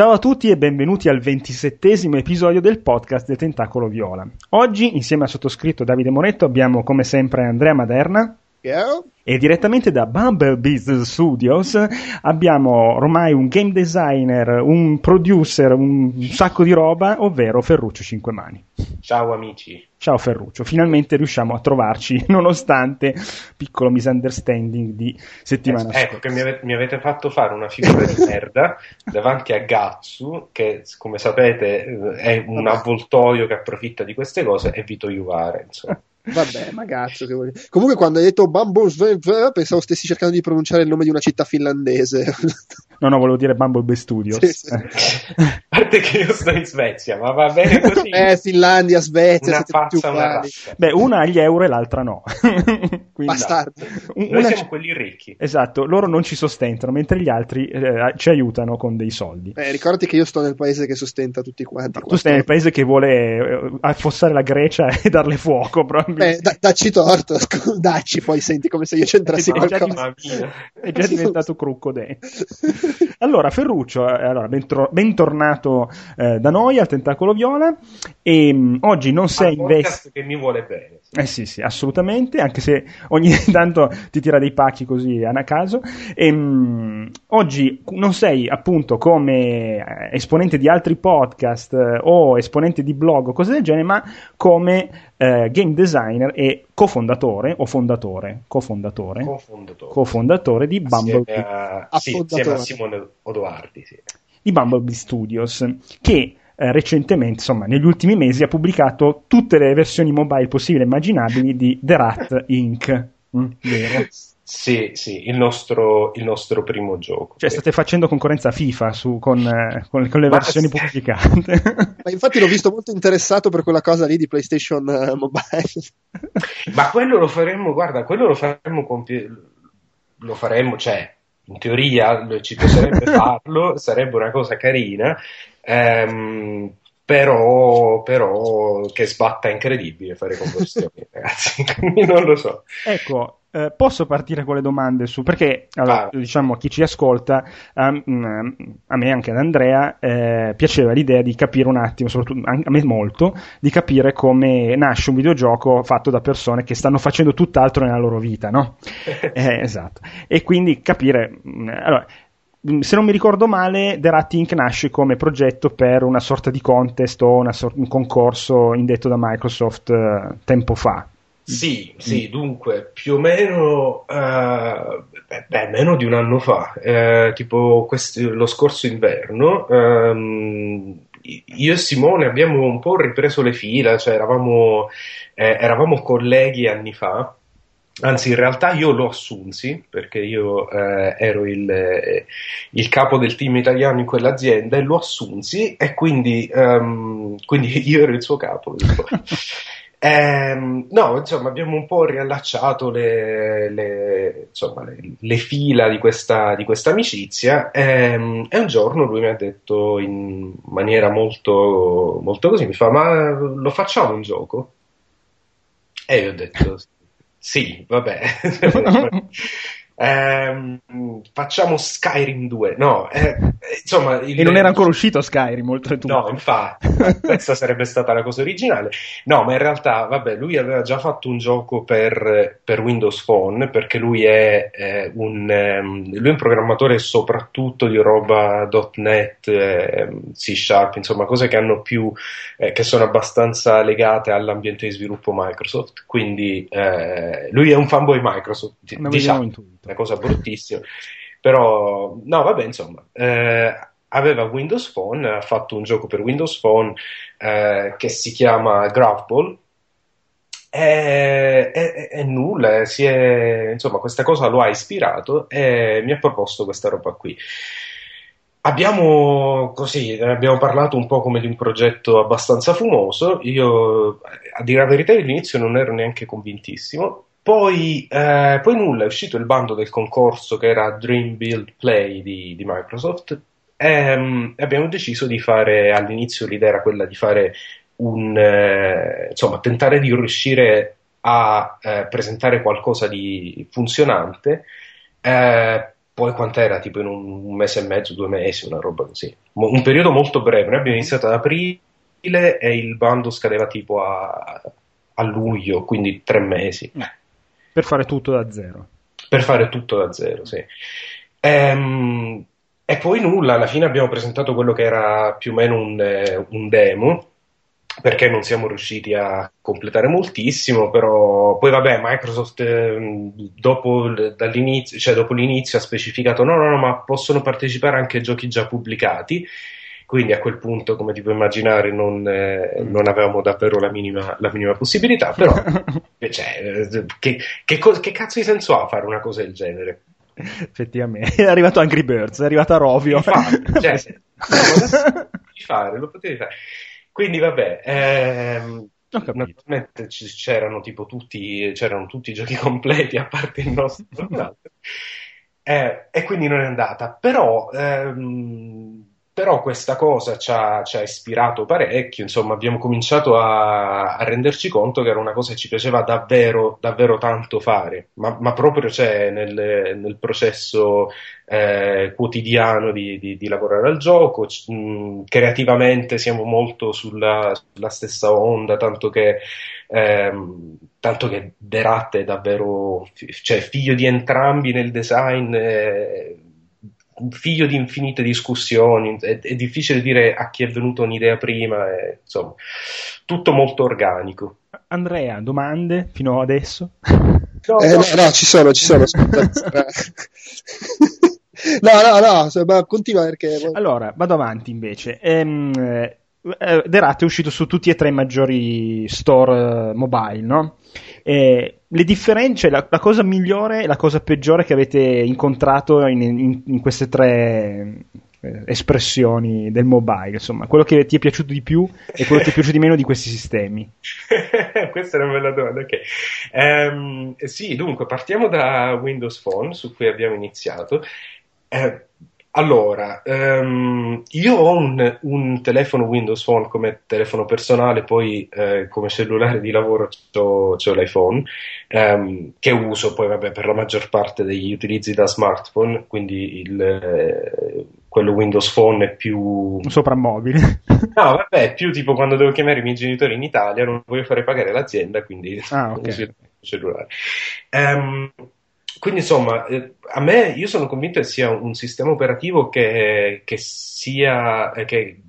Ciao a tutti e benvenuti al ventisettesimo episodio del podcast del Tentacolo Viola. Oggi, insieme al sottoscritto Davide Moretto, abbiamo come sempre Andrea Maderna. Yeah. E direttamente da Bumblebees Studios abbiamo ormai un game designer, un producer, un sacco di roba, ovvero Ferruccio Cinquemani. Ciao amici. Ciao Ferruccio, finalmente riusciamo a trovarci nonostante piccolo misunderstanding di settimana eh, Ecco che mi avete, mi avete, fatto fare una figura di merda davanti a Gatsu, che come sapete è un avvoltoio che approfitta di queste cose, e Vito Juvare, insomma. Vabbè, ma cazzo che vuoi. Comunque, quando hai detto Bumblebee, pensavo stessi cercando di pronunciare il nome di una città finlandese. No, no, volevo dire Bumblebee Studios. Sì, sì. A parte che io sto in Svezia, ma va bene così. eh, Finlandia, Svezia, una pazza, una Beh, una agli euro e l'altra no. Bastardo. No. Noi siamo c- quelli ricchi. Esatto, loro non ci sostentano, mentre gli altri eh, ci aiutano con dei soldi. Eh, ricordati che io sto nel paese che sostenta tutti quanti. Tu stai nel paese che vuole eh, affossare la Grecia e darle fuoco, probabilmente. Beh, da- dacci torto, dacci, poi senti come se io c'entrassi qualcosa. È già diventato crucco dentro. Allora, Ferruccio, eh, allora, bentro- bentornato eh, da noi al Tentacolo Viola. E mh, oggi non sei in veste. che mi vuole bene. Sì. Eh sì, sì, assolutamente, anche se ogni tanto ti tira dei pacchi così a caso. E, mh, oggi non sei appunto come eh, esponente di altri podcast eh, o esponente di blog o cose del genere, ma come eh, game designer e cofondatore o fondatore, cofondatore, cofondatore, cofondatore di Bumblebee. Assieme a, sì, a Simone Odoardi, sì. Di Bumblebee Studios, che eh, recentemente, insomma, negli ultimi mesi ha pubblicato tutte le versioni mobile possibili e immaginabili di The Rat Inc. Mm, vero? Sì, sì, il nostro, il nostro, primo gioco. Cioè, state facendo concorrenza a FIFA su, con, eh, con, con, le Ma versioni sì. pubblicate. Ma infatti l'ho visto molto interessato per quella cosa lì di PlayStation uh, Mobile. Ma quello lo faremmo, guarda, quello lo faremmo con lo faremmo, cioè, in teoria ci piacerebbe farlo, sarebbe una cosa carina. Ehm, però, però, che sbatta incredibile fare conversioni, ragazzi. Quindi non lo so. Ecco, eh, posso partire con le domande su perché allora, ah. diciamo a chi ci ascolta um, a me anche ad Andrea eh, piaceva l'idea di capire un attimo soprattutto a me molto di capire come nasce un videogioco fatto da persone che stanno facendo tutt'altro nella loro vita no? eh, esatto e quindi capire allora se non mi ricordo male, The Rat Inc. nasce come progetto per una sorta di contest o sorta, un concorso indetto da Microsoft uh, tempo fa. Sì, sì, dunque, più o meno, uh, beh, meno di un anno fa, uh, tipo questi, lo scorso inverno, um, io e Simone abbiamo un po' ripreso le fila, cioè eravamo, eh, eravamo colleghi anni fa, Anzi, in realtà io lo assunsi perché io eh, ero il, eh, il, capo del team italiano in quell'azienda e lo assunsi e quindi, um, quindi io ero il suo capo. Ehm, no, insomma, abbiamo un po' riallacciato le, le, insomma, le, le fila di questa, di questa amicizia ehm, e un giorno lui mi ha detto in maniera molto, molto così, mi fa, ma lo facciamo un gioco? E io ho detto, sì, vabbè. Eh, facciamo Skyrim 2. No, eh, insomma. Il... E non era ancora uscito Skyrim, oltretutto. No, infatti, questa sarebbe stata la cosa originale. No, ma in realtà, vabbè, lui aveva già fatto un gioco per, per Windows Phone, perché lui è, eh, un, um, lui è un programmatore soprattutto di roba .NET, eh, C Sharp, insomma, cose che hanno più, eh, che sono abbastanza legate all'ambiente di sviluppo Microsoft. Quindi eh, lui è un fanboy Microsoft. Ma diciamo, intuito una cosa bruttissima. Però, no, vabbè, insomma, eh, aveva Windows Phone, ha fatto un gioco per Windows Phone eh, che si chiama Grapple. E, e, e nulla, è, insomma, questa cosa lo ha ispirato e mi ha proposto questa roba qui. Abbiamo così, abbiamo parlato un po' come di un progetto abbastanza fumoso. Io, a dire la verità, all'inizio non ero neanche convintissimo, poi, eh, poi, nulla, è uscito il bando del concorso che era Dream Build Play di, di Microsoft ehm, e abbiamo deciso di fare, all'inizio l'idea era quella di fare un, eh, insomma, tentare di riuscire a eh, presentare qualcosa di funzionante, eh, poi quant'era? Tipo in un, mese e mezzo, due mesi, una roba così. Un periodo molto breve. Noi abbiamo iniziato ad aprile e il bando scadeva tipo a, a luglio, quindi tre mesi. Eh, per fare tutto da zero. Per fare tutto da zero, sì. Ehm, e poi nulla, alla fine abbiamo presentato quello che era più o meno un, eh, un demo perché non siamo riusciti a completare moltissimo, però poi vabbè, Microsoft eh, dopo, cioè dopo l'inizio ha specificato no, no, no, ma possono partecipare anche giochi già pubblicati, quindi a quel punto, come ti puoi immaginare, non, eh, mm. non avevamo davvero la minima, la minima possibilità, però cioè, che, che, che, cazzo di senso ha fare una cosa del genere? Effettivamente, è arrivato Angry Birds, è arrivata Rovio. Infatti, cioè, no, fare, lo potevi fare. Quindi vabbè, ehm, naturalmente c'erano tipo tutti, c'erano tutti i giochi completi a parte il nostro. eh, e quindi non è andata. Però ehm, però questa cosa ci ha, ci ha, ispirato parecchio, insomma abbiamo cominciato a, a, renderci conto che era una cosa che ci piaceva davvero, davvero tanto fare, ma, ma proprio cioè, nel, nel, processo eh, quotidiano di, di, di, lavorare al gioco, mh, creativamente siamo molto sulla, sulla, stessa onda, tanto che, ehm, tanto che Rat è davvero cioè, figlio di entrambi nel design. Eh, figlio di infinite discussioni, è, è, difficile dire a chi è venuta un'idea prima, è, insomma, tutto molto organico. Andrea, domande fino adesso? No, eh, no, no, ci sono, ci sono. no, no, no, continua perché... Allora, vado avanti invece. Ehm, eh, The Rat è uscito su tutti e tre i maggiori store eh, mobile, no? Eh, le differenze, la, la, cosa migliore e la cosa peggiore che avete incontrato in, in, in queste tre eh, espressioni del mobile, insomma, quello che ti è piaciuto di più e quello che ti è piaciuto di meno di questi sistemi? Questa è una bella domanda. Okay. Um, sì, dunque, partiamo da Windows Phone, su cui abbiamo iniziato. Eh, allora, um, io ho un, un, telefono Windows Phone come telefono personale, poi eh, come cellulare di lavoro ho, l'iPhone, um, che uso poi vabbè, per la maggior parte degli utilizzi da smartphone, quindi il, eh, quello Windows Phone è più... Soprammobile. No, vabbè, è più tipo quando devo chiamare i miei genitori in Italia, non voglio fare pagare l'azienda, quindi ah, okay. uso il cellulare. Um, quindi insomma, eh, a me io sono convinto che sia un sistema operativo che, che sia eh, che,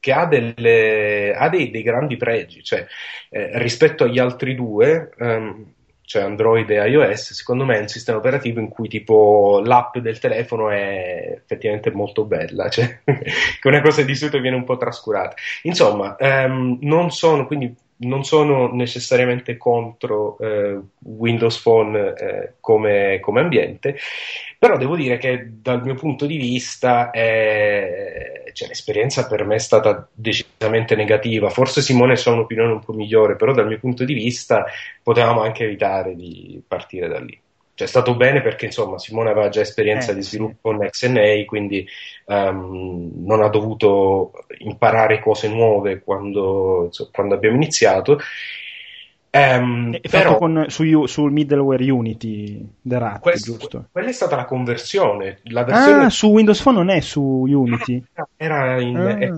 che ha, delle, ha dei, dei, grandi pregi, cioè eh, rispetto agli altri due, um, cioè Android e iOS, secondo me è un sistema operativo in cui tipo l'app del telefono è effettivamente molto bella, cioè che una cosa di solito viene un po' trascurata. Insomma, um, non sono quindi non sono necessariamente contro eh, Windows Phone eh, come, come, ambiente, però devo dire che dal mio punto di vista è, cioè, l'esperienza per me è stata decisamente negativa. Forse Simone ha un'opinione un po' migliore, però dal mio punto di vista potevamo anche evitare di partire da lì cioè è stato bene perché insomma Simone aveva già esperienza eh, di sviluppo con XNA, quindi um, non ha dovuto imparare cose nuove quando, insomma, quando abbiamo iniziato. Um, è però, con, su, sul middleware Unity Rat, questo, giusto? Quella è stata la conversione. La versione... Ah, su Windows Phone non è su Unity? Era in ah. che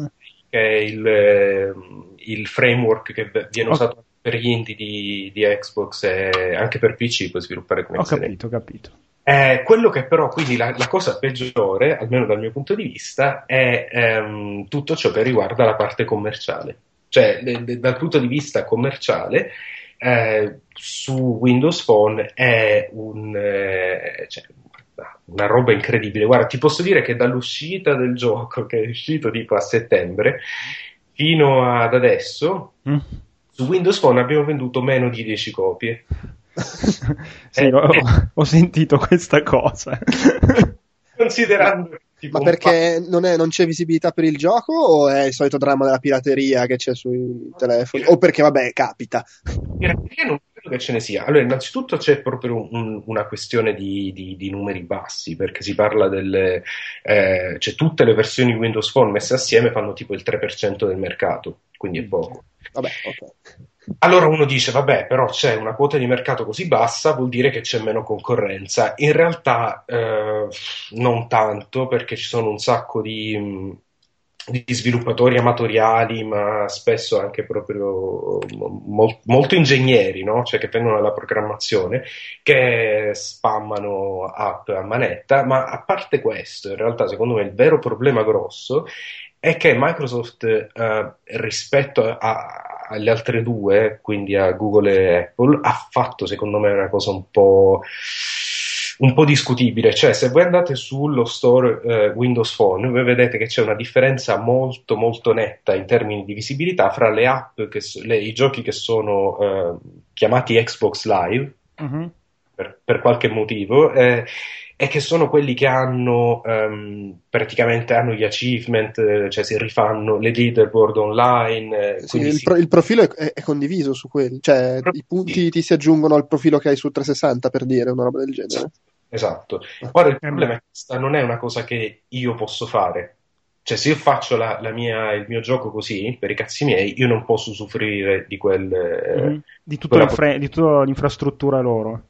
è il, il framework che viene okay. usato per gli indie di, di, Xbox e anche per PC puoi sviluppare come Ho capito, ho capito. Eh, quello che però, quindi la, la, cosa peggiore, almeno dal mio punto di vista, è ehm, tutto ciò che riguarda la parte commerciale. Cioè, le, le, dal punto di vista commerciale, eh, su Windows Phone è un, eh, cioè, una roba incredibile. Guarda, ti posso dire che dall'uscita del gioco, che è uscito tipo a settembre, fino ad adesso, mm su Windows Phone abbiamo venduto meno di 10 copie. sì, eh, ho, ho, sentito questa cosa. Considerando ma perché non, è, non, c'è visibilità per il gioco o è il solito dramma della pirateria che c'è sui telefoni? O perché, vabbè, capita? Pirateria non credo che ce ne sia. Allora, innanzitutto c'è proprio un, una questione di, di, di, numeri bassi, perché si parla delle... Eh, cioè tutte le versioni Windows Phone messe assieme fanno tipo il 3% del mercato, quindi è poco. Vabbè, ok. Allora uno dice, vabbè, però c'è una quota di mercato così bassa, vuol dire che c'è meno concorrenza. In realtà eh, non tanto, perché ci sono un sacco di, di sviluppatori amatoriali, ma spesso anche proprio mol, molto ingegneri, no? cioè che vengono dalla programmazione, che spammano app a manetta. Ma a parte questo, in realtà, secondo me il vero problema grosso è che Microsoft eh, rispetto a, alle altre due, quindi a Google e Apple, ha fatto secondo me una cosa un po', un po discutibile. Cioè, se voi andate sullo store eh, Windows Phone, voi vedete che c'è una differenza molto, molto netta in termini di visibilità fra le app, che, le, i giochi che sono eh, chiamati Xbox Live. Uh-huh. Per, per, qualche motivo, eh, e che sono quelli che hanno um, praticamente hanno gli achievement, cioè si rifanno le leaderboard online. Eh, sì, il, si... pro- il, profilo è, è, condiviso su quelli, cioè Pro- i punti sì. ti si aggiungono al profilo che hai su 360 per dire una roba del genere. Esatto. Ora il problema è che questa non è una cosa che io posso fare. Cioè, se io faccio la, la mia, il mio gioco così, per i cazzi miei, io non posso soffrire di quel... Mm-hmm. Di, tutta di tutta l'infrastruttura loro.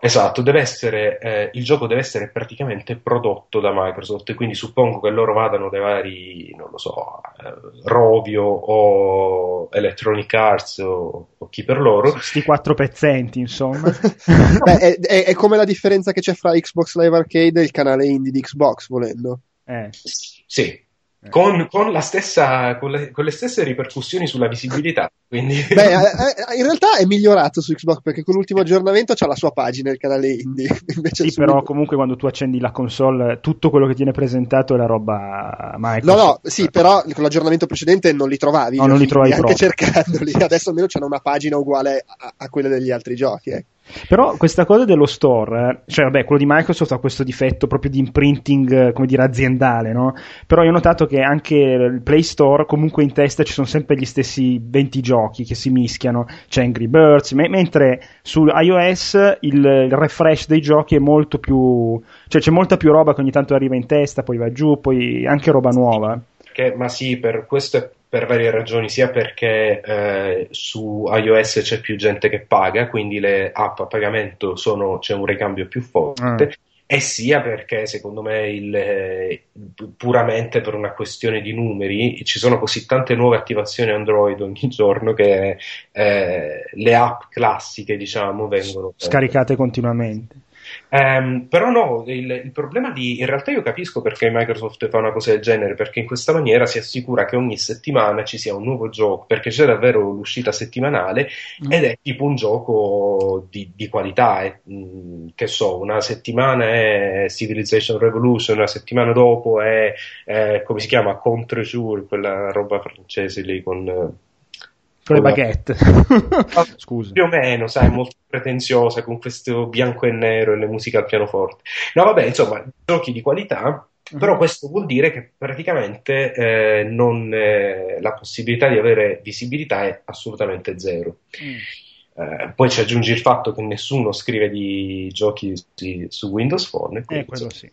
Esatto, deve essere, eh, il gioco deve essere praticamente prodotto da Microsoft, quindi suppongo che loro vadano dai vari, non lo so, eh, Rovio o Electronic Arts o, o, chi per loro. Questi quattro pezzenti, insomma. Beh, è, è, è, come la differenza che c'è fra Xbox Live Arcade e il canale indie di Xbox, volendo. Eh. Sì, con, con, stessa, con, le, con, le, stesse ripercussioni sulla visibilità. Quindi... Beh, eh, eh, in realtà è migliorato su Xbox perché con l'ultimo aggiornamento c'ha la sua pagina, il canale indie. sì, su... però comunque quando tu accendi la console, tutto quello che viene presentato è la roba Microsoft. No, no, sì, però con l'aggiornamento precedente non li trovavi. No, non li trovavi Anche cercandoli. Adesso almeno c'hanno una pagina uguale a, a quella degli altri giochi. Eh. Però questa cosa dello store, cioè vabbè, quello di Microsoft ha questo difetto proprio di imprinting, come dire, aziendale, no? Però io ho notato che anche il Play Store, comunque in testa ci sono sempre gli stessi 20 giochi che si mischiano, c'è Angry Birds, me- mentre su iOS il, il, refresh dei giochi è molto più, cioè c'è molta più roba che ogni tanto arriva in testa, poi va giù, poi anche roba nuova. Che, ma sì, per questo è per varie ragioni, sia perché eh, su iOS c'è più gente che paga, quindi le app a pagamento sono, c'è un ricambio più forte. Mm. E sia perché secondo me il, eh, puramente per una questione di numeri ci sono così tante nuove attivazioni Android ogni giorno che eh, le app classiche diciamo vengono scaricate continuamente. Um, però no, il, il, problema di... In realtà io capisco perché Microsoft fa una cosa del genere, perché in questa maniera si assicura che ogni settimana ci sia un nuovo gioco, perché c'è davvero l'uscita settimanale mm. ed è tipo un gioco di, di qualità. È, mh, mm, che so, una settimana è Civilization Revolution, una settimana dopo è, è come si chiama, Contre Jour, quella roba francese lì con con le baguette. Scusa. Più o meno, sai, molto pretenziosa con questo bianco e nero e le musiche al pianoforte. No, vabbè, insomma, giochi di qualità, mm. però questo vuol dire che praticamente eh, non, eh, la possibilità di avere visibilità è assolutamente zero. Mm. Eh, poi ci aggiungi il fatto che nessuno scrive di giochi su, su Windows Phone. Quindi, eh, quello sì.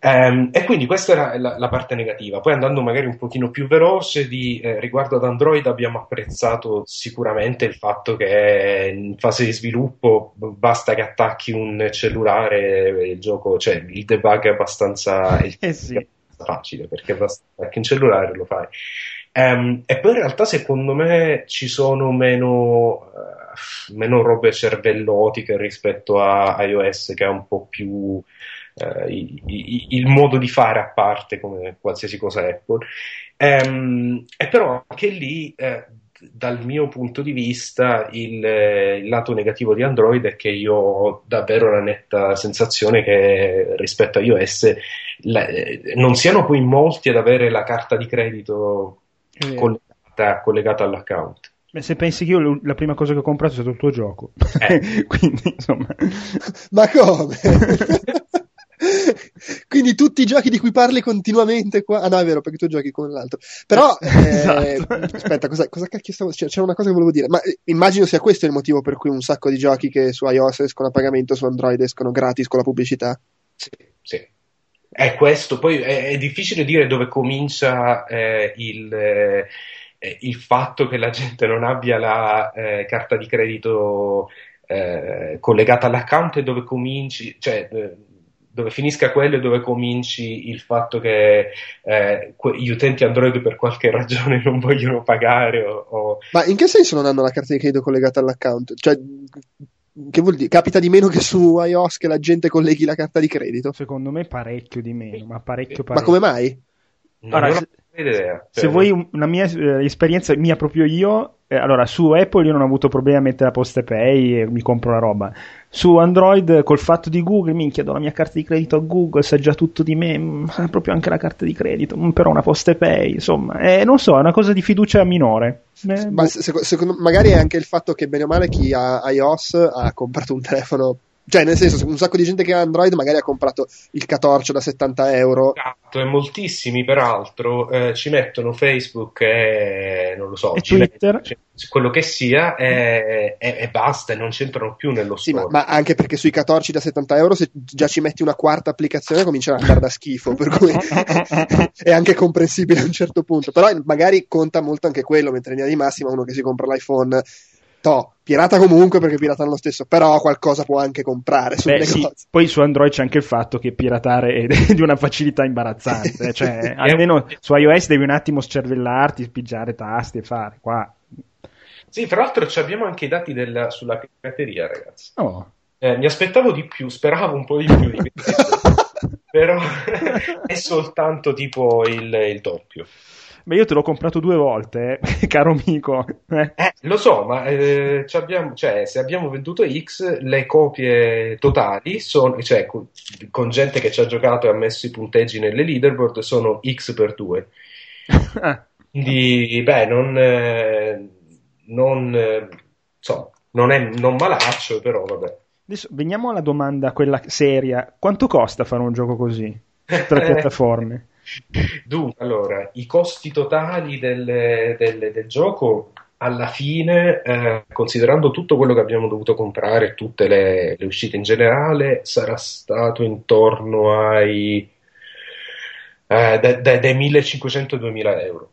Um, e quindi questa era la, la, parte negativa. Poi andando magari un pochino più veloce di, eh, riguardo ad Android abbiamo apprezzato sicuramente il fatto che in fase di sviluppo basta che attacchi un cellulare il gioco, cioè il debug è abbastanza, eh sì. facile perché basta che attacchi un cellulare lo fai. Um, e poi in realtà secondo me ci sono meno, uh, meno robe cervellotiche rispetto a iOS che è un po' più eh, i, i, il modo di fare a parte come qualsiasi cosa Apple. Ehm, e però anche lì, eh, dal mio punto di vista, il, il, lato negativo di Android è che io ho davvero la netta sensazione che rispetto a iOS la, eh, non siano poi molti ad avere la carta di credito collegata, collegata all'account. Beh, se pensi che io la prima cosa che ho comprato è stato il tuo gioco, eh. quindi insomma. Ma come? Quindi tutti i giochi di cui parli continuamente qua. Ah, no, è vero, perché tu giochi con l'altro. Però, eh, esatto. aspetta, cosa, cosa cacchio stavo C'era, c'era una cosa che volevo dire. Ma eh, immagino sia questo il motivo per cui un sacco di giochi che su iOS escono a pagamento, su Android escono gratis con la pubblicità. Sì, sì. È questo. Poi è, è difficile dire dove comincia eh, il. Eh, eh, il fatto che la gente non abbia la eh, carta di credito eh, collegata all'account e dove cominci, cioè eh, dove finisca quello e dove cominci il fatto che eh, gli utenti Android per qualche ragione non vogliono pagare o, o... Ma in che senso non hanno la carta di credito collegata all'account? Cioè, che vuol dire? Capita di meno che su iOS che la gente colleghi la carta di credito? Secondo me parecchio di meno, ma parecchio parecchio. Ma come mai? Allora, se, idea, se vuoi una mia eh, esperienza mia proprio io, eh, allora su Apple io non ho avuto problemi a mettere la posta pay e mi compro la roba. Su Android col fatto di Google, minchia, do la mia carta di credito a Google, sa già tutto di me, mm, proprio anche la carta di credito, mm, però una posta pay, insomma, eh, non so, è una cosa di fiducia minore. Eh, Ma boh. secondo, secondo, magari è anche il fatto che bene o male chi ha iOS ha comprato un telefono cioè, nel senso, un sacco di gente che ha Android magari ha comprato il 14 da 70 euro. Esatto, e moltissimi peraltro eh, ci mettono Facebook e non lo so, e Twitter. Mettono, quello che sia e, e, e, basta, e non c'entrano più nello sì, store. Ma, ma, anche perché sui 14 da 70 euro, se già ci metti una quarta applicazione, cominciano a andare da schifo. Per cui è anche comprensibile a un certo punto. Però magari conta molto anche quello, mentre in linea di massima uno che si compra l'iPhone to, pirata comunque perché piratano lo stesso, però qualcosa può anche comprare sul Beh, sì. Poi su Android c'è anche il fatto che piratare è di una facilità imbarazzante, cioè almeno su iOS devi un attimo scervellarti, pigiare tasti e fare, qua sì, tra l'altro abbiamo anche i dati della, sulla pirateria, ragazzi. Oh. Eh, mi aspettavo di più, speravo un po' di più di però è soltanto tipo il, il doppio. Beh, io te l'ho comprato due volte, eh, caro amico. Eh. eh lo so, ma eh, abbiamo, cioè, se abbiamo venduto X, le copie totali sono, cioè, con, con, gente che ci ha giocato e ha messo i punteggi nelle leaderboard, sono X per 2. Quindi, beh, non, eh, non, so, non, è, non malaccio, però vabbè. Adesso veniamo alla domanda, quella seria. Quanto costa fare un gioco così? Tra piattaforme? Dunque, allora, i costi totali del, del, del gioco alla fine, eh, considerando tutto quello che abbiamo dovuto comprare, tutte le, le uscite in generale, sarà stato intorno ai eh, dai, dai, dai 1500 ai 2000 euro.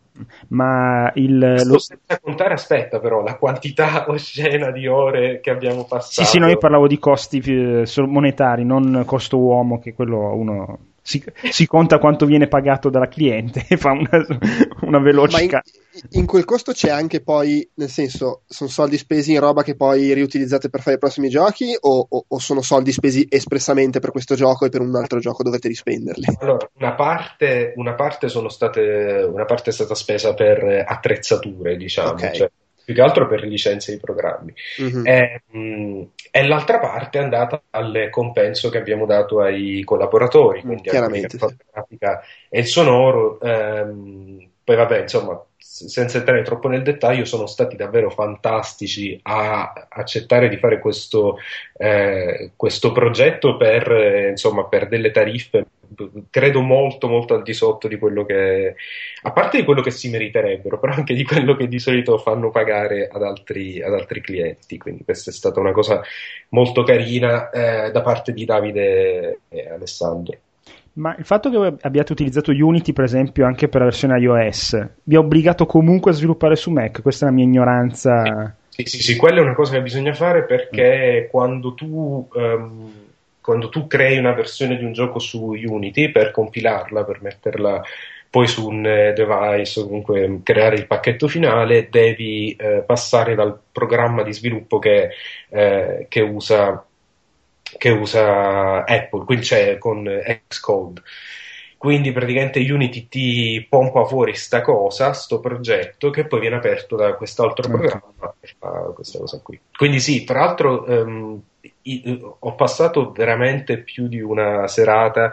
Ma il. Sto lo... senza contare, aspetta, però, la quantità oscena di ore che abbiamo passato. Sì, sì, no, io parlavo di costi eh, monetari, non costo uomo, che quello uno si, si, conta quanto viene pagato dalla cliente e fa una, una veloce. In, in, quel costo c'è anche poi, nel senso, sono soldi spesi in roba che poi riutilizzate per fare i prossimi giochi o, o, o sono soldi spesi espressamente per questo gioco e per un altro gioco dovete rispenderli? Allora, una parte, una parte, state, una parte è stata spesa per attrezzature, diciamo. Okay. Cioè, più che altro per licenze di programmi. Mm-hmm. E, mh, e, l'altra parte è andata al compenso che abbiamo dato ai collaboratori, mm, quindi Chiaramente, alla grafica e il sonoro. Ehm, poi vabbè, insomma, senza entrare troppo nel dettaglio, sono stati davvero fantastici a accettare di fare questo, eh, questo progetto per, eh, insomma, per delle tariffe, credo molto, molto al di sotto di quello che, a parte di quello che si meriterebbero, però anche di quello che di solito fanno pagare ad altri, ad altri clienti. Quindi questa è stata una cosa molto carina eh, da parte di Davide e Alessandro. Ma il fatto che abbiate utilizzato Unity, per esempio, anche per la versione iOS, vi ha obbligato comunque a sviluppare su Mac? Questa è la mia ignoranza. Sì, sì, sì, quella è una cosa che bisogna fare perché mm. quando tu. Um, quando tu crei una versione di un gioco su Unity per compilarla, per metterla poi su un eh, device o comunque creare il pacchetto finale, devi eh, passare dal programma di sviluppo che, eh, che usa che usa Apple, quindi c'è con Xcode. Quindi praticamente Unity ti pompa fuori sta cosa, sto progetto, che poi viene aperto da quest'altro mm. programma e fa questa cosa qui. Quindi sì, tra l'altro um, ho passato veramente più di una serata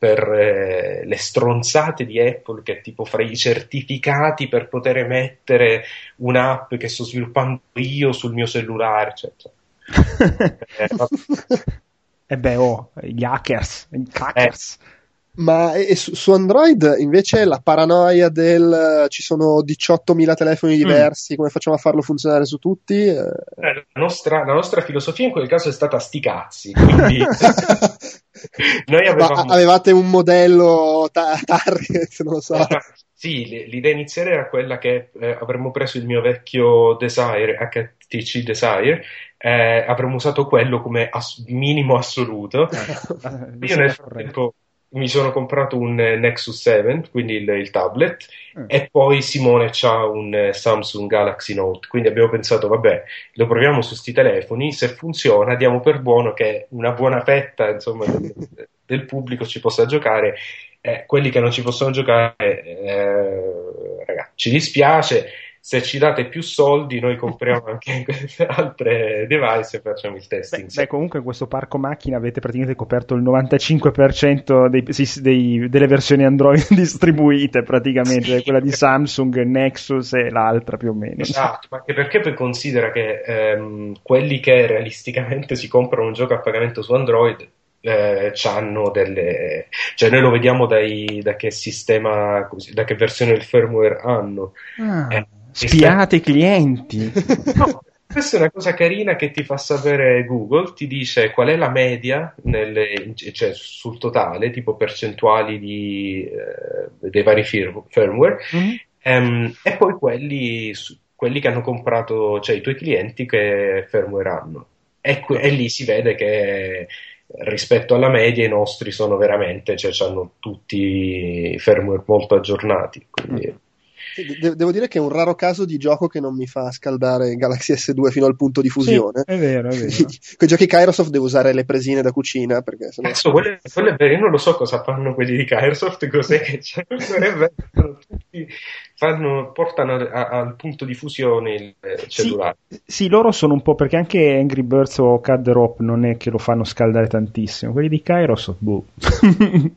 per eh, le stronzate di Apple che tipo fra i certificati per poter mettere un'app che sto sviluppando io sul mio cellulare, eccetera. e beh, oh, gli hackers, i crackers. Eh. Ma su, su, Android invece la paranoia del ci sono 18.000 telefoni mm. diversi, mm. come facciamo a farlo funzionare su tutti? Eh... La, nostra, la, nostra, filosofia in quel caso è stata sti cazzi. Quindi... Noi avevamo... avevate un modello ta- target, non lo so. Sì, l'idea iniziale era quella che eh, avremmo preso il mio vecchio Desire, HTC Desire, eh, avremmo usato quello come ass- minimo assoluto. Io nel frattempo mi sono comprato un Nexus 7, quindi il, il tablet, mm. e poi Simone ha un Samsung Galaxy Note, quindi abbiamo pensato, vabbè, lo proviamo su questi telefoni, se funziona diamo per buono che una buona fetta insomma, del, del, pubblico ci possa giocare, eh, quelli che non ci possono giocare, eh, ragazzi, ci dispiace, se ci date più soldi noi compriamo anche altre device e facciamo il testing. Beh, beh, comunque questo parco macchina avete praticamente coperto il 95% dei, dei, delle versioni Android distribuite praticamente, quella di Samsung, Nexus e l'altra più o meno. Esatto, ma anche perché poi considera che ehm, quelli che realisticamente si comprano un gioco a pagamento su Android eh, hanno delle cioè noi lo vediamo dai, da che sistema da che versione del firmware hanno ah. eh, Spiate i clienti. No, questa è una cosa carina che ti fa sapere Google, ti dice qual è la media nelle, cioè sul totale, tipo percentuali di, eh, dei vari firmware, mm-hmm. um, e poi quelli, quelli, che hanno comprato, cioè i tuoi clienti che firmware hanno. E, e lì si vede che rispetto alla media i nostri sono veramente, cioè hanno tutti firmware molto aggiornati. Quindi... Mm De- devo dire che è un raro caso di gioco che non mi fa scaldare Galaxy S2 fino al punto di fusione. Sì, è vero, è vero. Con i giochi Kairosoft devo usare le presine da cucina perché sennò... Adesso, quello, quello è vero, io non lo so cosa fanno quelli di Kairosoft, cos'è che c'è, non è vero, tutti fanno, portano a, al punto di fusione il cellulare. Sì, sì, loro sono un po' perché anche Angry Birds o Cad Rope non è che lo fanno scaldare tantissimo. Quelli di Kairos, boh.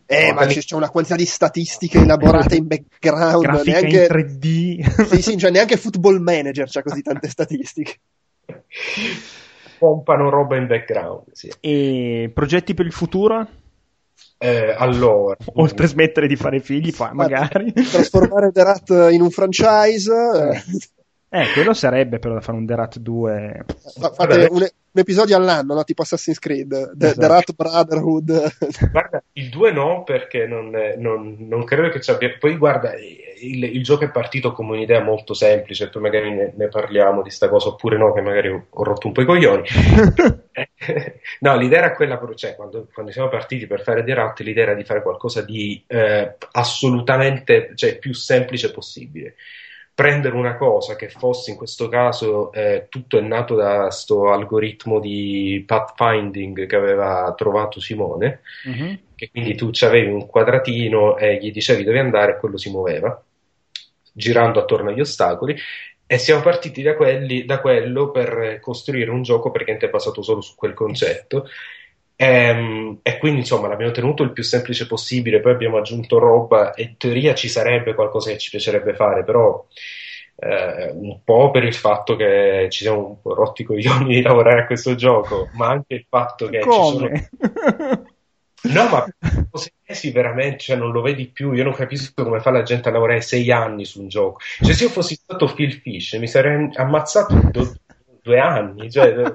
eh, ma c'è una quantità di statistiche elaborate in background. Grafica neanche... in 3D. sì, sì, cioè neanche Football Manager c'ha così tante statistiche. Pompano roba in background. Sì. E progetti per il futuro? Eh, allora, oltre a smettere di fare figli, fa, magari trasformare The Rat in un franchise. Eh. eh, quello sarebbe però da fare un The Rat 2. Fate un, un, episodio all'anno, no? tipo Assassin's Creed, The, esatto. The Rat Brotherhood. Guarda, il 2 no, perché non, non, non credo che ci abbia. Poi guarda, il, il, gioco è partito come un'idea molto semplice, poi magari ne, ne parliamo di sta cosa, oppure no, che magari ho rotto un po' i coglioni. no, l'idea era quella, cioè, quando, quando, siamo partiti per fare The Rat, l'idea era di fare qualcosa di eh, assolutamente, cioè, più semplice possibile. Prendere una cosa che fosse in questo caso eh, tutto è nato da questo algoritmo di pathfinding che aveva trovato Simone, mm-hmm. che quindi tu avevi un quadratino e gli dicevi dove andare e quello si muoveva girando attorno agli ostacoli e siamo partiti da, quelli, da quello per costruire un gioco praticamente basato solo su quel concetto. E, ehm, e, quindi insomma l'abbiamo tenuto il più semplice possibile, poi abbiamo aggiunto roba e in teoria ci sarebbe qualcosa che ci piacerebbe fare, però eh, un po' per il fatto che ci siamo un po' rotti coglioni di lavorare a questo gioco, ma anche il fatto che Come? ci sono No, ma sei veramente, cioè, non lo vedi più. Io non capisco come fa la gente a lavorare sei anni su un gioco. Cioè, se io fossi stato Phil Fish, mi sarei ammazzato do, due anni. Cioè,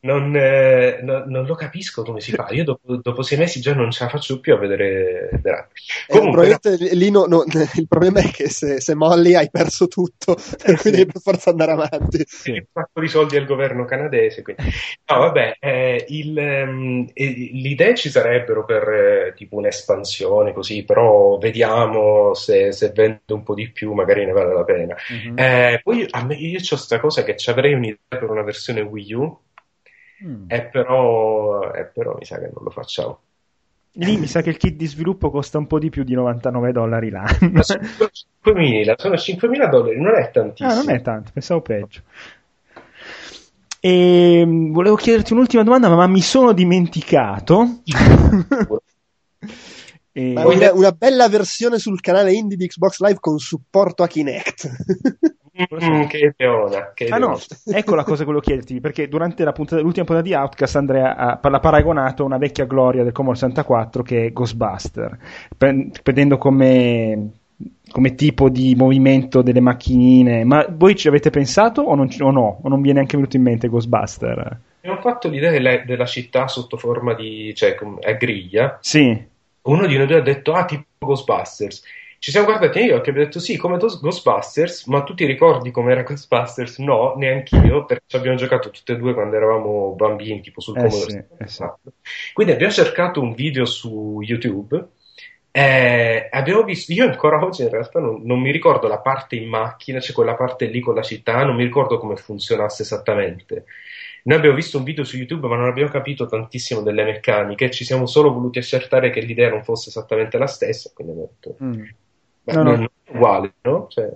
non, eh, no, non, lo capisco come si fa. Io dopo, dopo, sei mesi già non ce la faccio più a vedere Rat. Eh, Comunque, no... lì no, il problema è che se, se, molli hai perso tutto, per eh, cui sì. devi per forza andare avanti. Sì, un sacco di soldi al governo canadese. Quindi. No, vabbè, eh, il, um, le idee ci sarebbero per eh, tipo un'espansione così, però vediamo se, se, vende un po' di più, magari ne vale la pena. Mm-hmm. poi a me, io ho questa cosa che ci avrei un'idea per una versione Wii U Mm. E, però, e però mi sa che non lo facciamo. Lì mi sa che il kit di sviluppo costa un po' di più di 99 dollari l'anno. Sono 5.000, sono 5.000 dollari, non è tantissimo. Ah, non è tanto, pensavo peggio. E ehm, volevo chiederti un'ultima domanda, ma mi sono dimenticato. e... una, una, bella versione sul canale indie di Xbox Live con supporto a Kinect. Mm, che leona, che ah no, ecco la cosa che volevo chiederti, perché durante la puntata, l'ultima puntata di Outcast Andrea ha, l'ha paragonato a una vecchia gloria del Commodore 64 che è Ghostbuster, prendendo come, come tipo di movimento delle macchinine, ma voi ci avete pensato o, non, o no? O non vi è neanche venuto in mente Ghostbuster? Abbiamo fatto l'idea della, della città sotto forma di, cioè, a griglia. Sì. Uno di noi due ha detto, ah, tipo Ghostbusters ci siamo guardati occhi e abbiamo detto sì, come Ghostbusters, ma tu ti ricordi com'era Ghostbusters? No, neanch'io, perché abbiamo giocato tutte e due quando eravamo bambini, tipo sul eh. Sì, eh sì. Quindi abbiamo cercato un video su YouTube e abbiamo visto, io ancora oggi in realtà non, non, mi ricordo la parte in macchina, cioè quella parte lì con la città, non mi ricordo come funzionasse esattamente. Noi abbiamo visto un video su YouTube, ma non abbiamo capito tantissimo delle meccaniche, ci siamo solo voluti accertare che l'idea non fosse esattamente la stessa, quindi abbiamo detto... Mm Beh, no, non no. è uguale, no? Cioè...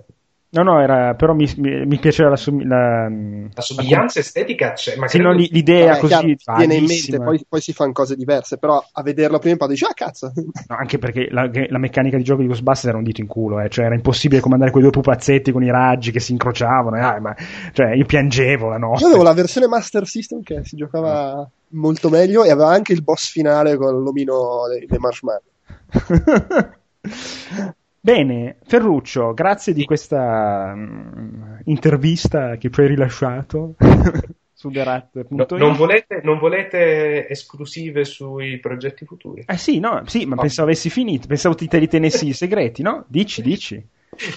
No, no, era, però mi, mi, mi piaceva la, la, la somiglianza la... estetica c'è, ma sì, no, l'idea così chiaro, viene in mente, poi, poi, si fanno cose diverse, però a vederlo prima impatto dici, ah cazzo! No, anche perché la, meccanica di gioco di Ghostbusters era un dito in culo, eh, cioè era impossibile comandare quei due pupazzetti con i raggi che si incrociavano, eh, ma, cioè io piangevo la notte. Io avevo la versione Master System che si giocava molto meglio e aveva anche il boss finale con l'omino dei, dei marshmallow. Bene, Ferruccio, grazie di questa um, intervista che ci hai rilasciato su TheRat.it. No, non, volete, non volete esclusive sui progetti futuri? Eh sì, no, sì, ma oh. pensavo avessi finito, pensavo ti te li tenessi i segreti, no? Dici, dici.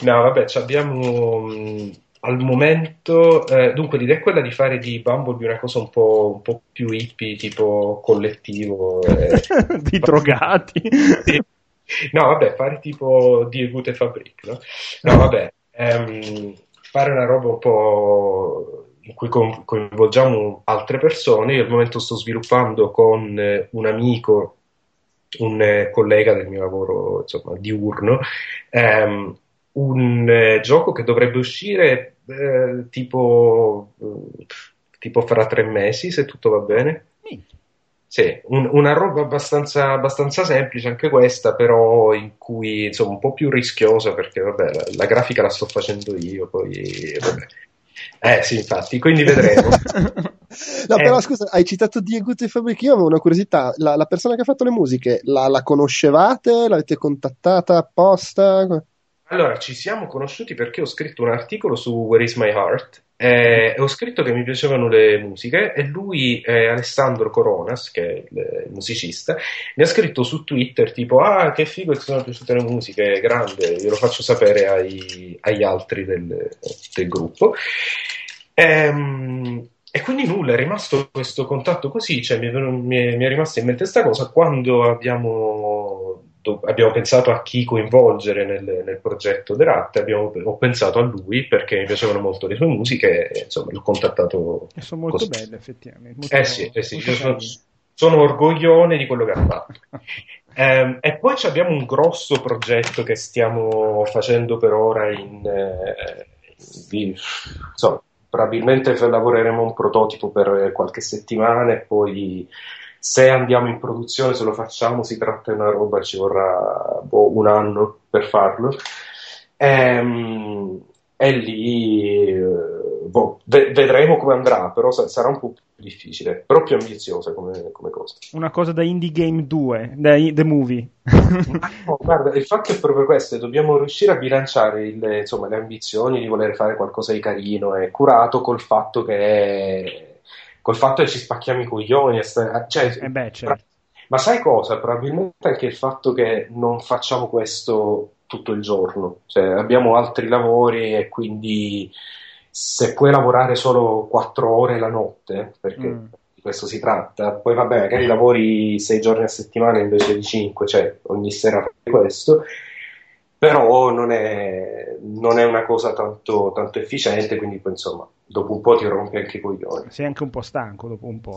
No, vabbè, abbiamo mm, al momento, eh, dunque l'idea è quella di fare di Bumblebee una cosa un po', un po più hippie, tipo collettivo. Eh. di drogati. Sì. No, vabbè, fare tipo Die Gute Fabrik, no? No, vabbè, ehm, fare una roba un po' in cui coinvolgiamo altre persone. Io al momento sto sviluppando con eh, un amico, un eh, collega del mio lavoro, insomma, diurno, ehm, un eh, gioco che dovrebbe uscire eh, tipo, tipo fra tre mesi, se tutto va bene. Sì, un, una roba abbastanza, abbastanza, semplice anche questa, però in cui insomma un po' più rischiosa perché vabbè, la, la grafica la sto facendo io, poi vabbè. Eh sì, infatti, quindi vedremo. no, eh. però scusa, hai citato Diego e Fabric, io avevo una curiosità, la, la, persona che ha fatto le musiche, la, la conoscevate? L'avete contattata apposta? Allora, ci siamo conosciuti perché ho scritto un articolo su Where is My Heart e ho scritto che mi piacevano le musiche e lui, eh, Alessandro Coronas, che è il, musicista, mi ha scritto su Twitter tipo ah che figo che sono piaciute le musiche, grande, io lo faccio sapere ai, agli altri del, del gruppo. Ehm, e quindi nulla, è rimasto questo contatto così, cioè mi, mi, mi è rimasta in mente questa cosa quando abbiamo abbiamo pensato a chi coinvolgere nel, nel progetto The Rat, abbiamo, ho pensato a lui perché mi piacevano molto le sue musiche e insomma l'ho contattato. E sono molto così. belle effettivamente. Molto, eh sì, eh sì sono, sono, orgoglione di quello che ha fatto. um, e poi abbiamo un grosso progetto che stiamo facendo per ora in... Eh, in insomma, probabilmente lavoreremo un prototipo per qualche settimana e poi se andiamo in produzione, se lo facciamo, si tratta di una roba, ci vorrà boh, un anno per farlo. Ehm, e lì eh, boh, vedremo come andrà, però sa- sarà un po' più difficile, però più ambiziosa come, come cosa. Una cosa da Indie Game 2, da The Movie. no, guarda, il fatto è proprio questo, dobbiamo riuscire a bilanciare il, insomma, le ambizioni di voler fare qualcosa di carino e curato col fatto che col fatto che ci spacchiamo i coglioni. Cioè, eh beh, certo. Ma sai cosa? Probabilmente anche il fatto che non facciamo questo tutto il giorno, cioè, abbiamo altri lavori e quindi se puoi lavorare solo 4 ore la notte, perché mm. di questo si tratta, poi vabbè, magari lavori 6 giorni a settimana invece di 5, cioè ogni sera fai questo, però non è, non è una cosa tanto, tanto efficiente, quindi poi insomma dopo un po' ti rompi anche i coglioni. Sei anche un po' stanco dopo un po'.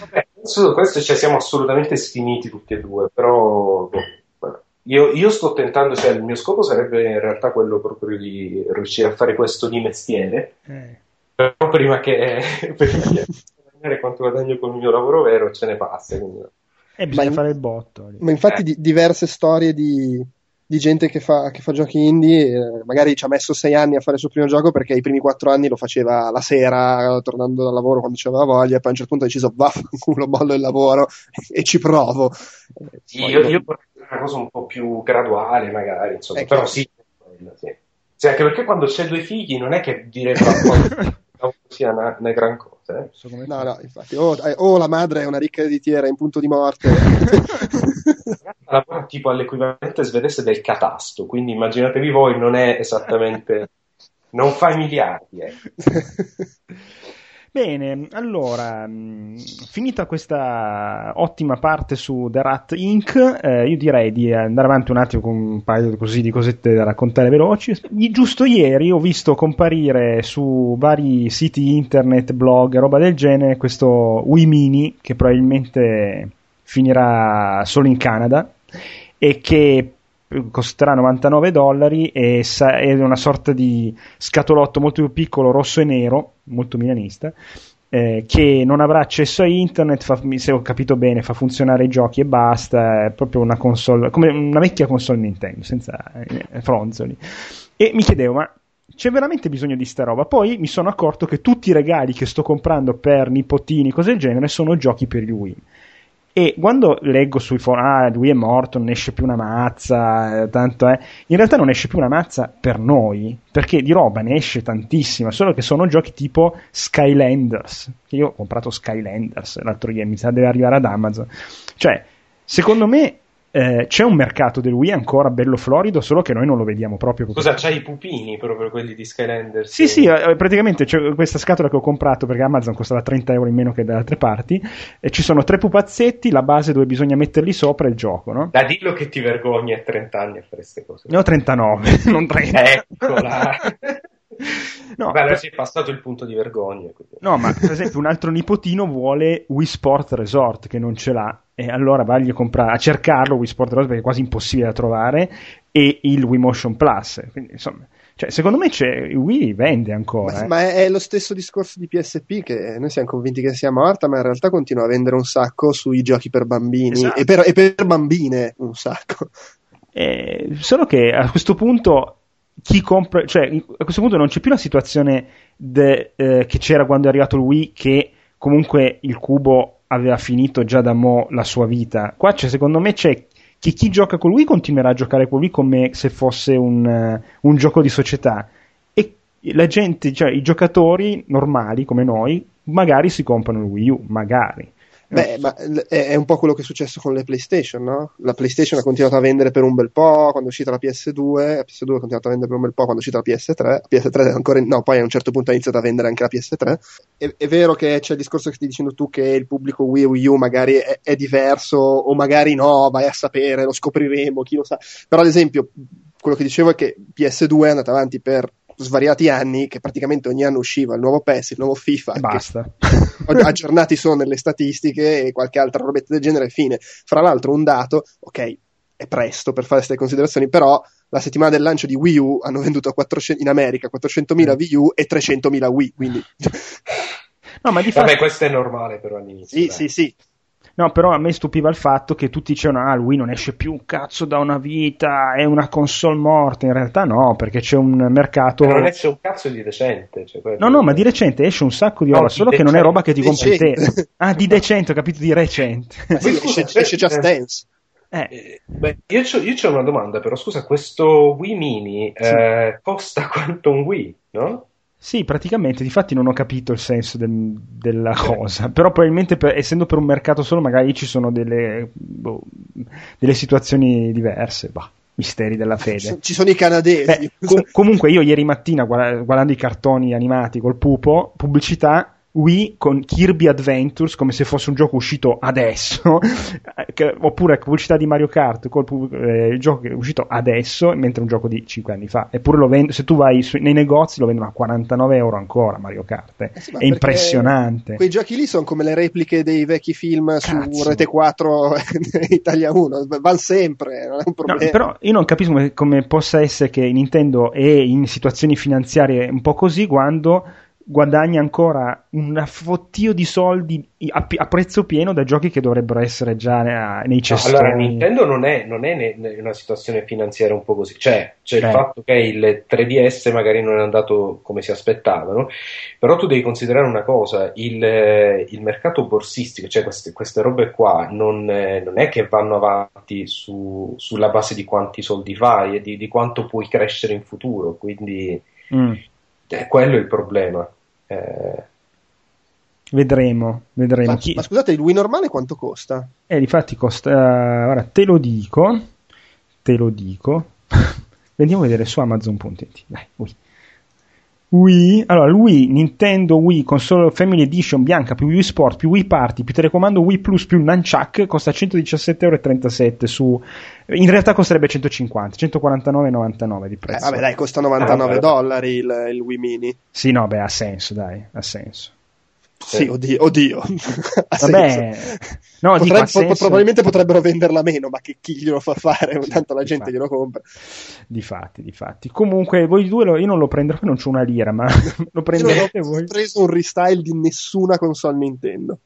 Vabbè, questo, questo cioè, siamo assolutamente sfiniti tutti e due, però boh, io, io, sto tentando, cioè il mio scopo sarebbe in realtà quello proprio di riuscire a fare questo di mestiere, eh. però prima che, prima che guadagnare quanto guadagno con il mio lavoro vero ce ne passa. Quindi... E bisogna ma fare il botto. Ma infatti eh. di, diverse storie di di gente che fa, che fa giochi indie, eh, magari ci ha messo sei anni a fare il suo primo gioco perché i primi quattro anni lo faceva la sera, tornando dal lavoro quando c'aveva voglia, e poi a un certo punto ha deciso vaffanculo, mollo il lavoro e ci provo. Sì, io, io vorrei una cosa un po' più graduale magari, insomma, però sì, sì. sì. anche perché quando c'è due figli non è che dire non sia una, una gran cosa. Eh. No, no, infatti, o, oh, oh, la madre è una ricca ereditiera in punto di morte. lavora tipo all'equivalente svedese del catasto, quindi immaginatevi voi, non è esattamente... non fa i miliardi. Eh. Bene, allora, mh, finita questa ottima parte su The Rat Inc., eh, io direi di andare avanti un attimo con un paio così di cosette da raccontare veloci. Giusto ieri ho visto comparire su vari siti internet, blog, roba del genere, questo Wii Mini che probabilmente finirà solo in Canada e che costerà 99 dollari e sa- è una sorta di scatolotto molto più piccolo, rosso e nero, molto milanista, eh, che non avrà accesso a internet, fa, se ho capito bene, fa funzionare i giochi e basta, è proprio una console, come una vecchia console Nintendo, senza eh, fronzoli. E mi chiedevo, ma c'è veramente bisogno di sta roba? Poi mi sono accorto che tutti i regali che sto comprando per nipotini, cose del genere, sono giochi per gli Wii. E quando leggo sui forum, ah, lui è morto, non esce più una mazza, eh, tanto è. In realtà non esce più una mazza per noi, perché di roba ne esce tantissima, solo che sono giochi tipo Skylanders. Io ho comprato Skylanders l'altro ieri, mi sa deve arrivare ad Amazon. Cioè, secondo me eh, c'è un mercato del Wii ancora bello florido, solo che noi non lo vediamo proprio. Scusa, c'hai i pupini proprio quelli di Skylanders? Sì, sì, eh, praticamente c'è questa scatola che ho comprato perché Amazon costava 30 euro in meno che da altre parti. E ci sono tre pupazzetti, la base dove bisogna metterli sopra e il gioco, no? Da dillo che ti vergogni a 30 anni a fare queste cose. Ne ho 39, non 30. Eccola. No, Beh, per... è passato il punto di vergogna. Quindi. No, ma per esempio un altro nipotino vuole Wii Sport Resort che non ce l'ha e allora vagli a, comprare, a cercarlo Wii Sport Resort perché è quasi impossibile da trovare e il Wii Motion Plus. Quindi, insomma, cioè, secondo me c'è, Wii vende ancora. Ma, eh. ma, è lo stesso discorso di PSP che noi siamo convinti che sia morta, ma in realtà continua a vendere un sacco sui giochi per bambini esatto. e, per, e, per, bambine un sacco. Eh, solo che a questo punto chi compra, cioè a questo punto non c'è più la situazione de, eh, che c'era quando è arrivato il Wii che comunque il cubo aveva finito già da mo' la sua vita. Qua c'è, secondo me c'è che chi gioca con lui continuerà a giocare con lui come se fosse un, uh, un gioco di società e la gente, cioè i giocatori normali come noi, magari si comprano il Wii U, magari. Beh, ma è un po' quello che è successo con le PlayStation, no? La PlayStation ha continuato a vendere per un bel po', quando è uscita la PS2, la PS2 ha continuato a vendere per un bel po' quando è uscita la PS3, la PS3 ancora, no, poi a un certo punto ha iniziato a vendere anche la PS3. È, è vero che c'è il discorso che stai dicendo tu che il pubblico Wii U Wii U magari è, è diverso, o magari no, vai a sapere, lo scopriremo, chi lo sa. Però ad esempio, quello che dicevo è che PS2 è andata avanti per svariati anni che praticamente ogni anno usciva il nuovo PES, il nuovo FIFA. E basta. aggiornati sono nelle statistiche e qualche altra robetta del genere, fine. Fra l'altro un dato, ok, è presto per fare queste considerazioni, però la settimana del lancio di Wii U hanno venduto 400, in America 400.000 Wii U e 300.000 Wii, quindi... No, ma di Vabbè, fatto... questo è normale però all'inizio. Sì, dai. sì, sì. No, però a me stupiva il fatto che tutti dicevano: Ah, lui non esce più un cazzo da una vita, è una console morta. In realtà no, perché c'è un mercato. Ma non esce un cazzo di decente. Cioè no, no, ma di recente esce un sacco di roba, no, solo che non è roba che ti compri te. Ah, di decente, ho capito di recente. Sì, esce, esce Just Dance. Eh. eh. Beh, io, c'ho, io c'ho una domanda, però scusa, questo Wii Mini sì. eh, costa quanto un Wii, no? Sì, praticamente, difatti non ho capito il senso del, della cosa, però probabilmente per, essendo per un mercato solo magari ci sono delle, boh, delle situazioni diverse, bah, misteri della fede. Ci sono i canadesi. Beh, com- comunque io ieri mattina guardando i cartoni animati col pupo, pubblicità Wii con Kirby Adventures come se fosse un gioco uscito adesso, oppure pubblicità di Mario Kart col eh, il gioco che è uscito adesso, mentre un gioco di 5 anni fa. Eppure lo vendo, se tu vai su, nei negozi lo vendono a 49 euro ancora Mario Kart. Eh sì, è impressionante. Quei giochi lì sono come le repliche dei vecchi film Cazzo. su Rete 4 Italia 1, vanno sempre, non è un problema. No, però io non capisco come, come possa essere che Nintendo è in situazioni finanziarie un po' così quando guadagna ancora un fottio di soldi a, a, prezzo pieno da giochi che dovrebbero essere già nei cestoni. allora, Nintendo non è, non è in una situazione finanziaria un po' così. Cioè, c'è Beh. il fatto che il 3DS magari non è andato come si aspettavano, però tu devi considerare una cosa, il, il mercato borsistico, cioè queste, queste robe qua, non, non, è che vanno avanti su, sulla base di quanti soldi fai e di, di quanto puoi crescere in futuro, quindi... Mm. Eh, quello è il problema. Eh, Vedremo, vedremo. Ma, Chi... ma, scusate, il Wii normale quanto costa? Eh, difatti costa. Ora te lo dico. Te lo dico. Andiamo a vedere su Amazon.it. Dai, Wii. Wii, allora Wii, Nintendo Wii Console Family Edition bianca più Wii Sport più Wii Party più telecomando Wii Plus più Nunchuck costa 117,37€ su in realtà costerebbe 150 149,99 di prezzo. Eh, vabbè, dai, costa 99 eh, dollari il, il Wii Mini. Sì, no, beh, ha senso, dai, ha senso. Sì, oddio, oddio. Vabbè, no, Potrebbe, dico, senso... probabilmente potrebbero venderla meno, ma che chi glielo fa fare? Tanto la gente glielo compra. Difatti, difatti. Comunque, voi due, lo, io non lo prenderò, non c'ho una lira, ma lo prenderete voi. Non ho preso un restyle di nessuna console Nintendo.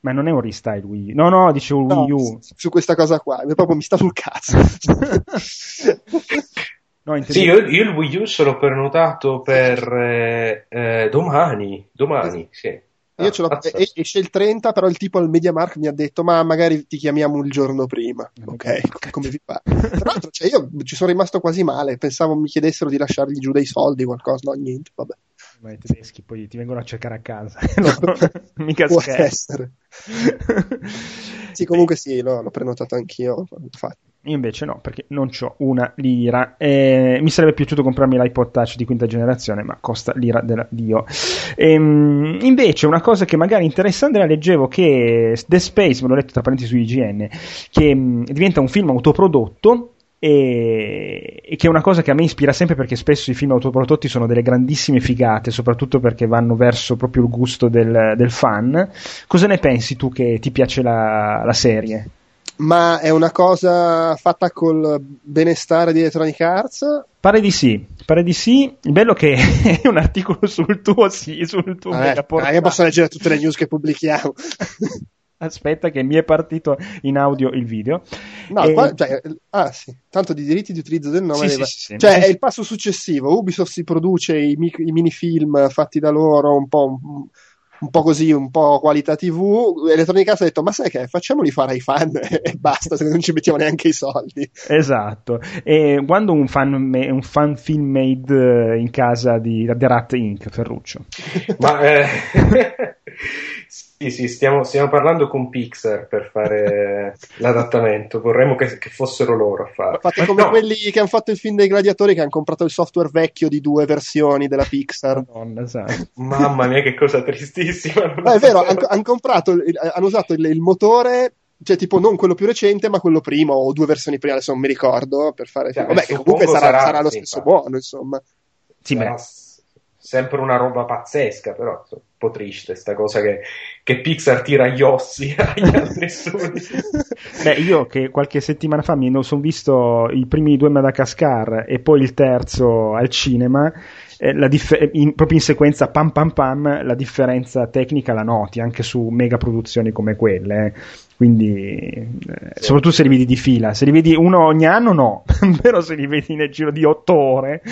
Ma non è un restyle Wii No, no, dicevo no, Wii U. Su questa cosa qua, proprio mi sta sul cazzo. No, sì, io, io, il Wii U l'ho prenotato per eh, eh, domani. Domani, sì. Io ce l'ho, ah, esce il 30, però il tipo al MediaMark mi ha detto: Ma magari ti chiamiamo il giorno prima. Ok, come vi fa? Tra l'altro, cioè, io ci sono rimasto quasi male. Pensavo mi chiedessero di lasciargli giù dei soldi, qualcosa. No, niente, vabbè. Ma i tedeschi poi ti vengono a cercare a casa. Mica Può scherzo. essere. sì, comunque sì, no, l'ho prenotato anch'io. Infatti. Io invece no, perché non ho una lira. Eh, mi sarebbe piaciuto comprarmi l'iPod Touch di quinta generazione, ma costa l'ira della Dio. Ehm, invece, una cosa che magari interessa Andrea, leggevo che The Space, me l'ho letto tra parentesi su IGN, che mh, mm, diventa un film autoprodotto e, che è una cosa che a me ispira sempre perché spesso i film autoprodotti sono delle grandissime figate, soprattutto perché vanno verso proprio il gusto del, del fan. Cosa ne pensi tu che ti piace la, la serie? Ma è una cosa fatta col benestare di Electronic Arts? Pare di sì, pare di sì. Il bello che è un articolo sul tuo, sì, sul tuo eh, ah, io posso leggere tutte le news che pubblichiamo. Aspetta che mi è partito in audio il video. No, e... qua, cioè, ah sì, tanto di diritti di utilizzo del nome. Sì, sì, sì, cioè è il passo successivo. Ubisoft si produce i, mi- i minifilm fatti da loro, un po' un po' così, un po' qualità TV. Electronic Arts ha detto: Ma sai che facciamoli fare ai fan e basta, se non ci mettiamo neanche i soldi. Esatto. E quando un fan, un fan film made eh, in casa di The Rat Inc. Ferruccio. Ma eh, sì, sì, stiamo, stiamo, parlando con Pixar per fare l'adattamento. Vorremmo che, che fossero loro a farlo. Fate come no. quelli che hanno fatto il film dei gladiatori che hanno comprato il software vecchio di due versioni della Pixar. Madonna, esatto. Mamma mia, che cosa tristissima. No, è vero, hanno, hanno, comprato, hanno usato il, il motore cioè tipo non quello più recente ma quello primo o due versioni prima adesso non mi ricordo per fare cioè, vabbè comunque sarà, sarà, sarà lo stesso buono insomma sì, sarà sempre una roba pazzesca però un po' triste sta cosa che, che Pixar tira gli ossi agli altri studi beh io che qualche settimana fa mi sono visto i primi due Madagascar e poi il terzo al cinema eh, dif- in, proprio in sequenza pam pam pam la differenza tecnica la noti anche su mega produzioni come quelle eh. quindi eh, sì. soprattutto se li vedi di fila se li vedi uno ogni anno no però se li vedi nel giro di otto ore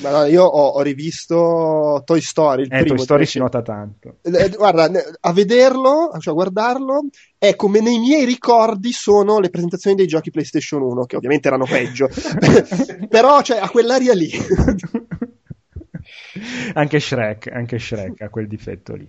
ma no, io ho, ho, rivisto Toy Story il eh, primo, Toy Story si nota tanto eh, guarda a vederlo cioè a guardarlo è come nei miei ricordi sono le presentazioni dei giochi PlayStation 1 che ovviamente erano peggio però cioè a quell'aria lì anche Shrek, anche Shrek ha quel difetto lì.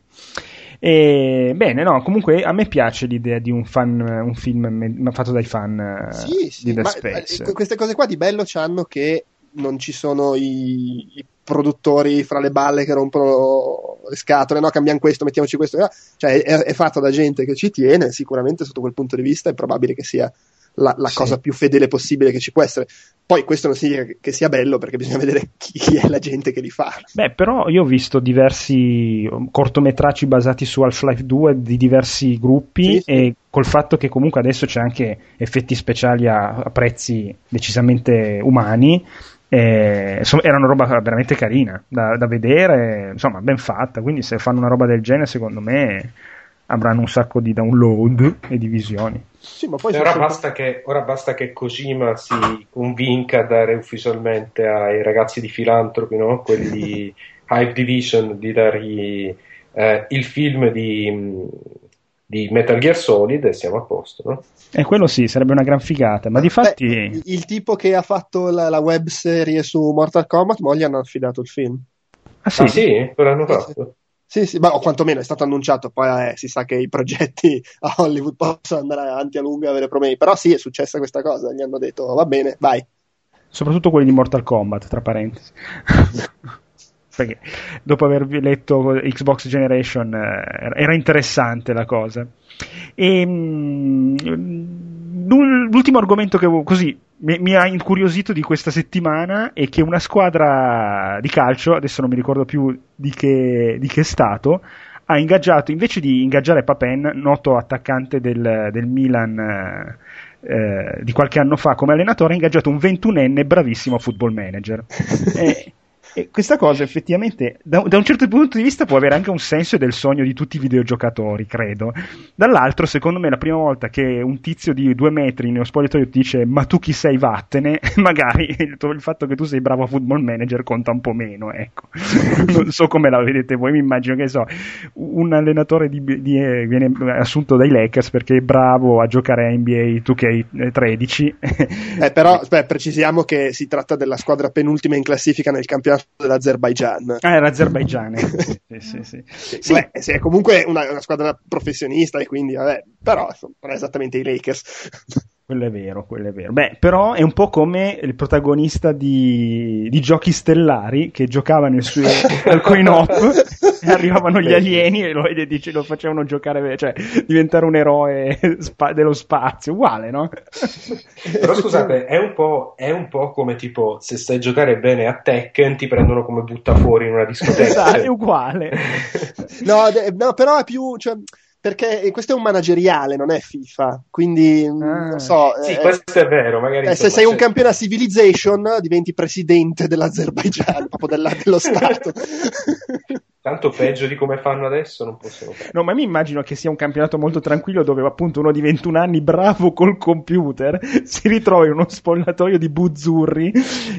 E, bene, no, comunque a me piace l'idea di un, fan, un film me- fatto dai fan sì, sì, di The Space. Eh, queste cose qua di bello c'hanno che non ci sono i, i, produttori fra le balle che rompono le scatole, no, cambiamo questo, mettiamoci questo. Cioè, è, è fatto da gente che ci tiene, sicuramente sotto quel punto di vista è probabile che sia la, la sì. cosa più fedele possibile che ci può essere. Poi questo non significa che sia bello perché bisogna vedere chi, chi è la gente che li fa. Beh, però io ho visto diversi cortometraggi basati su Half-Life 2 di diversi gruppi sì, sì. e col fatto che comunque adesso c'è anche effetti speciali a, a prezzi decisamente umani. Eh, insomma, era una roba veramente carina da, da vedere, insomma, ben fatta. Quindi, se fanno una roba del genere, secondo me avranno un sacco di download e di visioni. Sì, ma poi ora, basta che, ora basta che Kojima si convinca a dare ufficialmente ai ragazzi di filantropi, no? quelli di Hive Division, di dargli eh, il film di, di, Metal Gear Solid e siamo a posto. No? E quello sì, sarebbe una gran figata, ma di fatti... Il tipo che ha fatto la, la web serie su Mortal Kombat, mo gli hanno affidato il film. Ah sì? Ah, sì? Quello hanno fatto? Sì, sì, ma o quantomeno è stato annunciato, poi eh, si sa che i progetti a Hollywood possono andare avanti a lungo e avere problemi, però sì, è successa questa cosa, gli hanno detto va bene, vai. Soprattutto quelli di Mortal Kombat, tra parentesi. Perché dopo aver letto Xbox Generation eh, era interessante la cosa. E, mh, l'ultimo argomento che così mi, mi, ha incuriosito di questa settimana è che una squadra di calcio, adesso non mi ricordo più di che, di che stato, ha ingaggiato, invece di ingaggiare Papen, noto attaccante del, del Milan eh, di qualche anno fa come allenatore, ha ingaggiato un 21enne bravissimo football manager. e, e questa cosa effettivamente, da, da, un certo punto di vista, può avere anche un senso del sogno di tutti i videogiocatori, credo. Dall'altro, secondo me, la prima volta che un tizio di due metri nello spogliatoio ti dice ma tu chi sei, vattene, magari il, il, fatto che tu sei bravo a football manager conta un po' meno, ecco. non so come la vedete voi, mi immagino che so, un allenatore di, di, eh, viene assunto dai Lakers perché è bravo a giocare a NBA 2K13. eh, però, beh, precisiamo che si tratta della squadra penultima in classifica nel campionato dell'Azerbaijan. Ah, era Azerbaijan. sì, sì, sì. sì. Beh, sì, è comunque una, una, squadra professionista e quindi, vabbè, però non è esattamente i Lakers. Quello è vero, quello è vero. Beh, però è un po' come il protagonista di, di giochi stellari che giocava nel suo al coin op e arrivavano gli alieni e lo, e dice, lo facevano giocare, cioè diventare un eroe spa, dello spazio. Uguale, no? però scusate, è un, po', è un po' come tipo se stai a giocare bene a Tekken ti prendono come butta fuori in una discoteca. esatto, è uguale. no, no, però è più. Cioè perché questo è un manageriale, non è FIFA, quindi mm, ah, non so. Sì, eh, questo è vero, magari. Eh, se sei un campione a Civilization diventi presidente dell'Azerbaijan, proprio della, dello Stato. Tanto peggio di come fanno adesso non possono fare. No, ma mi immagino che sia un campionato molto tranquillo dove appunto uno di 21 anni bravo col computer si ritrova in uno spogliatoio di buzzurri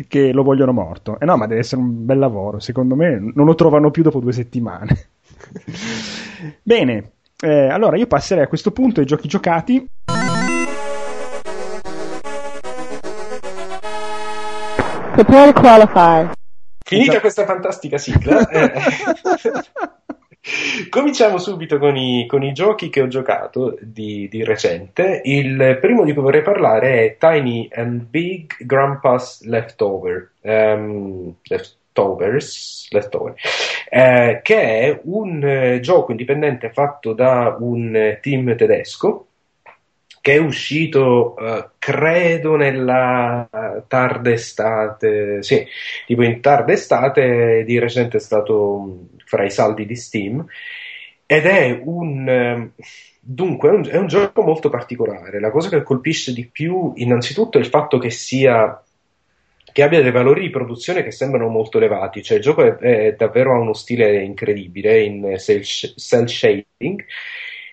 che lo vogliono morto. E eh no, ma deve essere un bel lavoro, secondo me non lo trovano più dopo due settimane. Bene, eh, allora io passerei a questo punto ai giochi giocati. Prepare to qualify. Finita questa fantastica sigla, eh, cominciamo subito con i, con i, giochi che ho giocato di, di, recente. Il primo di cui vorrei parlare è Tiny and Big Grandpa's Leftover. Um, left, Leftovers, Leftover, eh, che è un eh, gioco indipendente fatto da un eh, team tedesco che è uscito, uh, credo, nella tarda estate, sì, tipo in tarda estate, di recente è stato fra i saldi di Steam, ed è un... Dunque, è un, è un gioco molto particolare. La cosa che colpisce di più, innanzitutto, è il fatto che sia che abbia dei valori di produzione che sembrano molto elevati, cioè il gioco è, è davvero ha uno stile incredibile in cell shading.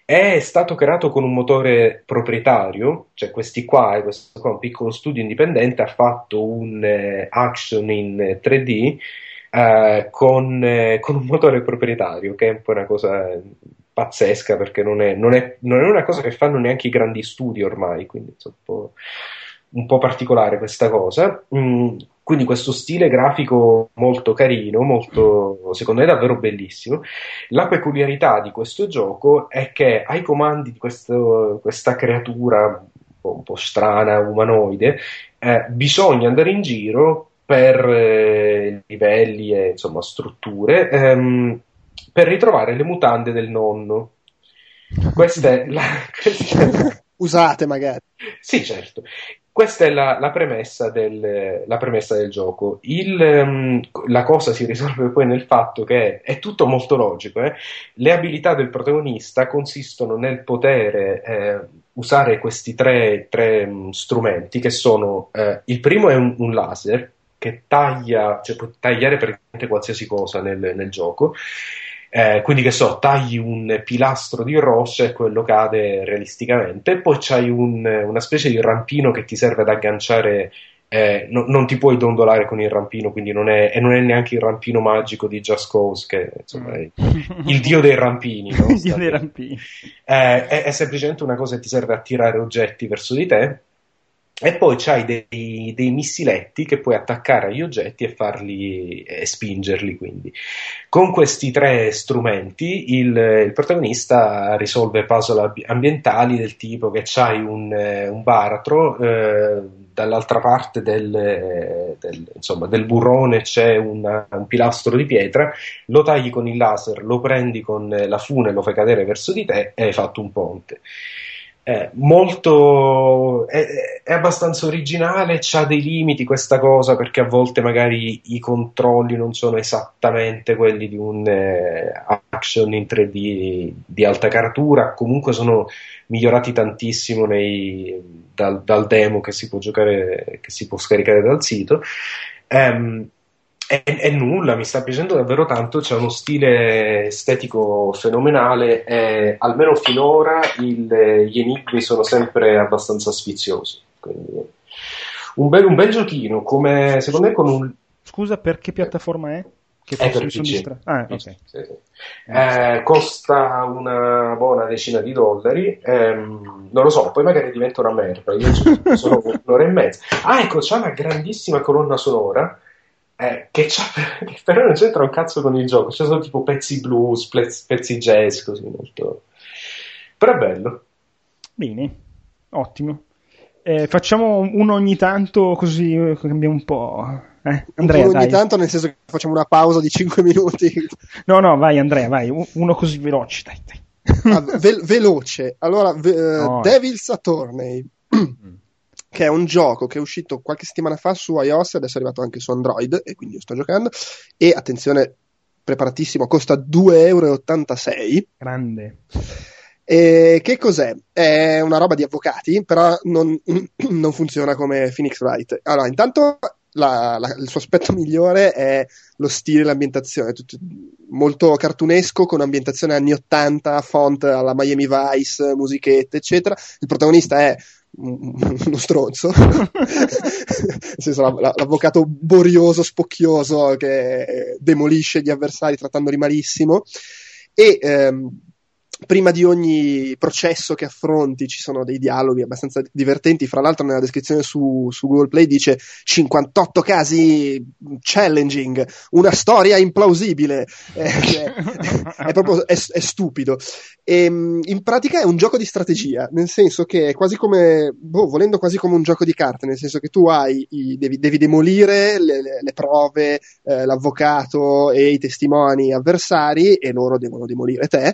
È stato creato con un motore proprietario, cioè questi qua, questo qua un piccolo studio indipendente ha fatto un eh, action in 3D eh, con, eh, con, un motore proprietario, che è un po' una cosa pazzesca perché non è, non è, non è una cosa che fanno neanche i grandi studi ormai, quindi insomma, un po' un po' particolare questa cosa. Mm, quindi questo stile grafico molto carino, molto, secondo me davvero bellissimo. La peculiarità di questo gioco è che ai comandi di questo, questa creatura un po', un po', strana, umanoide, eh, bisogna andare in giro per eh, livelli e insomma, strutture ehm, per ritrovare le mutande del nonno. Questa è la, questa è la... Usate magari. Sì, certo. Questa è la, la, premessa, del, la premessa, del, gioco. Il, um, la cosa si risolve poi nel fatto che è tutto molto logico. Eh? Le abilità del protagonista consistono nel poter eh, usare questi tre, tre um, strumenti che sono eh, il primo è un, un, laser che taglia, cioè può tagliare praticamente qualsiasi cosa nel, nel gioco. Eh, quindi che so, tagli un pilastro di roccia e quello cade realisticamente, poi c'hai un, una specie di rampino che ti serve ad agganciare, eh, no, non ti puoi dondolare con il rampino, quindi non è, e non è neanche il rampino magico di Just Cause, che insomma, è il dio dei rampini. No? il dio dei rampini. Eh, è, è semplicemente una cosa che ti serve a tirare oggetti verso di te e poi c'hai dei, dei, missiletti che puoi attaccare agli oggetti e farli e spingerli. Quindi, con questi tre strumenti, il, il protagonista risolve puzzle ambientali del tipo che c'hai un, un baratro, eh, dall'altra parte del, del, insomma, del burrone c'è una, un pilastro di pietra, lo tagli con il laser, lo prendi con la fune, lo fai cadere verso di te e hai fatto un ponte è molto è, è, abbastanza originale ha dei limiti questa cosa perché a volte magari i controlli non sono esattamente quelli di un eh, action in 3D di alta caratura comunque sono migliorati tantissimo nei, dal, dal, demo che si può giocare che si può scaricare dal sito. Um, è, è, nulla, mi sta piacendo davvero tanto, c'è uno stile estetico fenomenale e almeno finora il, gli enigmi sono sempre abbastanza sfiziosi. Quindi, un, bel, un bel giochino, come secondo me con un... Scusa, per che piattaforma è? Che è per PC. Ah, okay. sì, sì. Eh, costa una buona decina di dollari. Ehm, non lo so, poi magari diventa una merda. Io sono un'ora e mezza. Ah, ecco, c'è una grandissima colonna sonora eh, che, che, però non c'entra un cazzo con il gioco, c'è solo tipo pezzi blues, pezzi, pezzi jazz, così molto. Però è bello. Bene, ottimo. Eh, facciamo uno ogni tanto così eh, cambiamo un po'. Eh? Andrea, uno ogni dai. tanto, nel senso che facciamo una pausa di 5 minuti. No, no, vai Andrea, vai, uno così veloce, dai, dai. Ah, ve- veloce. Allora, ve- no. Devil's Attorney. Che è un gioco che è uscito qualche settimana fa su iOS, adesso è arrivato anche su Android e quindi io sto giocando e attenzione, preparatissimo, costa 2,86 euro. Grande. E che cos'è? È una roba di avvocati, però non, non funziona come Phoenix Wright. Allora, intanto la, la, il suo aspetto migliore è lo stile e l'ambientazione, tutto, molto cartunesco con ambientazione anni 80, font alla Miami Vice, musichette, eccetera. Il protagonista è uno stronzo, senso l'avvocato borioso, spocchioso che demolisce gli avversari trattandoli malissimo. E ehm, prima di ogni processo che affronti ci sono dei dialoghi abbastanza divertenti. Fra l'altro, nella descrizione su, su, Google Play dice 58 casi challenging, una storia implausibile. Eh, è, è, proprio è, è stupido. E, ehm, in pratica è un gioco di strategia, nel senso che è quasi come, boh, volendo quasi come un gioco di carte, nel senso che tu hai i, devi, devi, demolire le, le, le prove, eh, l'avvocato e i testimoni avversari e loro devono demolire te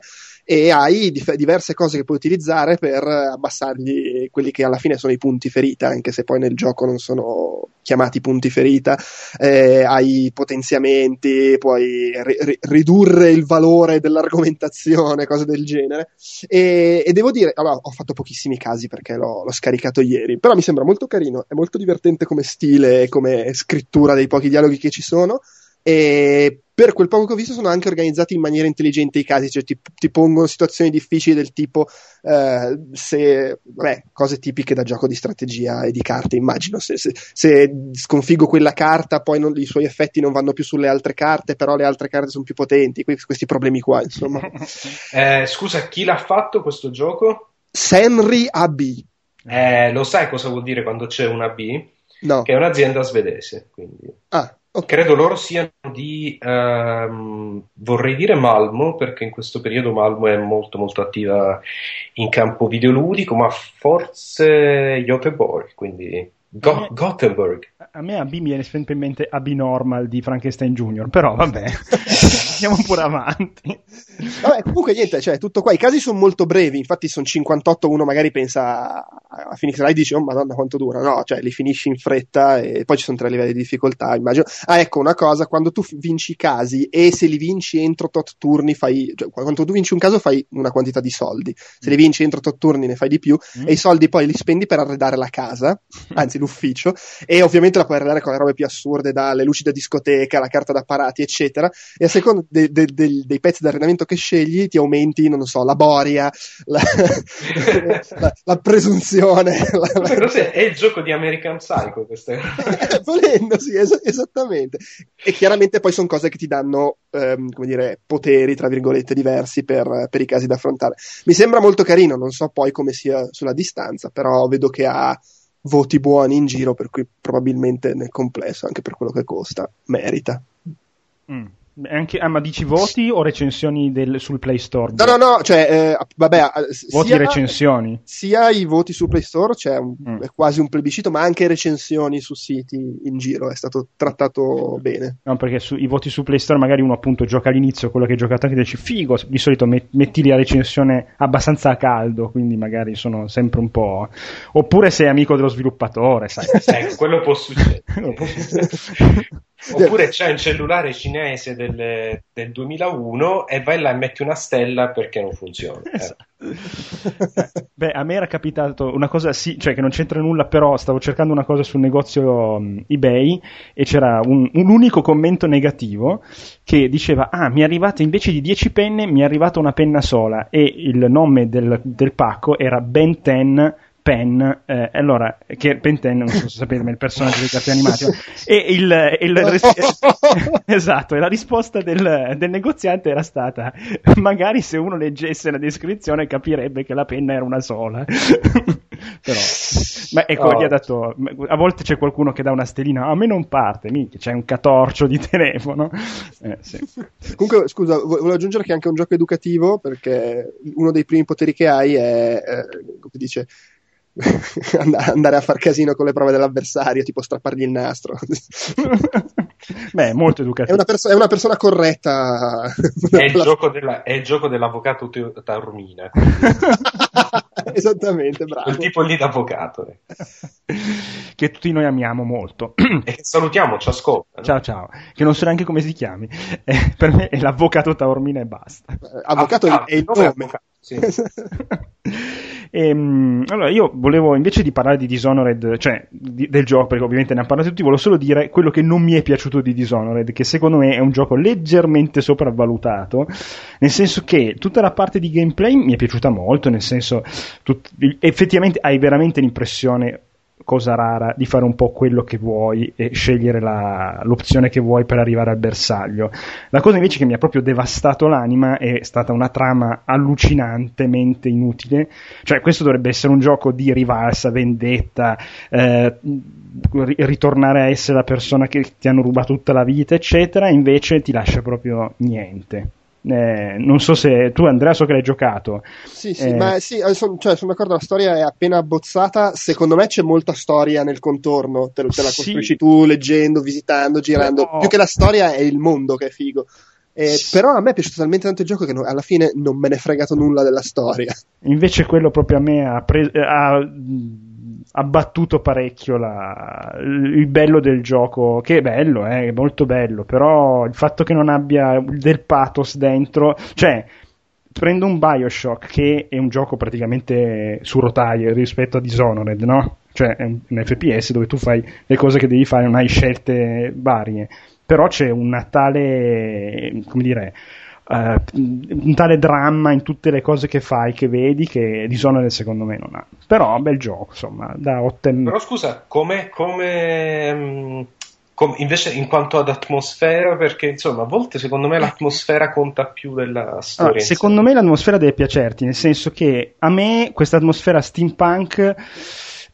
e hai dif- diverse cose che puoi utilizzare per abbassargli quelli che alla fine sono i punti ferita, anche se poi nel gioco non sono chiamati punti ferita, eh, hai potenziamenti, puoi ri- ridurre il valore dell'argomentazione, cose del genere. E, e devo dire, allora, ho fatto pochissimi casi perché l'ho, l'ho, scaricato ieri, però mi sembra molto carino, è molto divertente come stile come scrittura dei pochi dialoghi che ci sono. E per quel poco che ho visto sono anche organizzati in maniera intelligente i casi, cioè ti, ti pongono situazioni difficili del tipo eh, se, vabbè, cose tipiche da gioco di strategia e di carte, immagino, se, se, se sconfiggo quella carta poi non, i suoi effetti non vanno più sulle altre carte, però le altre carte sono più potenti, questi problemi qua, insomma. eh, scusa, chi l'ha fatto questo gioco? Senri AB. Eh, lo sai cosa vuol dire quando c'è una B? No. Che è un'azienda svedese. Quindi. Ah, Okay. Credo loro siano di, um, vorrei dire Malmo, perché in questo periodo Malmo è molto molto attiva in campo videoludico, ma forse Göteborg, quindi Go- a Gothenburg. A me AB mi viene sempre in mente AB Normal di Frankenstein Jr., però vabbè, andiamo pure avanti. Vabbè, comunque niente, cioè, tutto qua. I casi sono molto brevi, infatti sono 58, uno magari pensa a Phoenix Wright e dice, oh madonna quanto dura, no, cioè li finisci in fretta e poi ci sono tre livelli di difficoltà, immagino. Ah, ecco, una cosa, quando tu vinci i casi e se li vinci entro tot turni fai, cioè, quando tu vinci un caso fai una quantità di soldi, se li mm. vinci entro tot turni ne fai di più mm. e i soldi poi li spendi per arredare la casa, anzi l'ufficio, e ovviamente la puoi arredare con le robe più assurde, dalle luci da discoteca, la carta d'apparati, eccetera, e a seconda de- de- de- dei pezzi di arredamento che scegli ti aumenti, non so, la boria, la, la, la presunzione. La, è il gioco di American Psycho, questo è. Volendo, sì, es- esattamente. E chiaramente poi sono cose che ti danno, ehm, come dire, poteri, tra virgolette, diversi per, per i casi da affrontare. Mi sembra molto carino, non so poi come sia sulla distanza, però vedo che ha voti buoni in giro, per cui probabilmente nel complesso, anche per quello che costa, merita. Mm. Anche, ah, ma dici voti o recensioni del, sul Play Store? No, no, no, cioè, eh, vabbè, voti e recensioni. Sia i voti sul Play Store, cioè un, mm. è quasi un plebiscito, ma anche recensioni su siti in giro, è stato trattato bene. No, perché su, i voti su Play Store magari uno appunto gioca all'inizio, quello che hai giocato anche dici figo, di solito met, metti la recensione abbastanza a caldo, quindi magari sono sempre un po'... Oppure sei amico dello sviluppatore, sai. ecco, quello può succedere. Oppure c'è un cellulare cinese del, del, 2001 e vai là e metti una stella perché non funziona. Eh. Esatto. Beh, a me era capitato una cosa, sì, cioè che non c'entra nulla, però stavo cercando una cosa sul negozio um, eBay e c'era un, un, unico commento negativo che diceva: Ah, mi è arrivata invece di 10 penne, mi è arrivata una penna sola e il nome del, del pacco era Ben 10 Pen, eh, allora, che Pen 10, non so se sapete, ma è il personaggio dei cartoni animati, e il, il esatto, e la risposta del, del, negoziante era stata, magari se uno leggesse la descrizione capirebbe che la penna era una sola. Però, ma ecco, oh. gli ha dato, a volte c'è qualcuno che dà una stellina, a me non parte, mica, c'è un catorcio di telefono. Eh, sì. Comunque, scusa, volevo aggiungere che è anche un gioco educativo, perché uno dei primi poteri che hai è, eh, come dice, andare a far casino con le prove dell'avversario, tipo strappargli il nastro. Beh, molto educativo. È una, perso- è una persona corretta. È il, gioco della, è il gioco dell'avvocato Taormina. Esattamente, bravo. Il tipo lì d'avvocato. Eh. che tutti noi amiamo molto. e salutiamo, ci ascolta. Ciao, ciao. Che non so neanche come si chiami. Eh, per me è l'avvocato Taormina e basta. Avvocato ah, è il nome. Avvocato, sì. E, ehm, allora, io volevo invece di parlare di Dishonored, cioè di, del gioco, perché ovviamente ne hanno parlato tutti, volevo solo dire quello che non mi è piaciuto di Dishonored, che secondo me è un gioco leggermente sopravvalutato, nel senso che tutta la parte di gameplay mi è piaciuta molto, nel senso, tut, effettivamente hai veramente l'impressione cosa rara di fare un po' quello che vuoi e scegliere la, l'opzione che vuoi per arrivare al bersaglio. La cosa invece che mi ha proprio devastato l'anima è stata una trama allucinantemente inutile. Cioè, questo dovrebbe essere un gioco di rivalsa, vendetta, eh, ritornare a essere la persona che ti hanno rubato tutta la vita, eccetera, invece ti lascia proprio niente. Eh, non so se tu Andrea so che l'hai giocato. Sì sì eh, ma sì eh, son, cioè, sono d'accordo la storia è appena abbozzata. Secondo me c'è molta storia nel contorno te, te la costruisci sì. tu leggendo visitando girando. Però... più che la storia è il mondo che è figo. Eh, però a me è piaciuto talmente tanto il gioco che no, alla fine non me ne è fregato nulla della storia. Invece quello proprio a me ha, pre- ha abbattuto parecchio la, il bello del gioco, che è bello, eh, è molto bello, però il fatto che non abbia del pathos dentro, cioè prendo un Bioshock che è un gioco praticamente su rotaie rispetto a Dishonored, no? Cioè è un, FPS dove tu fai le cose che devi fare, non hai scelte varie, però c'è una tale, come dire, Uh, un tale dramma in tutte le cose che fai, che vedi, che Dishonored secondo me non ha. Però bel gioco, insomma, da 8 Però scusa, come, come, mm, come, invece in quanto ad atmosfera, perché insomma a volte secondo me l'atmosfera conta più della storia. Ah, secondo me l'atmosfera deve piacerti, nel senso che a me questa atmosfera steampunk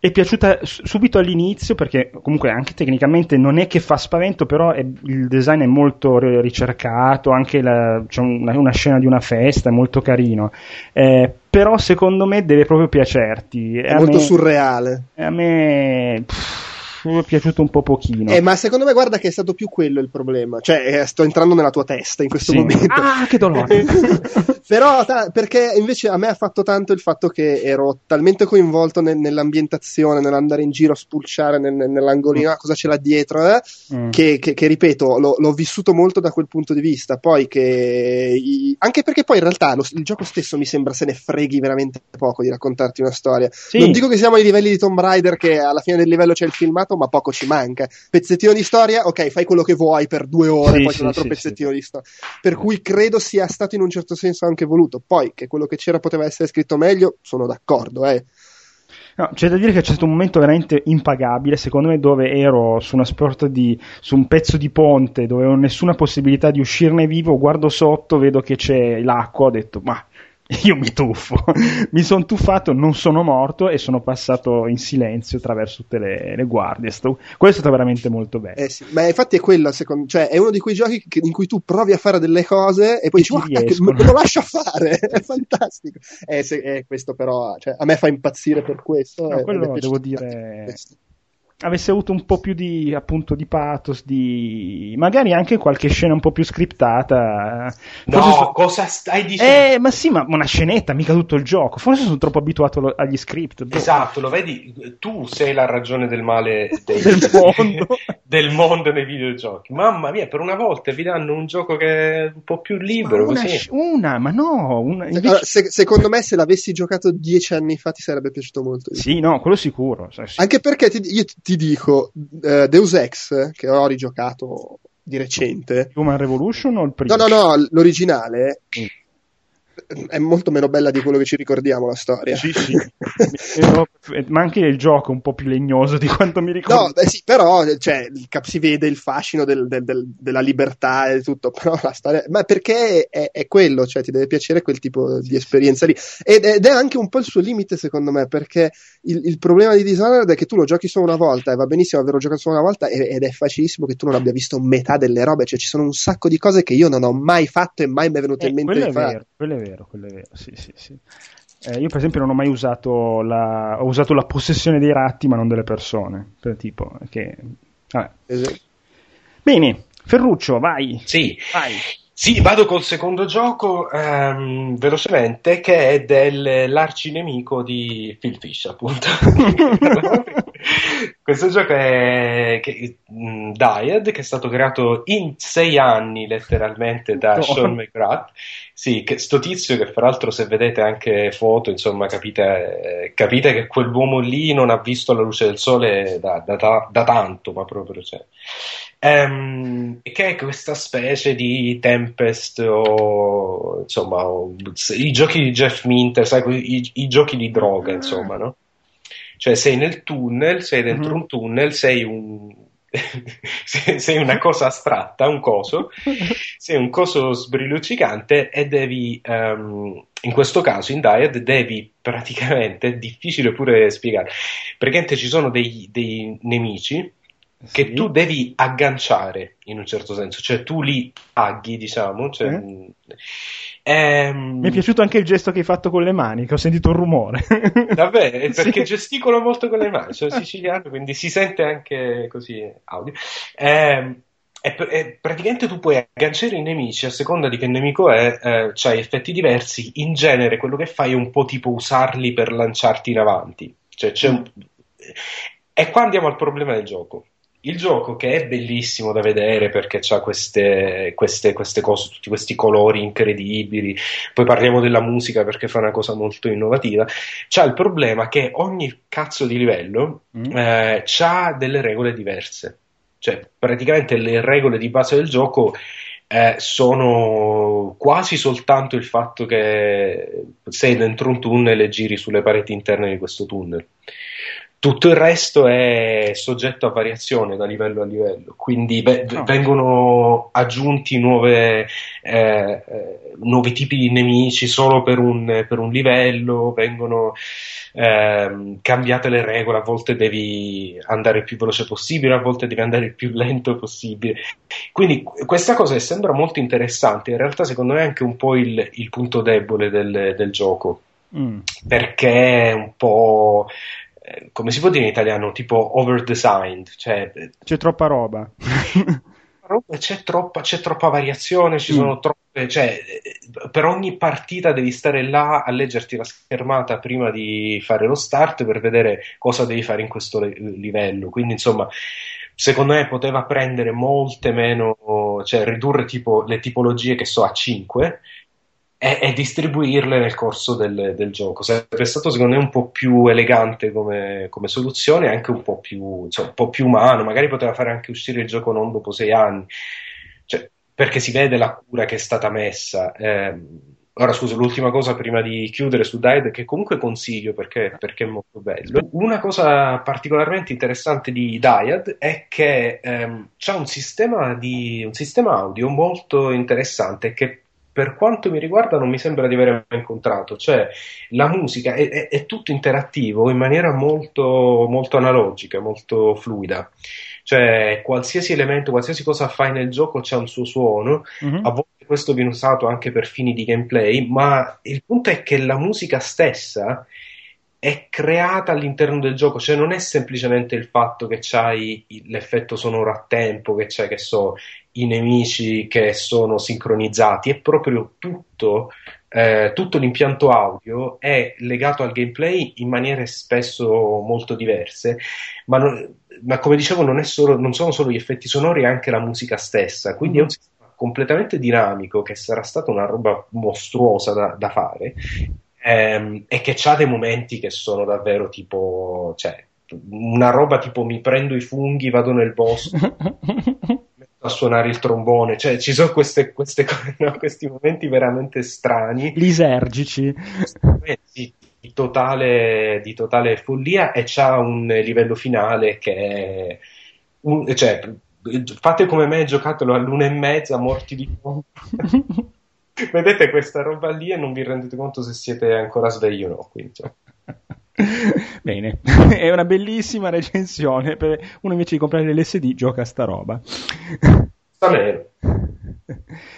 è piaciuta subito all'inizio perché comunque anche tecnicamente non è che fa spavento, però è, il design è molto ricercato, anche la, c'è una, una, scena di una festa, è molto carino. Eh, però secondo me deve proprio piacerti. È molto me, surreale. A me... Pff, è piaciuto un po' pochino. Eh, ma secondo me guarda che è stato più quello il problema. Cioè, eh, sto entrando nella tua testa in questo sì. momento. Ah, che dolore! Però, ta- perché invece a me ha fatto tanto il fatto che ero talmente coinvolto ne- nell'ambientazione, nell'andare in giro a spulciare nel- nell'angolino, mm. cosa c'è là dietro, eh? mm. che, che, che, ripeto, lo- l'ho vissuto molto da quel punto di vista. Poi che... I- anche perché poi in realtà lo- il gioco stesso mi sembra se ne freghi veramente poco di raccontarti una storia. Sì. Non dico che siamo ai livelli di Tomb Raider che alla fine del livello c'è il filmato, ma poco ci manca. Pezzettino di storia, ok, fai quello che vuoi per due ore, sì, poi sì, un altro sì, pezzettino di storia. Per cui credo sia stato in un certo senso anche voluto. Poi che quello che c'era poteva essere scritto meglio, sono d'accordo, eh. No, c'è da dire che c'è stato un momento veramente impagabile, secondo me, dove ero su una sorta di su un pezzo di ponte dove non ho nessuna possibilità di uscirne vivo, guardo sotto, vedo che c'è l'acqua, ho detto "Ma io mi tuffo. mi sono tuffato, non sono morto e sono passato in silenzio attraverso tutte le, le guardie. Sto, questo è stato veramente molto bello. Eh sì, ma infatti è quello, secondo, cioè è uno di quei giochi che, in cui tu provi a fare delle cose e poi dici, guarda, che me lo lascia fare, è fantastico. Eh, se, eh, questo però, cioè, a me fa impazzire per questo. No, quello devo dire... Questo avesse avuto un po' più di, appunto, di pathos, di magari anche qualche scena un po' più scriptata. No, so... cosa stai dicendo? Eh, ma sì, ma una scenetta, mica tutto il gioco. Forse sono troppo abituato lo, agli script. Boh. Esatto, lo vedi, tu sei la ragione del male dei, del, mondo. del mondo nei videogiochi. Mamma mia, per una volta vi danno un gioco che è un po' più libero. Ma una, così. una, ma no. Una, invece... allora, se, secondo me, se l'avessi giocato dieci anni fa, ti sarebbe piaciuto molto. Sì, no, quello sicuro. Sì. Anche perché ti, io ti ti dico, uh, Deus Ex, che ho rigiocato di recente. Human Revolution o il primo? No, no, no, l'originale. Mm è molto meno bella di quello che ci ricordiamo la storia. Sì, sì. ma anche il gioco è un po' più legnoso di quanto mi ricordo. No, beh, sì, però cioè, si vede il fascino del, del, del, della libertà e tutto, però la storia... Ma perché è, è, quello, cioè ti deve piacere quel tipo di esperienza lì. Ed, ed, è anche un po' il suo limite, secondo me, perché il, il, problema di Dishonored è che tu lo giochi solo una volta e va benissimo averlo giocato solo una volta ed è facilissimo che tu non abbia visto metà delle robe, cioè ci sono un sacco di cose che io non ho mai fatto e mai mi è venuto eh, in mente di fare. Quello è vero, quello è vero, sì, sì, sì. Eh, io per esempio non ho mai usato la, ho usato la possessione dei ratti ma non delle persone, per tipo, che... Esatto. Bene, Ferruccio, vai. Sì. Vai. Sì, vado col secondo gioco um, velocemente, che è dell'arcinemico di Phil Fish, appunto. Questo gioco è che, mh, Dyad, che è stato creato in sei anni letteralmente da no. Sean McGrath. Sì, che, sto tizio che fra l'altro se vedete anche foto, insomma, capite, eh, capite che quell'uomo lì non ha visto la luce del sole da, da, da, da tanto, ma proprio cioè. Um, che è questa specie di Tempest o insomma o, i giochi di Jeff Minter, sai, i, i giochi di droga, insomma, no? Cioè sei nel tunnel, sei dentro mm-hmm. un tunnel, sei un sei una cosa astratta, un coso, sei un coso sbrilluccicante e devi, um, in questo caso in Diet, devi praticamente, è difficile pure spiegare, praticamente ci sono dei, dei nemici che sì. tu devi agganciare in un certo senso, cioè tu li aghi, diciamo. Cioè, eh? Ehm... Mi è piaciuto anche il gesto che hai fatto con le mani, che ho sentito un rumore. Davvero, perché sì. gesticolo molto con le mani, sono siciliano, quindi si sente anche così audio. Ehm, e, e praticamente tu puoi agganciare i nemici a seconda di che nemico è, eh, c'hai effetti diversi. In genere, quello che fai è un po' tipo usarli per lanciarti in avanti. Cioè, c'è un... E qua andiamo al problema del gioco il gioco che è bellissimo da vedere perché ha queste, queste, queste, cose, tutti questi colori incredibili, poi parliamo della musica perché fa una cosa molto innovativa, c'ha il problema che ogni cazzo di livello mm. eh, ha delle regole diverse, cioè praticamente le regole di base del gioco eh, sono quasi soltanto il fatto che sei dentro un tunnel e giri sulle pareti interne di questo tunnel. Tutto il resto è soggetto a variazione da livello a livello, quindi be- no. vengono aggiunti nuove, eh, eh, nuovi tipi di nemici solo per un, per un livello, vengono eh, cambiate le regole, a volte devi andare il più veloce possibile, a volte devi andare il più lento possibile. Quindi questa cosa sembra molto interessante, in realtà secondo me è anche un po' il, il punto debole del, del gioco. Mm. Perché è un po' Eh, come si può dire in italiano, tipo overdesigned, cioè c'è troppa roba. c'è, troppa, c'è troppa variazione, ci mm. sono troppe, cioè eh, per ogni partita devi stare là a leggerti la schermata prima di fare lo start per vedere cosa devi fare in questo livello. Quindi, insomma, secondo me poteva prendere molte meno, cioè ridurre tipo le tipologie che so a 5 e, e distribuirle nel corso del, del, gioco. Sarebbe stato secondo me un po' più elegante come, come soluzione, anche un po, più, insomma, un po' più umano, magari poteva fare anche uscire il gioco non dopo sei anni, cioè, perché si vede la cura che è stata messa. Eh, Ora scusa, l'ultima cosa prima di chiudere su Died che comunque consiglio perché, perché, è molto bello. Una cosa particolarmente interessante di Diad è che ehm, c'è un sistema, di, un sistema audio molto interessante che per quanto mi riguarda non mi sembra di aver mai incontrato, cioè la musica è, è, è tutto interattivo in maniera molto, molto analogica, molto fluida. Cioè, qualsiasi elemento, qualsiasi cosa fai nel gioco c'è un suo suono. Mm-hmm. A volte questo viene usato anche per fini di gameplay, ma il punto è che la musica stessa è creata all'interno del gioco, cioè non è semplicemente il fatto che c'hai l'effetto sonoro a tempo, che c'è, che so, i nemici che sono sincronizzati, è proprio tutto, eh, tutto l'impianto audio è legato al gameplay in maniere spesso molto diverse, ma, non, ma come dicevo non, solo, non, sono solo gli effetti sonori, è anche la musica stessa, quindi è un sistema completamente dinamico che sarà stata una roba mostruosa da, da fare ehm, e che ha dei momenti che sono davvero tipo, cioè, una roba tipo mi prendo i funghi, vado nel bosco, a suonare il trombone, cioè ci sono queste, queste, no, questi momenti veramente strani. Lisergici. Di, di, totale, di totale follia e c'ha un livello finale che è... Un, cioè, fate come me, giocatelo all'una e mezza, morti di fome. Vedete questa roba lì e non vi rendete conto se siete ancora svegli o no. Quindi, cioè. Bene, è una bellissima recensione per uno invece di comprare l'SD gioca a sta roba. Sta bene.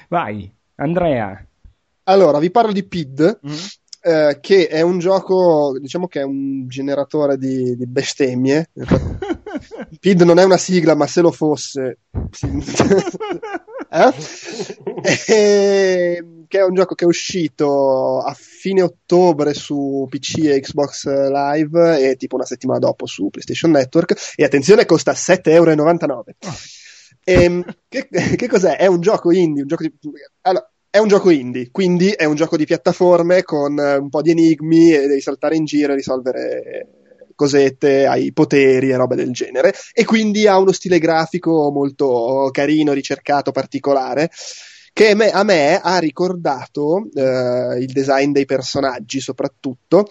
Vai, Andrea. Allora, vi parlo di PID. Mm-hmm. Eh, che è un gioco, diciamo che è un generatore di, di bestemmie. PID non è una sigla, ma se lo fosse, eh? e, che è un gioco che è uscito a fine ottobre su PC e Xbox Live e tipo una settimana dopo su PlayStation Network. E attenzione, costa 7,99 euro. E, ehm, che, che, cos'è? È un gioco indie, un gioco di... Allora, è un gioco indie, quindi è un gioco di piattaforme con un po' di enigmi e devi saltare in giro e risolvere cosette, hai poteri e robe del genere, e quindi ha uno stile grafico molto carino, ricercato, particolare che a me ha ricordato eh, il design dei personaggi soprattutto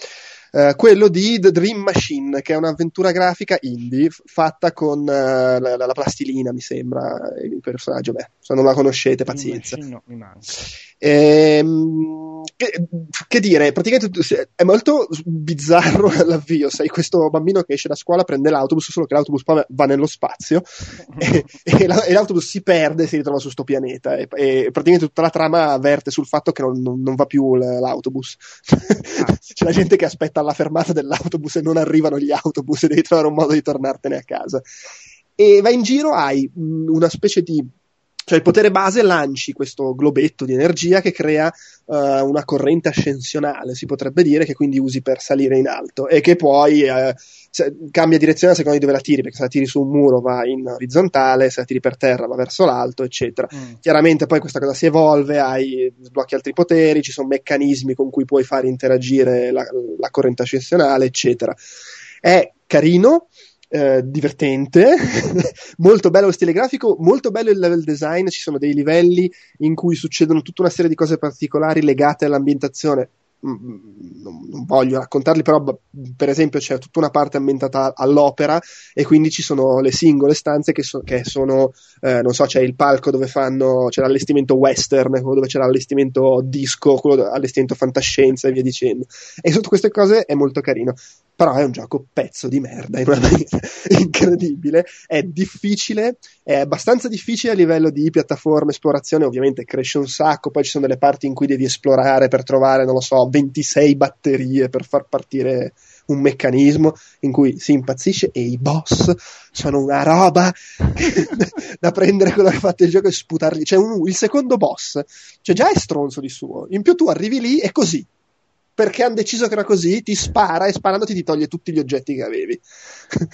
eh, quello di The Dream Machine, che è un'avventura grafica indie fatta con uh, la, la, plastilina, mi sembra, il personaggio. Beh, se non la conoscete, pazienza. No, mi manca. Ehm, che, che, dire, praticamente è molto bizzarro l'avvio. Sei questo bambino che esce da scuola, prende l'autobus, solo che l'autobus va nello spazio e, e, la, e, l'autobus si perde e si ritrova su sto pianeta. E, e, praticamente tutta la trama avverte sul fatto che non, non, non va più l'autobus. Ah. C'è la gente che aspetta alla fermata dell'autobus e non arrivano gli autobus e devi trovare un modo di tornartene a casa. E vai in giro, hai una specie di cioè il potere base lanci questo globetto di energia che crea uh, una corrente ascensionale, si potrebbe dire, che quindi usi per salire in alto e che poi uh, se, cambia direzione a seconda di dove la tiri, perché se la tiri su un muro va in orizzontale, se la tiri per terra va verso l'alto, eccetera. Mm. Chiaramente poi questa cosa si evolve, hai, sblocchi altri poteri, ci sono meccanismi con cui puoi fare interagire la, la corrente ascensionale, eccetera. È carino, eh, divertente, molto bello lo stile grafico, molto bello il level design, ci sono dei livelli in cui succedono tutta una serie di cose particolari legate all'ambientazione non, non, voglio raccontarli, però per esempio c'è tutta una parte ambientata all'opera e quindi ci sono le singole stanze che, so, che sono, eh, non so, c'è il palco dove fanno, c'è l'allestimento western, quello dove c'è l'allestimento disco, quello allestimento fantascienza e via dicendo. E sotto queste cose è molto carino. Però è un gioco pezzo di merda in una maniera incredibile. È difficile, è abbastanza difficile a livello di piattaforma, esplorazione, ovviamente cresce un sacco, poi ci sono delle parti in cui devi esplorare per trovare, non lo so, 26 batterie per far partire un meccanismo in cui si impazzisce e i boss sono una roba da prendere quello che ha fatto il gioco e sputarli. Cioè, un, il secondo boss, cioè già è stronzo di suo. In più tu arrivi lì e così perché hanno deciso che era così, ti spara e sparandoti ti toglie tutti gli oggetti che avevi.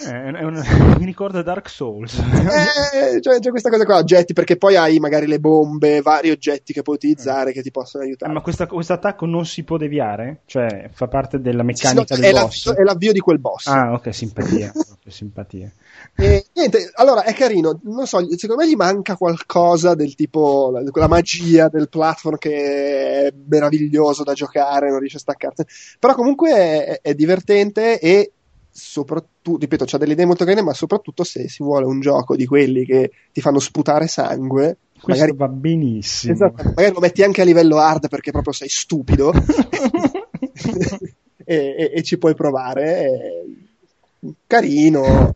Eh, una, mi ricorda Dark Souls. eh, cioè, c'è questa cosa qua, oggetti, perché poi hai magari le bombe, vari oggetti che puoi utilizzare che ti possono aiutare. Eh, ma questo attacco non si può deviare? Cioè, fa parte della meccanica sì, no, del è boss? È l'avvio di quel boss. Ah, ok, simpatia. simpatia. E, niente, allora è carino, non so, secondo me gli manca qualcosa del tipo la, magia del platform che è meraviglioso da giocare, non riesce a staccarsene, però comunque è, è divertente e soprattutto, ripeto, c'ha delle idee molto carine, ma soprattutto se si vuole un gioco di quelli che ti fanno sputare sangue, questo magari, va benissimo. Esatto, magari lo metti anche a livello hard perché proprio sei stupido e, e, e, ci puoi provare. E, carino.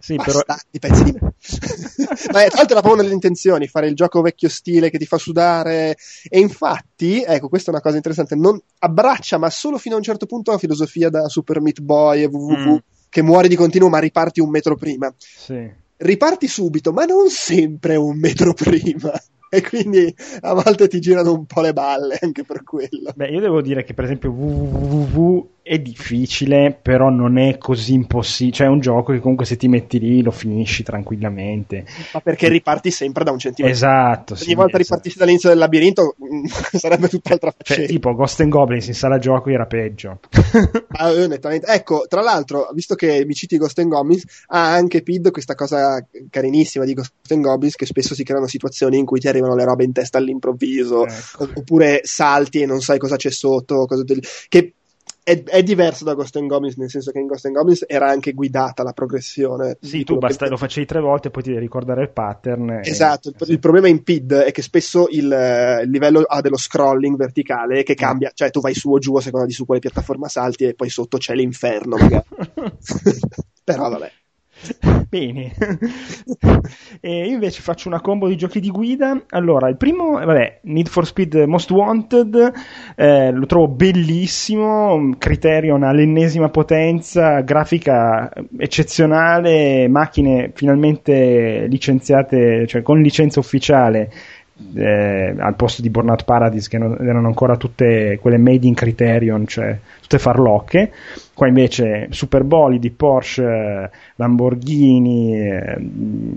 Sì, però... pezzi di. Ma tra l'altro era proprio nelle intenzioni, fare il gioco vecchio stile che ti fa sudare. E infatti, ecco, questa è una cosa interessante, non abbraccia, ma solo fino a un certo punto, la filosofia da Super Meat Boy e www, mm. che muori di continuo ma riparti un metro prima. Sì. Riparti subito, ma non sempre un metro prima e quindi a volte ti girano un po' le balle anche per quello. Beh, io devo dire che per esempio www è difficile, però non è così impossibile. Cioè, è un gioco che comunque se ti metti lì lo finisci tranquillamente. Ma perché riparti sempre da un centimetro? Esatto. Ogni sì, volta esatto. ripartissi dall'inizio del labirinto mm, sarebbe tutt'altra faccenda. Cioè, tipo Ghost and Goblins in sala gioco era peggio. ah, ecco, tra l'altro, visto che mi citi Ghost and Goblins, ha anche PID questa cosa carinissima di Ghost and Goblins che spesso si creano situazioni in cui ti arrivano le robe in testa all'improvviso, ecco. oppure salti e non sai cosa c'è sotto, cosa del... che è, è, diverso da Ghost and Goblins, nel senso che in Ghost and Goblins era anche guidata la progressione. Sì, tu basta, che... lo facevi tre volte e poi ti devi ricordare il pattern. Esatto, e... il, il, problema in PID è che spesso il, il, livello ha dello scrolling verticale che cambia, mm. cioè tu vai su o giù a seconda di su quale piattaforma salti e poi sotto c'è l'inferno. Però vabbè. Bene, e io invece faccio una combo di giochi di guida. Allora, il primo, vabbè, Need for Speed Most Wanted, eh, lo trovo bellissimo, Criterion all'ennesima potenza, grafica eccezionale, macchine finalmente licenziate, cioè con licenza ufficiale. Eh, al posto di Burnout Paradise che non, erano ancora tutte quelle made in Criterion, cioè tutte farlocche Qua invece super bolidi, Porsche, Lamborghini, eh,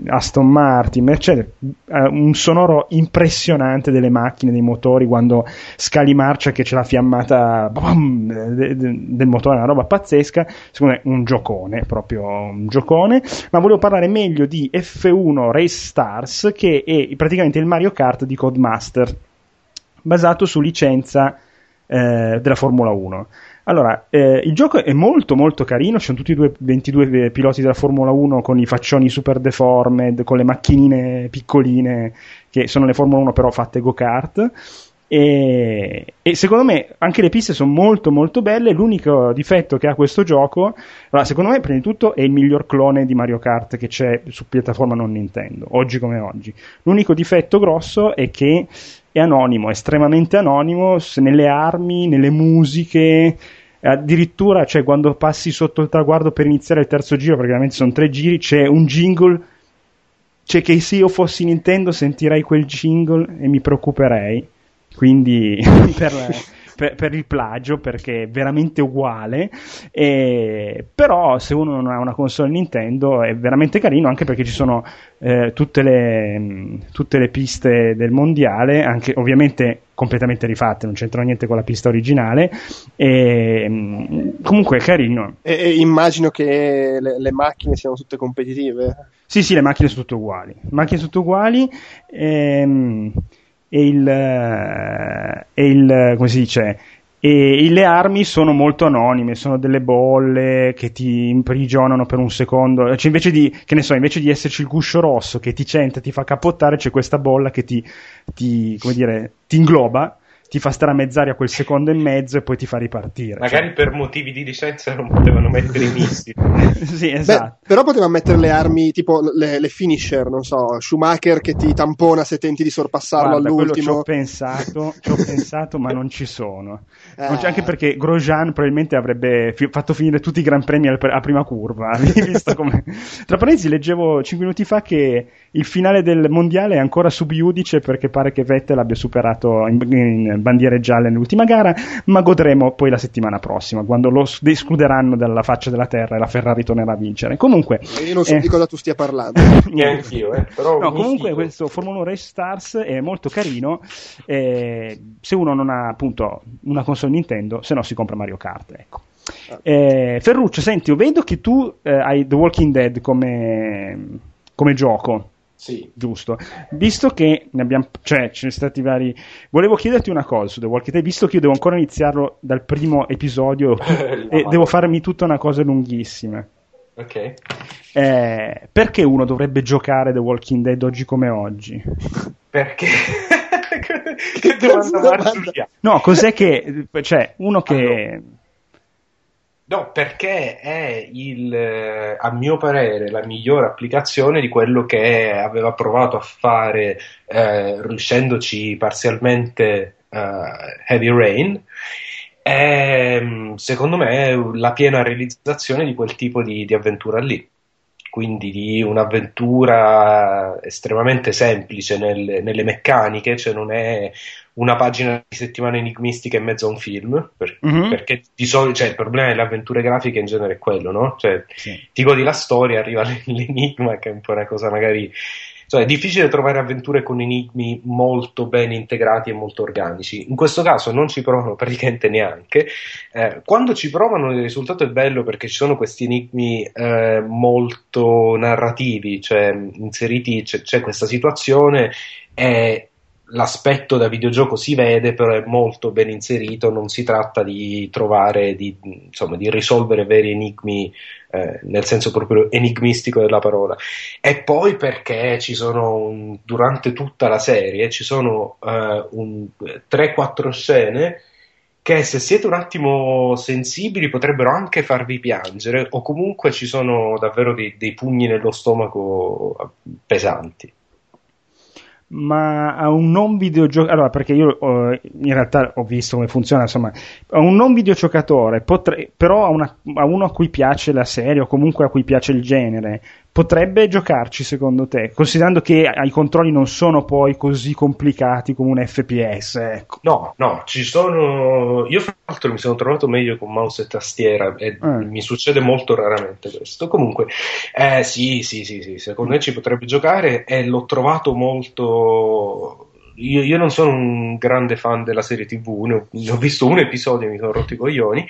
Aston Martin, Mercedes, eh, un sonoro impressionante delle macchine, dei motori quando scali marcia che c'è la fiammata boom, del motore, una roba pazzesca. Secondo me un giocone, proprio un giocone. Ma volevo parlare meglio di F1 Race Stars, che è praticamente il Mario Kart di Codemaster, basato su licenza eh, della Formula 1. Allora, eh, il gioco è molto molto carino, ci sono tutti i 22 piloti della Formula 1 con i faccioni super deformed, con le macchinine piccoline, che sono le Formula 1 però fatte go-kart. E, e, secondo me anche le piste sono molto molto belle. L'unico difetto che ha questo gioco, allora, secondo me, prima di tutto, è il miglior clone di Mario Kart che c'è su piattaforma non Nintendo, oggi come oggi. L'unico difetto grosso è che è anonimo, estremamente anonimo, nelle armi, nelle musiche, addirittura cioè, quando passi sotto il traguardo per iniziare il terzo giro, perché veramente sono tre giri, c'è un jingle, cioè che se io fossi Nintendo sentirei quel jingle e mi preoccuperei, quindi per per, per, il plagio perché è veramente uguale. E, però se uno non ha una console Nintendo è veramente carino anche perché ci sono eh, tutte, le, tutte le piste del mondiale, anche ovviamente completamente rifatte, non c'entra niente con la pista originale. E, comunque è carino. E, e immagino che le, le, macchine siano tutte competitive. Sì, sì, le macchine sono tutte uguali. Macchine sono tutte uguali. Ehm, e il, eh, e il come si dice e le armi sono molto anonime, sono delle bolle che ti imprigionano per un secondo. Cioè, invece di, che ne so, invece di esserci il guscio rosso che ti centa, ti fa capottare, c'è questa bolla che ti, ti, come dire, ti ingloba ti fa stare a mezz'aria quel secondo e mezzo e poi ti fa ripartire. Magari cioè... per motivi di licenza non potevano mettere i missili. sì, esatto. Beh, però potevano mettere le armi tipo le, le, finisher, non so, Schumacher che ti tampona se tenti di sorpassarlo Guarda, all'ultimo. Ci ho pensato, ci ho pensato, ma non ci sono. Eh. Non anche perché Grosjean probabilmente avrebbe fi- fatto finire tutti i gran premi al, a prima curva. visto come... Tra parentesi, leggevo 5 minuti fa che il finale del mondiale è ancora sub iudice perché pare che Vettel abbia superato in, in bandiere gialle nell'ultima gara, ma godremo poi la settimana prossima, quando lo escluderanno dalla faccia della terra e la Ferrari tornerà a vincere. Comunque, io non so eh, di cosa tu stia parlando. Neanche io, eh, però no, comunque figo. questo Formula 1 Race Stars è molto carino. Eh, se uno non ha appunto una console Nintendo, se no si compra Mario Kart, ecco. Ah. Eh, Ferruccio, senti, io vedo che tu eh, hai The Walking Dead come, come gioco. Sì. Giusto. Visto che ne abbiamo, cioè, ce ne sono stati vari. Volevo chiederti una cosa su The Walking Dead, visto che io devo ancora iniziarlo dal primo episodio e devo farmi tutta una cosa lunghissima. Ok. Eh, perché uno dovrebbe giocare The Walking Dead oggi come oggi? Perché? che domanda No, cos'è che. Cioè, uno che. Allora No, perché è il, eh, a mio parere la migliore applicazione di quello che aveva provato a fare eh, riuscendoci parzialmente uh, Heavy Rain. È, mm, secondo me la piena realizzazione di quel tipo di, di avventura lì quindi di un'avventura estremamente semplice nel, nelle meccaniche, cioè non è una pagina di settimana enigmistica in mezzo a un film, per, mm-hmm. perché di solito cioè, il problema delle avventure grafiche in genere è quello, no? Cioè, sì. ti godi la storia, arriva l'enigma, che è un po' una cosa magari cioè, è difficile trovare avventure con enigmi molto ben integrati e molto organici. In questo caso non ci provano praticamente neanche. Eh, quando ci provano il risultato è bello perché ci sono questi enigmi eh, molto narrativi, cioè inseriti, c'è, c'è questa situazione e l'aspetto da videogioco si vede, però è molto ben inserito, non si tratta di trovare, di, insomma, di risolvere veri enigmi eh, nel senso proprio enigmistico della parola. E poi perché ci sono, durante tutta la serie, ci sono eh, un, 3-4 scene che se siete un attimo sensibili potrebbero anche farvi piangere o comunque ci sono davvero dei, dei pugni nello stomaco pesanti ma a un non videogiocatore, allora perché io uh, in realtà ho visto come funziona, insomma, a un non videogiocatore, potre, però a, una, a, uno a cui piace la serie o comunque a cui piace il genere, potrebbe giocarci secondo te, considerando che i controlli non sono poi così complicati come un FPS? Ecco. No, no, ci sono. Io fra l'altro mi sono trovato meglio con mouse e tastiera e eh. mi succede molto raramente questo. Comunque, eh, sì, sì, sì, sì, secondo me ci potrebbe giocare e l'ho trovato molto io, io, non sono un grande fan della serie TV, ne ho, ne ho visto un episodio e mi sono rotto i coglioni.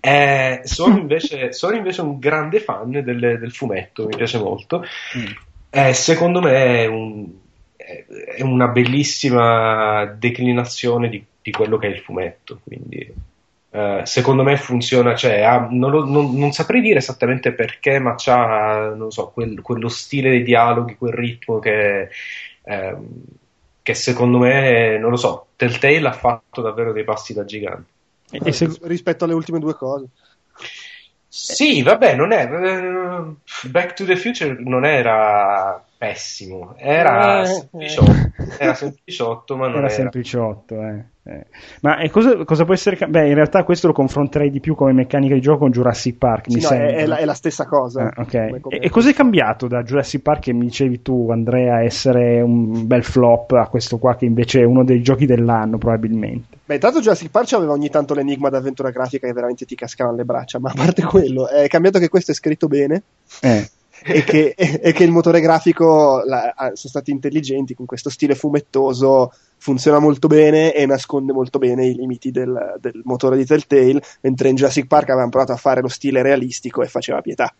Eh, sono, invece, sono, invece, un grande fan del, del fumetto, mi piace molto. Mm. Eh, secondo me è, un, è, una bellissima declinazione di, di, quello che è il fumetto. Quindi, eh, secondo me funziona, cioè, ha, non, lo, non, non, saprei dire esattamente perché, ma ha so, quel, quello stile dei dialoghi, quel ritmo che. Ehm, che secondo me, non lo so, Telltale ha fatto davvero dei passi da gigante. E se... Rispetto alle ultime due cose. Sì, vabbè, non è. Eh, Back to the Future non era pessimo, era eh, sempliciotto, eh. era sempliciotto, ma non era. Era sempliciotto, eh. Eh. Ma cosa, cosa, può essere? Beh, in realtà questo lo confronterei di più come meccanica di gioco con Jurassic Park. Sì, mi no, sembra. È, la, è, la, stessa cosa. Ah, okay. come, come... E, e cos'è cambiato da Jurassic Park che mi dicevi tu, Andrea, essere un bel flop a questo qua che invece è uno dei giochi dell'anno, probabilmente? Beh, intanto Jurassic Park aveva ogni tanto l'enigma d'avventura grafica che veramente ti cascavano le braccia, ma a parte quello, è cambiato che questo è scritto bene. Eh e, che, e, che, il motore grafico la, sono stati intelligenti con questo stile fumettoso funziona molto bene e nasconde molto bene i limiti del, del motore di Telltale mentre in Jurassic Park avevano provato a fare lo stile realistico e faceva pietà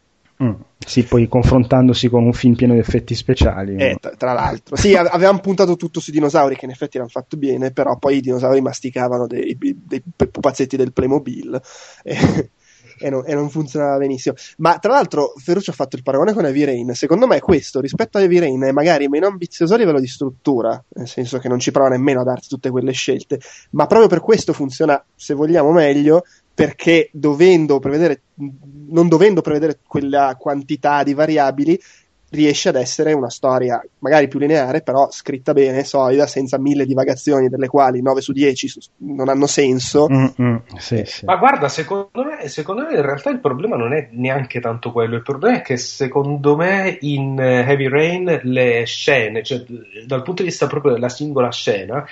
Mm. Sì, poi confrontandosi con un film pieno di effetti speciali. Eh, tra, tra, l'altro, sì, avevamo puntato tutto sui dinosauri, che in effetti erano fatti bene, però poi i dinosauri masticavano dei, dei pupazzetti del Playmobil. E, e, non, e non funzionava benissimo. Ma tra l'altro, Ferruccio ha fatto il paragone con Heavy Rain. Secondo me, questo rispetto a Heavy Rain è magari meno ambizioso a livello di struttura, nel senso che non ci prova nemmeno a darti tutte quelle scelte, ma proprio per questo funziona, se vogliamo, meglio perché dovendo non dovendo prevedere quella quantità di variabili, riesce ad essere una storia magari più lineare, però scritta bene, solida, senza mille divagazioni, delle quali 9 su 10 non hanno senso. Mm-hmm. Sì, sì. Ma guarda, secondo me, secondo me, in realtà il problema non è neanche tanto quello, il problema è che secondo me in Heavy Rain le scene, cioè dal punto di vista proprio della singola scena,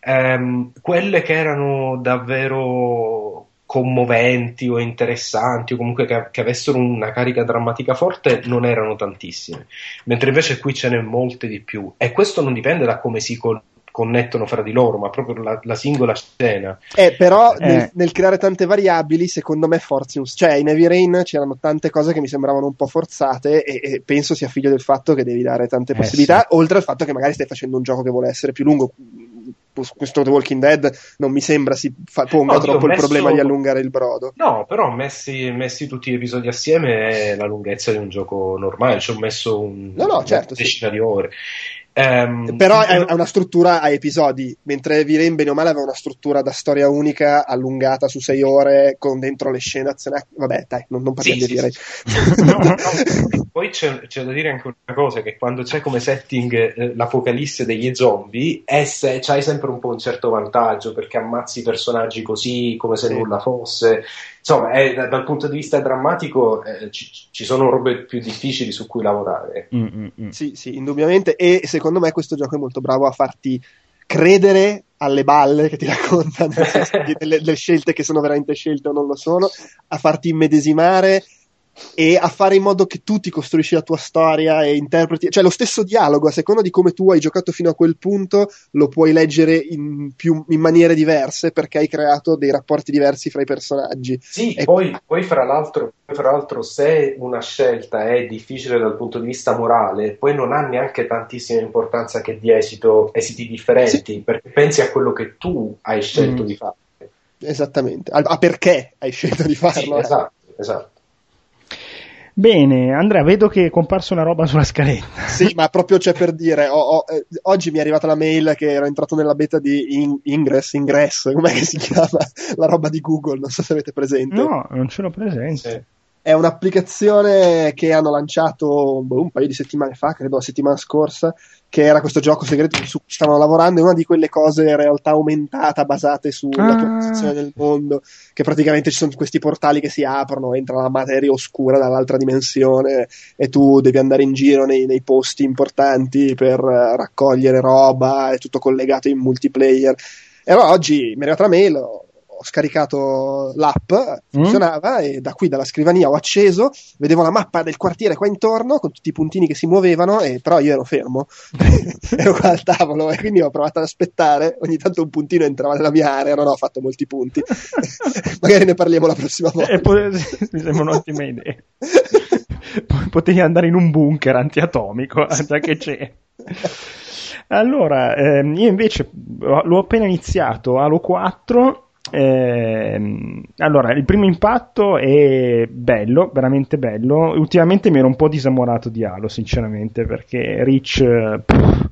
ehm, quelle che erano davvero commoventi o interessanti o comunque che, che, avessero una carica drammatica forte non erano tantissime, mentre invece qui ce n'è molte di più e questo non dipende da come si, connettono fra di loro, ma proprio la, la singola scena. Eh, però eh. Nel, nel, creare tante variabili, secondo me forzi un... Cioè, in Heavy Rain c'erano tante cose che mi sembravano un po' forzate e, e penso sia figlio del fatto che devi dare tante eh, possibilità, sì. oltre al fatto che magari stai facendo un gioco che vuole essere più lungo questo The Walking Dead non mi sembra si fa, ponga no, troppo messo... il problema di allungare il brodo. No, però messi, messi, tutti gli episodi assieme è la lunghezza di un gioco normale, ci ho messo un, no, no, certo, una decina sì. di ore. Um, Però è, è, una struttura a episodi, mentre Viren bene o male aveva una struttura da storia unica allungata su sei ore con dentro le scene azionali. Vabbè, dai, non, non parliamo sì, di sì, no, no, Poi c'è, c'è, da dire anche una cosa: che quando c'è come setting eh, l'apocalisse degli zombie, se, c'hai sempre un po' un certo vantaggio perché ammazzi i personaggi così come se sì. nulla fosse insomma, è, dal punto di vista drammatico eh, ci, ci, sono robe più difficili su cui lavorare. Mm, mm, mm. Sì, sì, indubbiamente. E secondo me questo gioco è molto bravo a farti credere alle balle che ti raccontano, delle, delle scelte che sono veramente scelte o non lo sono, a farti immedesimare e a fare in modo che tu ti costruisci la tua storia e interpreti, cioè lo stesso dialogo, a seconda di come tu hai giocato fino a quel punto, lo puoi leggere in, più, in maniere diverse perché hai creato dei rapporti diversi fra i personaggi. Sì, e poi, poi fra, l'altro, fra l'altro se una scelta è difficile dal punto di vista morale, poi non ha neanche tantissima importanza che di esito, esiti differenti, sì. perché pensi a quello che tu hai scelto mm. di fare. Esattamente, a, a, perché hai scelto di farlo. Sì, esatto, esatto. Bene, Andrea, vedo che è comparsa una roba sulla scaletta. Sì, ma proprio c'è per dire, ho, ho, eh, oggi mi è arrivata la mail che ero entrato nella beta di in, Ingress, Ingress, com'è che si chiama la roba di Google, non so se avete presente. No, non ce l'ho presente. Sì. È un'applicazione che hanno lanciato boh, un paio di settimane fa, credo la settimana scorsa, che era questo gioco segreto su cui stavano lavorando, è una di quelle cose in realtà aumentata basate sulla ah. posizione del mondo, che praticamente ci sono questi portali che si aprono, entra la materia oscura dall'altra dimensione e tu devi andare in giro nei, nei posti importanti per raccogliere roba, è tutto collegato in multiplayer. E allora oggi mi è arrivata la mail, ho scaricato l'app, funzionava mm. e da qui dalla scrivania ho acceso, vedevo la mappa del quartiere qua intorno con tutti i puntini che si muovevano, e, però io ero fermo, ero qua al tavolo e quindi ho provato ad aspettare, ogni tanto un puntino entrava nella mia area, non ho fatto molti punti. Magari ne parliamo la prossima volta. Poi, mi sembra un'ottima idea. Potevi andare in un bunker antiatomico, già che c'è. Allora, ehm, io invece l'ho appena iniziato Halo 4 eh, allora, il primo impatto è bello, veramente bello. Ultimamente mi ero un po' disamorato di Halo, sinceramente, perché Rich pff,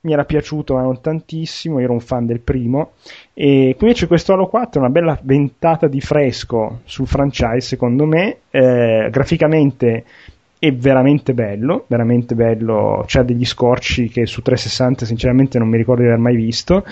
mi era piaciuto, ma non tantissimo. Ero un fan del primo. E invece questo Halo 4 è una bella ventata di fresco sul franchise, secondo me. Eh, graficamente è veramente bello, veramente bello. C'ha degli scorci che su 360, sinceramente, non mi ricordo di aver mai visto.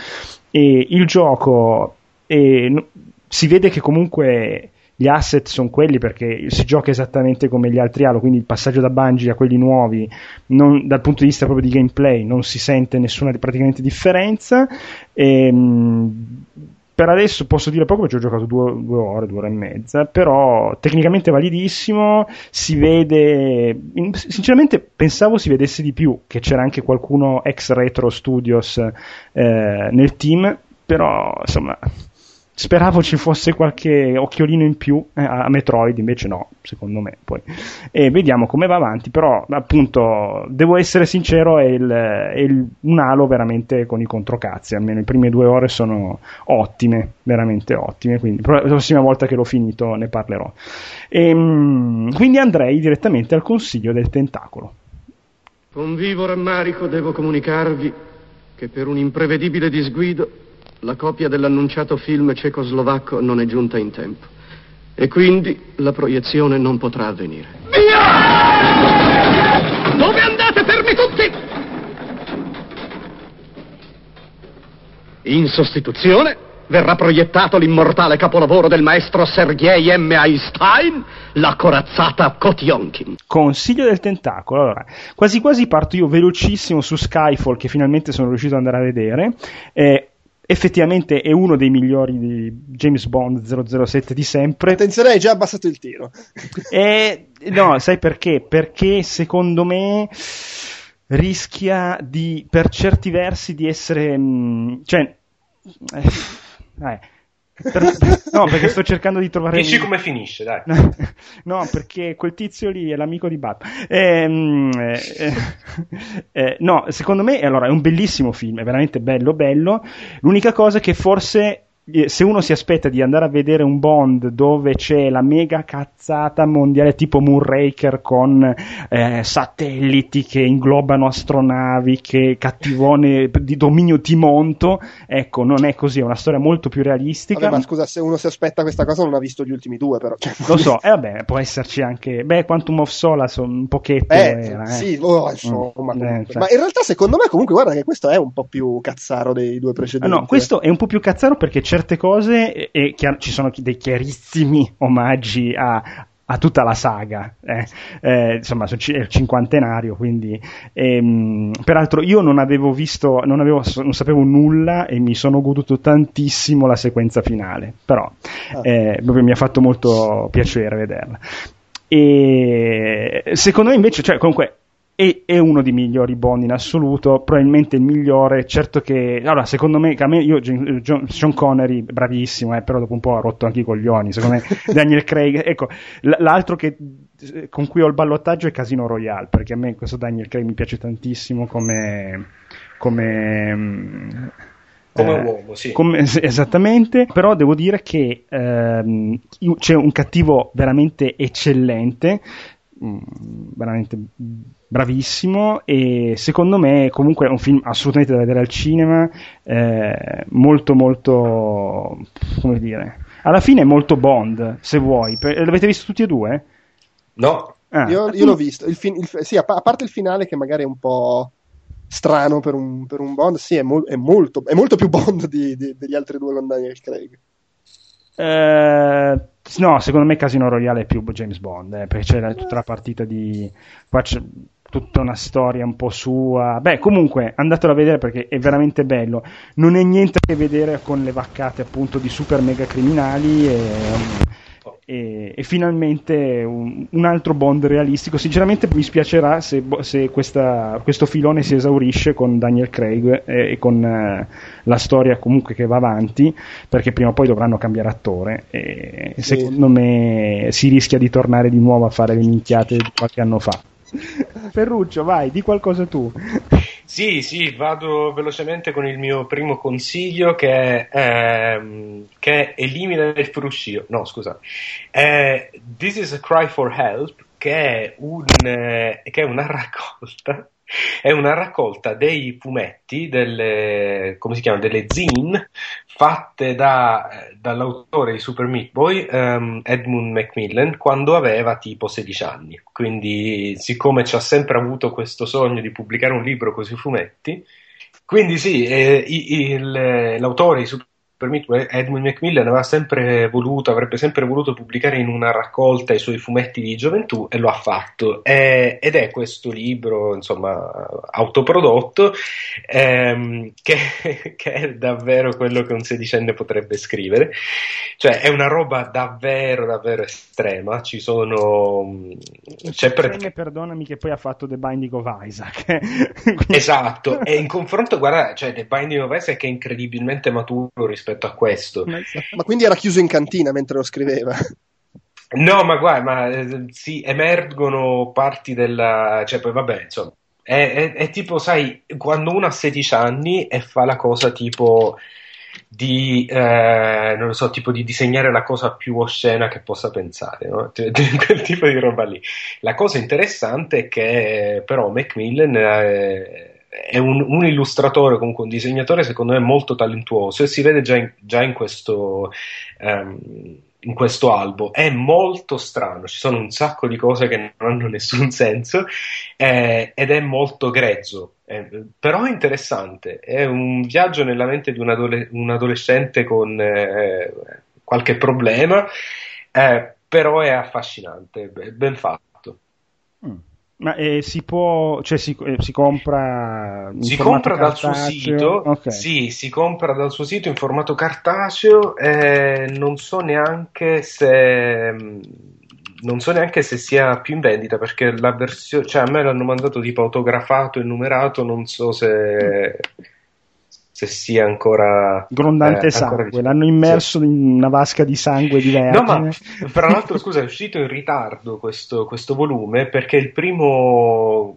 E il gioco e si vede che comunque gli asset sono quelli perché si gioca esattamente come gli altri Halo, quindi il passaggio da Bungie a quelli nuovi, non, dal punto di vista proprio di gameplay, non si sente nessuna praticamente differenza. E, ehm, per adesso posso dire poco perché ho giocato due, due, ore, due ore e mezza, però tecnicamente validissimo, si vede, sinceramente pensavo si vedesse di più, che c'era anche qualcuno ex Retro Studios eh, nel team, però insomma Speravo ci fosse qualche occhiolino in più eh, a Metroid, invece no, secondo me. Poi. E vediamo come va avanti, però appunto devo essere sincero, è, il, è il, un halo veramente con i controcazzi, almeno le prime due ore sono ottime, veramente ottime, quindi la prossima volta che l'ho finito ne parlerò. E, ehm, quindi andrei direttamente al consiglio del tentacolo. Con vivo rammarico devo comunicarvi che per un imprevedibile disguido la copia dell'annunciato film cecoslovacco non è giunta in tempo. E quindi la proiezione non potrà avvenire. Via! Dove andate, fermi tutti? In sostituzione verrà proiettato l'immortale capolavoro del maestro Sergei M. Einstein, la corazzata Kotionkin. Consiglio del tentacolo. Allora, quasi quasi parto io velocissimo su Skyfall, che finalmente sono riuscito ad andare a vedere. Eh, effettivamente è uno dei migliori di James Bond 007 di sempre. Attenzione, hai già abbassato il tiro. e, no, sai perché? Perché secondo me rischia di, per certi versi, di essere, mh, mm, cioè, eh, eh no, perché sto cercando di trovare. Dici come finisce, dai. no, perché quel tizio lì è l'amico di Batman. Ehm, eh, eh, no, secondo me allora, è un bellissimo film, è veramente bello, bello. L'unica cosa che forse se uno si aspetta di andare a vedere un Bond dove c'è la mega cazzata mondiale tipo Moonraker con eh, satelliti che inglobano astronavi, che cattivone di dominio timonto, ecco, non è così, è una storia molto più realistica. Vabbè, ma scusa, se uno si aspetta questa cosa non ha visto gli ultimi due, però. Cioè, Lo so, e eh, vabbè, può esserci anche. Beh, Quantum of Solace un pochetto eh, era, eh. Sì, oh, insomma, mm, cioè. ma in realtà secondo me comunque guarda che questo è un po' più cazzaro dei due precedenti. Ah, no, questo è un po' più cazzaro perché c'è certe cose e, e chiar- ci sono dei chiarissimi omaggi a, a tutta la saga, eh, eh, insomma è il cinquantenario, quindi ehm, peraltro io non avevo visto, non, avevo, non, sapevo nulla e mi sono goduto tantissimo la sequenza finale, però ah. eh, mi ha fatto molto piacere vederla. E secondo me invece, cioè comunque e è uno dei migliori Bond in assoluto, probabilmente il migliore, certo che, allora secondo me, me io, John, Sean Connery, bravissimo, eh, però dopo un po' ha rotto anche i coglioni, secondo me Daniel Craig, ecco, l'altro che, con cui ho il ballottaggio è Casino Royale, perché a me questo Daniel Craig mi piace tantissimo come... come come eh, uomo, sì. Come, esattamente, però devo dire che ehm, c'è un cattivo veramente eccellente, mm, veramente bravissimo e secondo me comunque è un film assolutamente da vedere al cinema eh, molto molto come dire alla fine è molto Bond se vuoi l'avete visto tutti e due? no ah. io, io, l'ho visto il fin- il, sì, a, parte il finale che magari è un po' strano per un, per un Bond sì è, mo- è, molto, è molto più Bond di, di, degli altri due con Daniel Craig eh, no, secondo me Casino Royale è più James Bond, eh, perché c'è la, tutta la partita di. Qua c'è, tutta una storia un po' sua. Beh, comunque andatelo a vedere perché è veramente bello. Non è niente a che vedere con le vaccate appunto di super mega criminali e, e, e finalmente un, un, altro Bond realistico. Sinceramente mi spiacerà se, se questa, questo filone si esaurisce con Daniel Craig e, e con uh, la storia comunque che va avanti perché prima o poi dovranno cambiare attore e sì. secondo me si rischia di tornare di nuovo a fare le minchiate di qualche anno fa. Ferruccio, vai, di qualcosa tu. Sì, sì, vado velocemente con il mio primo consiglio che è, ehm, che elimina il fruscio. No, scusa. È This is a Cry for Help, che è, un, eh, che è una raccolta è una raccolta dei fumetti, delle, come si chiama, delle zine fatte da, dall'autore di Super Meat Boy, um, Edmund Macmillan, quando aveva tipo 16 anni. Quindi, siccome ci ha sempre avuto questo sogno di pubblicare un libro con i fumetti, quindi sì, eh, il, l'autore di Super per me Edmund Macmillan aveva sempre voluto, avrebbe sempre voluto pubblicare in una raccolta i suoi fumetti di gioventù e lo ha fatto. E, ed è questo libro, insomma, autoprodotto, ehm, che, che, è davvero quello che un sedicenne potrebbe scrivere. Cioè, è una roba davvero, davvero estrema. Ci sono. C'è per... Perdonami, che poi ha fatto The Binding of Isaac. esatto, e in confronto, guarda, cioè, The Binding of Isaac è incredibilmente maturo rispetto rispetto a questo. Ma quindi era chiuso in cantina mentre lo scriveva? No, ma guarda, ma eh, sì, emergono parti della... cioè poi vabbè, insomma, è, è, è, tipo, sai, quando uno ha 16 anni e fa la cosa tipo di, eh, non lo so, tipo di disegnare la cosa più oscena che possa pensare, no? quel tipo di roba lì. La cosa interessante è che però Macmillan... Eh, è un, un, illustratore, comunque un disegnatore secondo me molto talentuoso e si vede già in, già in questo, um, in questo albo. È molto strano, ci sono un sacco di cose che non hanno nessun senso eh, ed è molto grezzo. Eh, però è interessante, è un viaggio nella mente di un, adole- un adolescente con eh, qualche problema, eh, però è affascinante, è ben fatto. Mm. Ma eh, si può, cioè si, eh, si compra si compra dal suo sito, okay. sì, si compra dal suo sito in formato cartaceo, eh, non so neanche se, non so neanche se sia più in vendita perché la versione, cioè a me l'hanno mandato tipo autografato e numerato, non so se, se sia ancora grondante eh, sangue, ancora l'hanno immerso sì. in una vasca di sangue di vergine. No, ma tra l'altro, scusa, è uscito in ritardo questo, questo volume perché il primo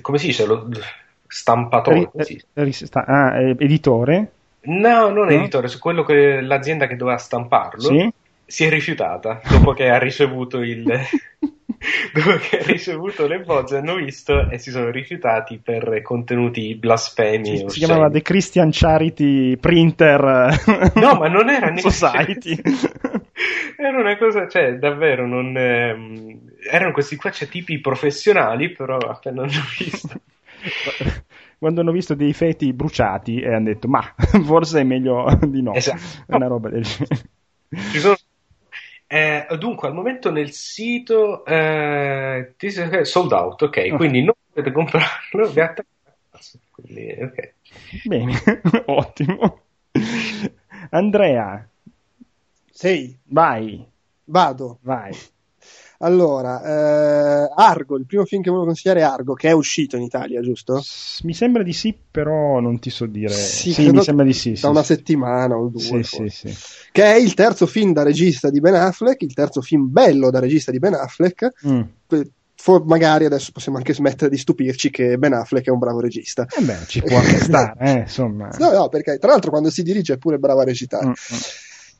come si dice? Lo, stampatore? Ri, ri, sta, ah, editore? No, non no? editore, su quello che l'azienda che doveva stamparlo. Sì? si è rifiutata dopo che ha ricevuto il dopo che ha ricevuto le bozze hanno visto e si sono rifiutati per contenuti blasfemi si, si chiamava The Christian Charity Printer no ma non era neanche Society. Era una cosa cioè davvero non ehm, erano questi qua c'è tipi professionali però appena hanno visto. Quando hanno visto dei feti bruciati e hanno detto ma forse è meglio di no. Esatto. una roba del genere. Ci sono eh, dunque, al momento nel sito eh, sold out, ok, oh. quindi non potete comprarlo, vi quindi, okay. Bene, ottimo. Andrea. Sei. Vai. Vado. Vai. Allora, eh, Argo, il primo film che volevo consigliare è Argo, che è uscito in Italia, giusto? Mi sembra di sì, però non ti so dire. Sì, sì mi sembra di sì. Da sì, una sì. settimana o due. Sì, sì, Che è il terzo film da regista di Ben Affleck, il terzo film bello da regista di Ben Affleck. Mm. For, magari adesso possiamo anche smettere di stupirci che Ben Affleck è un bravo regista. Eh beh, ci può anche stare, eh, insomma. No, no, perché tra l'altro quando si dirige è pure bravo a recitare. Mm-hmm.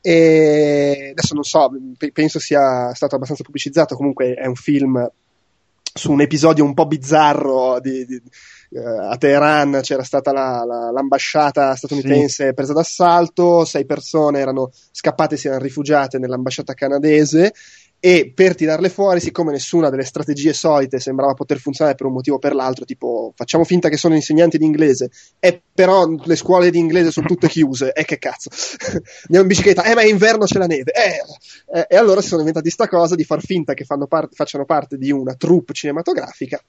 E adesso non so, penso sia stato abbastanza pubblicizzato. Comunque è un film su un episodio un po' bizzarro di, di, uh, a Teheran c'era stata la, la, l'ambasciata statunitense sì. presa d'assalto, sei persone erano scappate e si erano rifugiate nell'ambasciata canadese e per tirarle fuori, siccome nessuna delle strategie solite sembrava poter funzionare per un motivo o per l'altro, tipo facciamo finta che sono insegnanti di inglese, e però le scuole di inglese sono tutte chiuse, e eh, che cazzo, andiamo in bicicletta, eh ma è inverno c'è la neve, eh, eh, e allora si sono inventati sta cosa di far finta che par- facciano parte di una troupe cinematografica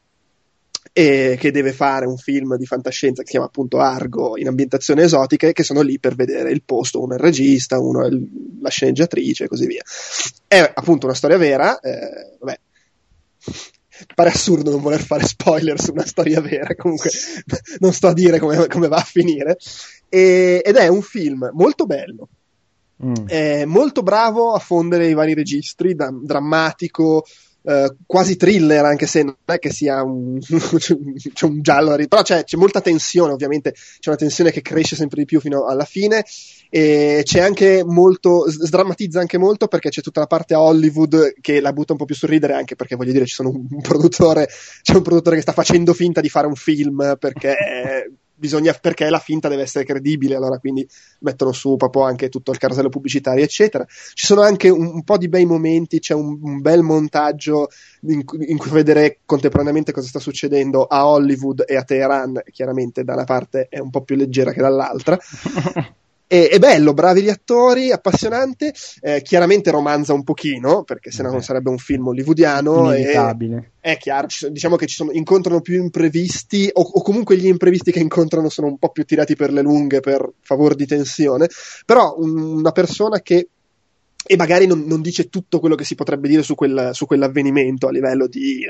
e che deve fare un film di fantascienza che si chiama appunto Argo in ambientazioni esotiche che sono lì per vedere il posto, uno è il regista, uno è il, la sceneggiatrice e così via. È appunto una storia vera, eh, vabbè, pare assurdo non voler fare spoiler su una storia vera, comunque non sto a dire come, come va a finire, e, ed è un film molto bello, mm. molto bravo a fondere i vari registri, da, drammatico, Uh, quasi thriller, anche se non è che sia un, c'è un giallo, però c'è, c'è, molta tensione, ovviamente, c'è una tensione che cresce sempre di più fino alla fine. E c'è anche molto, sdrammatizza anche molto perché c'è tutta la parte a Hollywood che la butta un po' più sul ridere anche perché voglio dire ci sono un produttore, c'è un produttore che sta facendo finta di fare un film perché bisogna, perché la finta deve essere credibile, allora quindi mettono su proprio anche tutto il carosello pubblicitario, eccetera. Ci sono anche un, un po' di bei momenti, c'è un, un bel montaggio in, in, cui vedere contemporaneamente cosa sta succedendo a Hollywood e a Teheran, chiaramente da una parte è un po' più leggera che dall'altra. è, è, bello, bravi gli attori, appassionante, eh, chiaramente romanza un pochino, perché sennò non sarebbe un film hollywoodiano. Inevitabile. E, è chiaro, diciamo che ci sono, incontrano più imprevisti, o, o, comunque gli imprevisti che incontrano sono un po' più tirati per le lunghe per favore di tensione, però un, una persona che e magari non, non, dice tutto quello che si potrebbe dire su, quel, su quell'avvenimento a livello di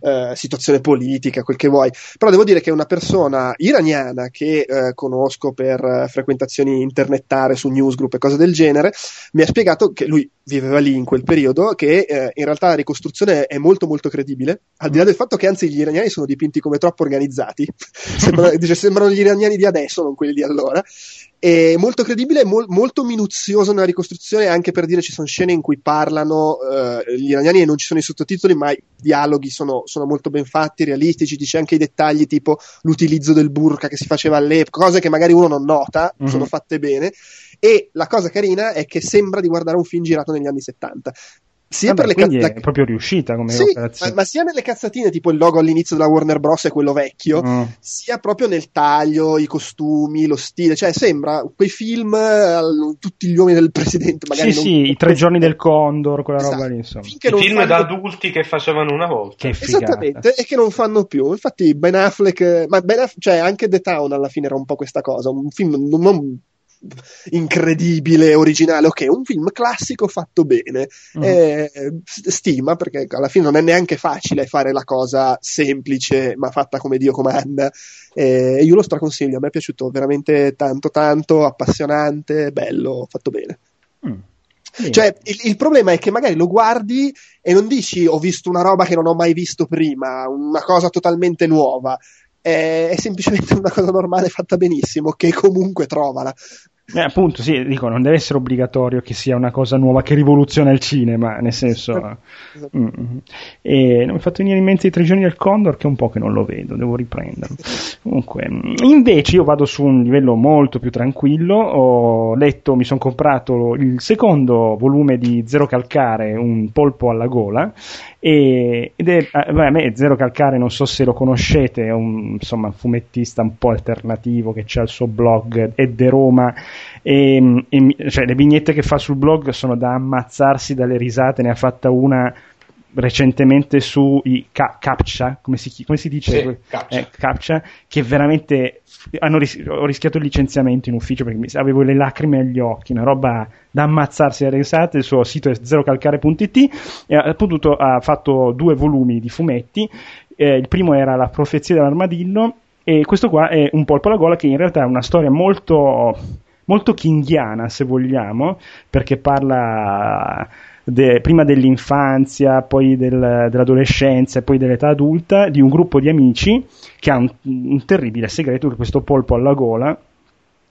eh, situazione politica, quel che vuoi. Però devo dire che una persona iraniana che eh, conosco per frequentazioni internettare su newsgroup e cose del genere, mi ha spiegato che lui viveva lì in quel periodo, che eh, in realtà la ricostruzione è molto molto credibile, al di là del fatto che anzi gli iraniani sono dipinti come troppo organizzati, sembrano, dice, sembrano gli iraniani di adesso, non quelli di allora, è molto credibile, mol- molto minuzioso nella ricostruzione, anche per dire ci sono scene in cui parlano uh, gli iraniani e non ci sono i sottotitoli, ma i dialoghi sono, sono, molto ben fatti, realistici, dice anche i dettagli tipo l'utilizzo del burka che si faceva all'epoca, cose che magari uno non nota, mm-hmm. sono fatte bene. E la cosa carina è che sembra di guardare un film girato negli anni 70 sia Vabbè, per le ca- è proprio riuscita come sì, operazione. Ma, ma, sia nelle cazzatine, tipo il logo all'inizio della Warner Bros. è quello vecchio, mm. sia proprio nel taglio, i costumi, lo stile, cioè sembra quei film, uh, tutti gli uomini del presidente, magari. Sì, sì, i tre giorni del Condor, quella esatto. roba lì, insomma. I film fanno... da adulti che facevano una volta. Esattamente, e che non fanno più. Infatti Ben Affleck, ma Ben Affleck, cioè anche The Town alla fine era un po' questa cosa, un film non incredibile, originale, ok, un film classico fatto bene. Mm. Eh, stima, perché alla fine non è neanche facile fare la cosa semplice, ma fatta come Dio comanda. Eh, io lo straconsiglio, a me è piaciuto veramente tanto, tanto, appassionante, bello, fatto bene. Mm. Cioè, il, il, problema è che magari lo guardi e non dici ho visto una roba che non ho mai visto prima, una cosa totalmente nuova. È, è semplicemente una cosa normale fatta benissimo, che comunque trovala. Eh, appunto, sì, dico, non deve essere obbligatorio che sia una cosa nuova che rivoluziona il cinema, nel senso... Esatto. Mm, mm. e non mi ha fatto venire in mente i tre giorni del Condor, che è un po' che non lo vedo, devo riprenderlo. Comunque, mm, invece io vado su un livello molto più tranquillo, ho letto, mi sono comprato il secondo volume di Zero Calcare, Un polpo alla gola, e, ed è, eh, beh, a me Zero Calcare, non so se lo conoscete, è un insomma, fumettista un po' alternativo che c'ha il suo blog, è de Roma, e, e, cioè, le vignette che fa sul blog sono da ammazzarsi dalle risate, ne ha fatta una recentemente su i ca- Captcha, come si, come si dice? Sì, captcha. Eh, captcha, che veramente hanno ris- ho rischiato il licenziamento in ufficio perché avevo le lacrime agli occhi, una roba da ammazzarsi dalle risate. Il suo sito è zerocalcare.it e appunto ha fatto due volumi di fumetti. Eh, il primo era La profezia dell'armadillo e questo qua è un polpo alla gola che in realtà è una storia molto molto kinghiana se vogliamo perché parla de, prima dell'infanzia, poi del, dell'adolescenza e poi dell'età adulta, di un gruppo di amici che ha un, un terribile segreto questo polpo alla gola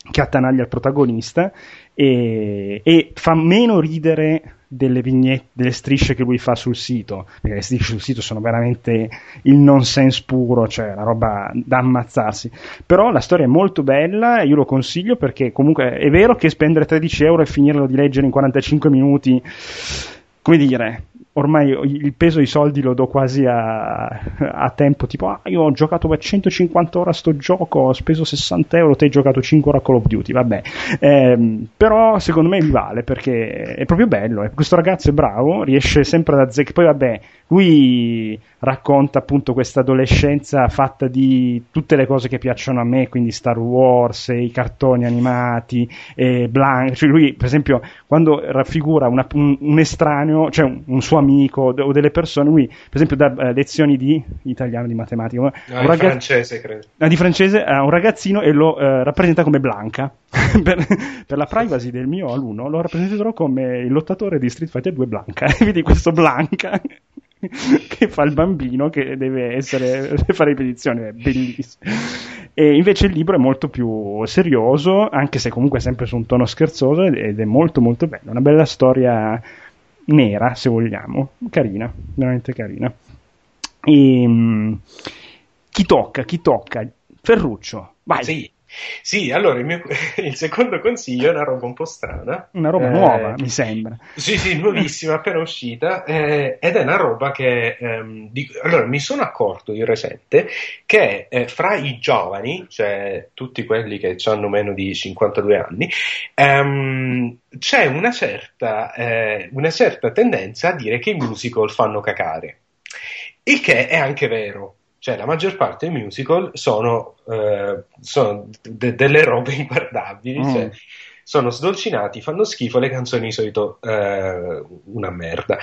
che attanaglia il protagonista e, e fa meno ridere delle vignette, delle strisce che lui fa sul sito, perché le strisce sul sito sono veramente il nonsense puro, cioè la roba da ammazzarsi. Però la storia è molto bella io lo consiglio perché comunque è vero che spendere 13 euro e finirlo di leggere in 45 minuti, come dire, ormai il peso dei soldi lo do quasi a, a tempo, tipo ah, io ho giocato per 150 ore a sto gioco, ho speso 60 euro, te hai giocato 5 ore a Call of Duty, vabbè. Eh, però secondo me mi vale perché è proprio bello, eh. questo ragazzo è bravo, riesce sempre ad azzeccare, poi vabbè, lui racconta appunto questa adolescenza fatta di tutte le cose che piacciono a me, quindi Star Wars, i cartoni animati, e Blanc, cioè lui per esempio quando raffigura una, un, un, estraneo, cioè un, un, suo amico o delle persone, lui per esempio dà uh, lezioni di italiano, di matematica, no, un ragazz- francese credo. Di francese a un ragazzino e lo uh, rappresenta come Blanca. per, per, la privacy del mio alunno lo rappresenterò come il lottatore di Street Fighter 2 Blanca. Vedi questo Blanca che fa il bambino che deve, essere, deve fare ripetizioni, è bellissimo. E invece il libro è molto più serioso, anche se comunque sempre su un tono scherzoso ed è molto molto bello, una bella storia nera se vogliamo, carina, veramente carina. E, um, chi tocca, chi tocca? Ferruccio, vai. Sì. Sì, allora il, mio, il, secondo consiglio è una roba un po' strana. Una roba eh, nuova, mi sembra. Sì, sì, nuovissima, appena uscita. Eh, ed è una roba che. Ehm, di, allora, mi sono accorto di recente che eh, fra i giovani, cioè tutti quelli che hanno meno di 52 anni, ehm, c'è una certa, eh, una certa tendenza a dire che i musical fanno cacare. Il che è anche vero cioè, la maggior parte dei musical sono, eh, sono de- delle robe inguardabili, mm. cioè, sono sdolcinati, fanno schifo, le canzoni di solito eh, una merda.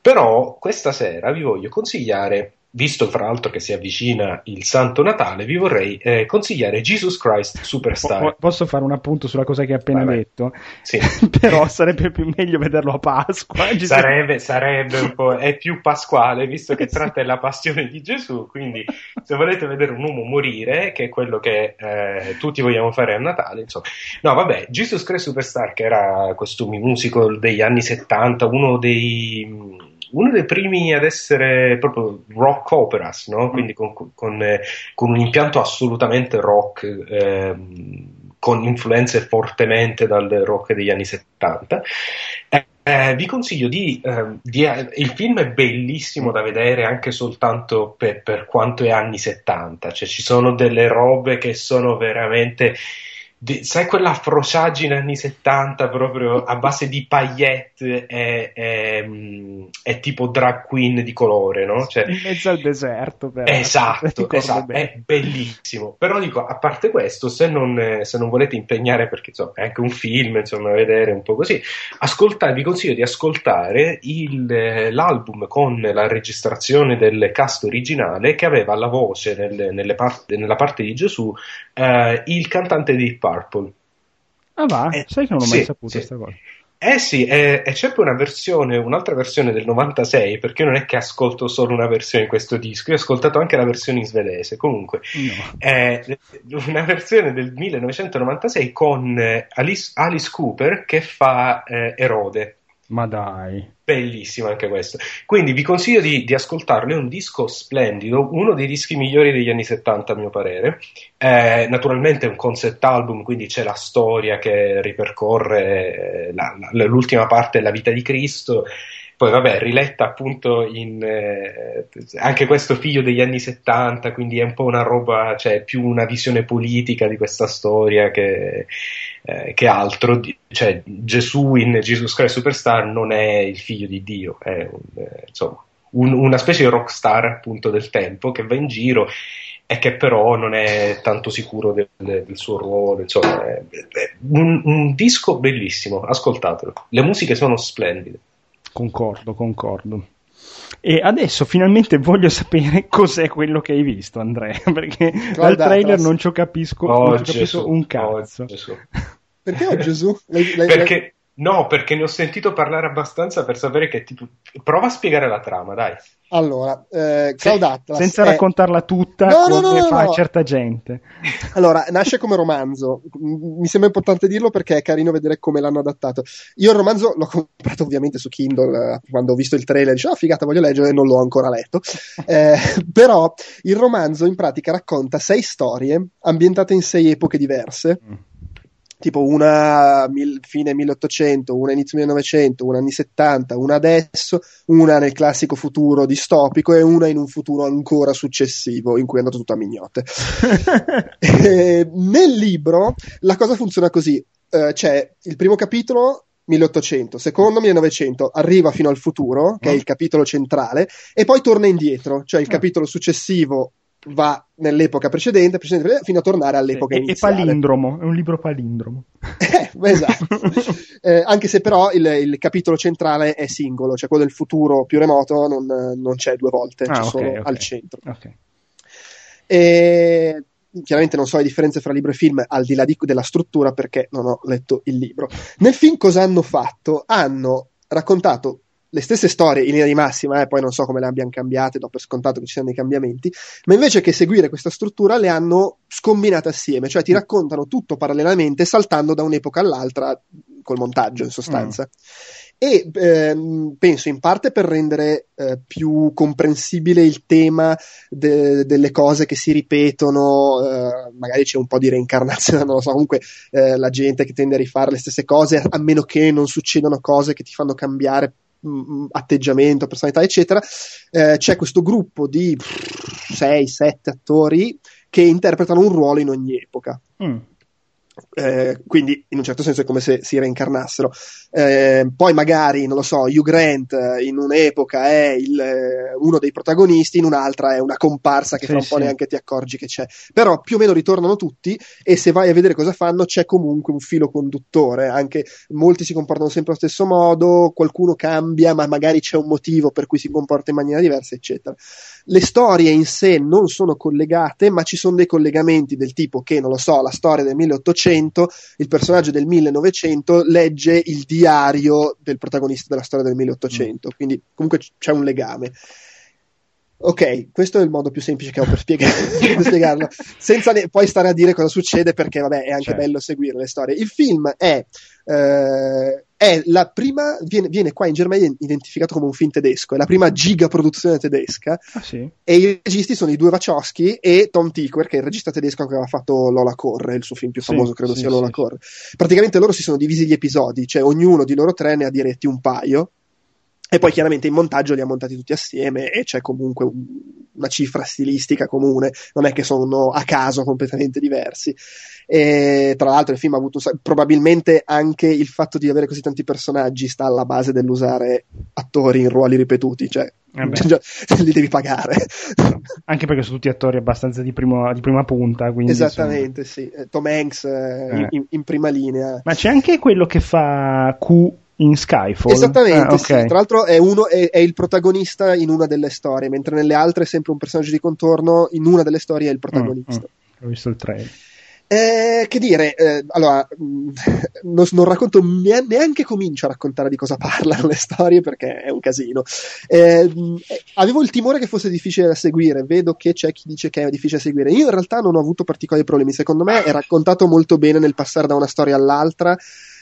Però questa sera vi voglio consigliare visto fra l'altro che si avvicina il Santo Natale, vi vorrei eh, consigliare Jesus Christ Superstar. posso fare un appunto sulla cosa che hai appena vai, detto? Sì. Però sarebbe più meglio vederlo a Pasqua. Sarebbe, sarebbe, un po', è più pasquale, visto che tratta la passione di Gesù, quindi se volete vedere un uomo morire, che è quello che eh, tutti vogliamo fare a Natale, insomma. No, vabbè, Jesus Christ Superstar, che era questo musical degli anni 70, uno dei uno dei primi ad essere proprio rock operas, no? Mm. quindi con, con, eh, con, un impianto assolutamente rock, eh, con influenze fortemente dal rock degli anni 70. Eh, eh, vi consiglio di, ehm, di, il film è bellissimo da vedere anche soltanto per, per quanto è anni 70, cioè ci sono delle robe che sono veramente di, sai quella frociagine anni 70 proprio a base di paillette e, e, mm, e, tipo drag queen di colore, no? Cioè, in mezzo al deserto, però. Esatto, esatto è bellissimo. Però dico, a parte questo, se non, se non volete impegnare, perché insomma, è anche un film, insomma, vedere un po' così, vi consiglio di ascoltare il, l'album con la registrazione del cast originale che aveva la voce nel, part, nella parte di Gesù eh, il cantante di Purple. Ah va, eh, sai che non ho mai sì, saputo questa sì. cosa. Eh sì, e, e, c'è poi una versione, un'altra versione del 96, perché non è che ascolto solo una versione di questo disco, io ho ascoltato anche la versione in svedese, comunque. No. Eh, una versione del 1996 con eh, Alice, Alice Cooper che fa eh, Erode. Ma dai. Bellissimo anche questo. Quindi vi consiglio di, di, ascoltarlo, è un disco splendido, uno dei dischi migliori degli anni 70 a mio parere. Eh, naturalmente è un concept album, quindi c'è la storia che ripercorre eh, la, la, l'ultima parte della vita di Cristo poi vabbè, riletta appunto in eh, anche questo figlio degli anni 70, quindi è un po' una roba, cioè più una visione politica di questa storia che, eh, che altro. Cioè, Gesù in Jesus Christ Superstar non è il figlio di Dio, è un, eh, insomma, un, una specie di rockstar appunto del tempo che va in giro e che però non è tanto sicuro del, del suo ruolo. Insomma, è, è un, un disco bellissimo, ascoltatelo. Le musiche sono splendide. Concordo, concordo. E adesso finalmente voglio sapere cos'è quello che hai visto, Andrea, perché Guarda, dal trailer non ci capisco, oh, non ci capisco un cazzo. Oh, perché oh Gesù? Lei, lei, perché, no, perché ne ho sentito parlare abbastanza per sapere che tipo... Prova a spiegare la trama, dai. Allora, eh, Cloud Atlas senza è... raccontarla tutta no, come no, no, fa certa gente. Allora, nasce come romanzo. Mi sembra importante dirlo perché è carino vedere come l'hanno adattato. Io il romanzo l'ho comprato ovviamente su Kindle eh, quando ho visto il trailer, dicevo, oh, figata, voglio leggere e non l'ho ancora letto. Eh, però il romanzo in pratica racconta sei storie ambientate in sei epoche diverse. Mm tipo una mil, fine 1800, una inizio 1900, una anni 70, una adesso, una nel classico futuro distopico e una in un futuro ancora successivo in cui è andato tutto a mignotte. nel libro la cosa funziona così, uh, c'è il primo capitolo 1800, secondo 1900 arriva fino al futuro, che è il capitolo centrale, e poi torna indietro, cioè il ah. capitolo successivo va nell'epoca precedente, precedente fino a tornare all'epoca è, iniziale. È palindromo, è un libro palindromo. eh, esatto. eh, anche se però il, il, capitolo centrale è singolo, cioè quello del futuro più remoto non, non c'è due volte, ah, c'è okay, solo okay. al centro. Okay. E chiaramente non so le differenze fra libro e film al di là di, della struttura perché non ho letto il libro. Nel film cosa hanno fatto? Hanno raccontato le stesse storie in linea di massima, eh, poi non so come le abbiano cambiate, do per scontato che ci siano dei cambiamenti, ma invece che seguire questa struttura le hanno scombinate assieme, cioè ti mm. raccontano tutto parallelamente saltando da un'epoca all'altra col montaggio in sostanza. Mm. E ehm, penso in parte per rendere eh, più comprensibile il tema de- delle cose che si ripetono, eh, magari c'è un po' di reincarnazione, non lo so, comunque eh, la gente che tende a rifare le stesse cose a meno che non succedano cose che ti fanno cambiare mh, mm, atteggiamento, personalità, eccetera, eh, c'è questo gruppo di 6-7 attori che interpretano un ruolo in ogni epoca. Mm. Eh, quindi in un certo senso è come se si reincarnassero. Eh, poi magari, non lo so, Hugh Grant eh, in un'epoca è il, eh, uno dei protagonisti, in un'altra è una comparsa che sì, fra un po' neanche ti accorgi che c'è. Però più o meno ritornano tutti e se vai a vedere cosa fanno c'è comunque un filo conduttore, anche molti si comportano sempre allo stesso modo, qualcuno cambia, ma magari c'è un motivo per cui si comporta in maniera diversa, eccetera. Le storie in sé non sono collegate, ma ci sono dei collegamenti del tipo che, non lo so, la storia del 1800, il personaggio del 1900 legge il diario diario del protagonista della storia del 1800, mm. quindi comunque c'è un legame. Ok, questo è il modo più semplice che ho per, spiegare, per spiegarlo, senza ne- poi stare a dire cosa succede perché vabbè è anche certo. bello seguire le storie. Il film è eh, è la prima, viene, viene, qua in Germania identificato come un film tedesco, è la prima giga produzione tedesca. Ah, sì? E i registi sono i due Wachowski e Tom Tickwer, che è il regista tedesco che aveva fatto Lola Corre, il suo film più famoso, sì, credo sì, sia Lola Corre. Praticamente loro si sono divisi gli episodi, cioè ognuno di loro tre ne ha diretti un paio E poi chiaramente in montaggio li ha montati tutti assieme e c'è comunque un, una cifra stilistica comune, non è che sono a caso completamente diversi. E tra l'altro il film ha avuto probabilmente anche il fatto di avere così tanti personaggi sta alla base dell'usare attori in ruoli ripetuti, cioè eh li devi pagare. Anche perché sono tutti attori abbastanza di, primo, di prima punta. Esattamente, sono... sì. Eh, Tom Hanks eh, eh. In, in, prima linea. Ma c'è anche quello che fa Q in Skyfall. Esattamente, ah, okay. sì. Tra l'altro è, uno, è, è, il protagonista in una delle storie, mentre nelle altre è sempre un personaggio di contorno, in una delle storie è il protagonista. Mm, mm. Ho visto il trailer. Eh, che dire, eh, allora, mm, non, non, racconto neanche comincio a raccontare di cosa parlano le storie perché è un casino. Eh, mm, avevo il timore che fosse difficile da seguire, vedo che c'è chi dice che è difficile da seguire. Io in realtà non ho avuto particolari problemi, secondo me è raccontato molto bene nel passare da una storia all'altra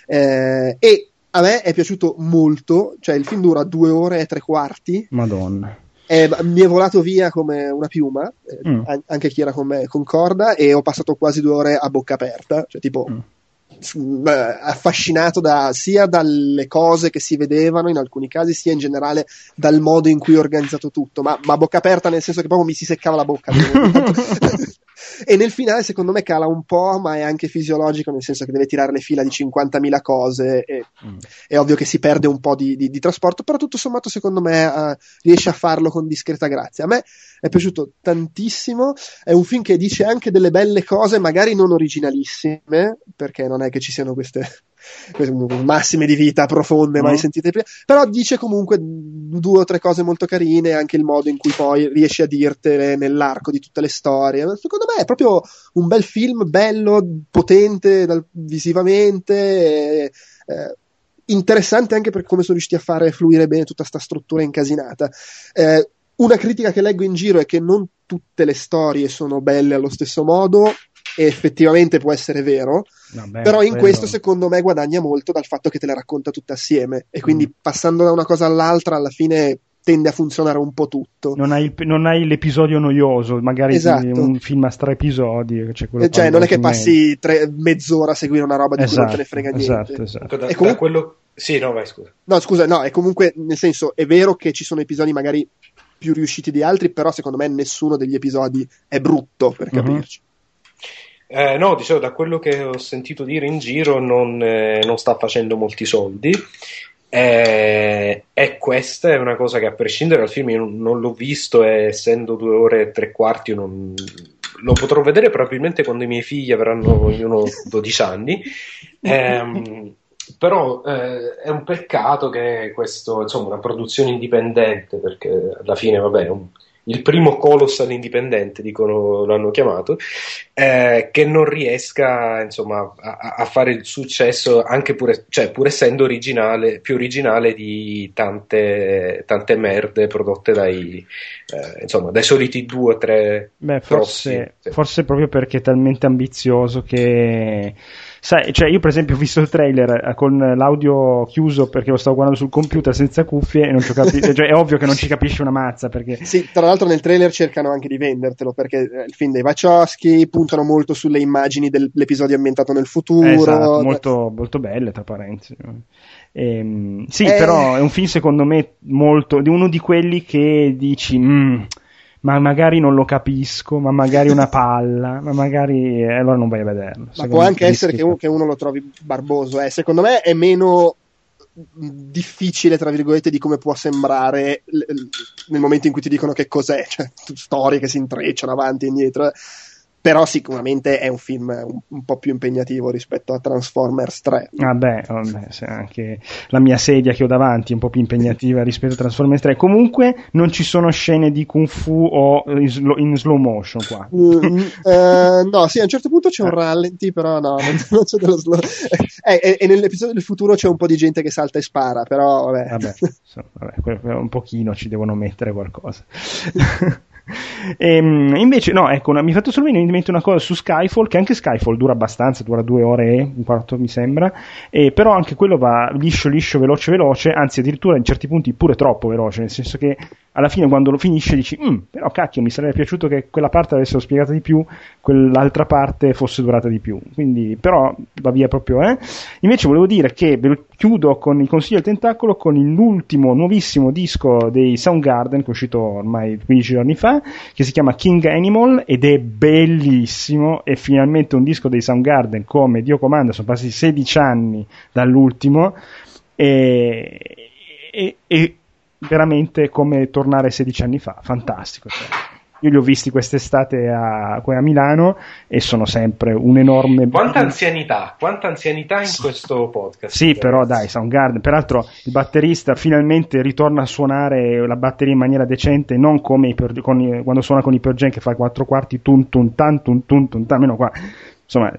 eh, e a me è piaciuto molto, cioè il film dura due ore e tre quarti. Madonna. Eh, mi è volato via come una piuma, eh, mm. anche chi era con me concorda, e ho passato quasi due ore a bocca aperta, cioè tipo mm. affascinato da, sia dalle cose che si vedevano in alcuni casi, sia in generale dal modo in cui ho organizzato tutto, ma, ma bocca aperta nel senso che proprio mi si seccava la bocca. e nel finale secondo me cala un po', ma è anche fisiologico, nel senso che deve tirare le fila di 50.000 cose e mm. è ovvio che si perde un po' di, di, di trasporto, però tutto sommato secondo me uh, riesce a farlo con discreta grazia. A me è piaciuto tantissimo, è un film che dice anche delle belle cose, magari non originalissime, perché non è che ci siano queste massime di vita profonde mai mm. sentite prima, però dice comunque due o tre cose molto carine, anche il modo in cui poi riesce a dirtele nell'arco di tutte le storie. Secondo me è proprio un bel film, bello, potente dal, visivamente. E, eh, interessante anche per come sono riusciti a fare fluire bene tutta questa struttura incasinata. Eh, una critica che leggo in giro è che non tutte le storie sono belle allo stesso modo, e effettivamente può essere vero, Vabbè, però in quello... questo secondo me guadagna molto dal fatto che te le racconta tutte assieme e quindi mm. passando da una cosa all'altra alla fine tende a funzionare un po' tutto. Non hai, non hai l'episodio noioso, magari esatto. un film a tre episodi. Cioè, cioè non è che passi tre, mezz'ora a seguire una roba di esatto, cui non te ne esatto, frega niente. Esatto, esatto. Da, comunque... quello... Sì, no, vai, scusa. No, scusa, no, è comunque, nel senso, è vero che ci sono episodi magari più riusciti di altri, però secondo me nessuno degli episodi è brutto, per mhm. capirci. Uh-huh. Eh, no, dicevo, da quello che ho sentito dire in giro non, eh, non sta facendo molti soldi. Eh, e questa è una cosa che a prescindere dal film io non, non l'ho visto e essendo due ore e tre quarti non, lo potrò vedere probabilmente quando i miei figli avranno ognuno 12 anni. Eh, però eh, è un peccato che questo, insomma, una produzione indipendente, perché alla fine, vabbè, un, il primo colossal indipendente, dicono, l'hanno chiamato, eh, che non riesca insomma, a, a, fare il successo, anche pur, cioè, pur essendo originale, più originale di tante, tante merde prodotte dai, eh, insomma, dai soliti due o tre. Beh, forse, forse proprio perché è talmente ambizioso che Sai, cioè io per esempio ho visto il trailer eh, con l'audio chiuso perché lo stavo guardando sul computer senza cuffie e non ci ho capito, cioè è ovvio che non ci capisci una mazza perché... Sì, tra l'altro nel trailer cercano anche di vendertelo perché eh, il film dei Wachowski puntano molto sulle immagini dell'episodio ambientato nel futuro. Esatto, molto, molto belle tra parentesi. Ehm, sì, eh... però è un film secondo me molto, di uno di quelli che dici... Mm, ma magari non lo capisco, ma magari una palla, ma magari eh, allora non vai a vederlo. Ma può anche essere che uno, che uno, lo trovi barboso, eh. secondo me è meno difficile, tra virgolette, di come può sembrare nel momento in cui ti dicono che cos'è, cioè storie che si intrecciano avanti e indietro. Eh però sicuramente è un film un, un, po' più impegnativo rispetto a Transformers 3. Vabbè, vabbè anche la mia sedia che ho davanti è un po' più impegnativa rispetto a Transformers 3. Comunque non ci sono scene di kung fu o in slow, in slow motion qua. Mm, eh, no, sì, a un certo punto c'è un eh. rallenti, però no, non, non c'è dello slow. Eh, e, e, nell'episodio del futuro c'è un po' di gente che salta e spara, però vabbè. Vabbè, so, vabbè un pochino ci devono mettere qualcosa. E, ehm, invece, no, ecco, mi ha fatto solo venire in mente una cosa su Skyfall, che anche Skyfall dura abbastanza, dura due ore e un quarto mi sembra, e però anche quello va liscio, liscio, veloce, veloce, anzi addirittura in certi punti pure troppo veloce, nel senso che alla fine quando lo finisce dici mm, però cacchio mi sarebbe piaciuto che quella parte avessero spiegata di più quell'altra parte fosse durata di più quindi però va via proprio eh invece volevo dire che chiudo con i consigli del tentacolo con l'ultimo nuovissimo disco dei Soundgarden che è uscito ormai 15 giorni fa che si chiama King Animal ed è bellissimo e finalmente un disco dei Soundgarden come Dio comanda sono passati 16 anni dall'ultimo e, e, e veramente come tornare 16 anni fa, fantastico. Cioè. Io li ho visti quest'estate a, a, Milano e sono sempre un enorme. Quanta anzianità, quanta anzianità in sì. questo podcast. Sì, però dai, Soundgarden. Peraltro il batterista finalmente ritorna a suonare la batteria in maniera decente, non come i, con, quando suona con i Pearl che fa quattro quarti, tun tun tan tun tun tun tan, almeno qua. Insomma,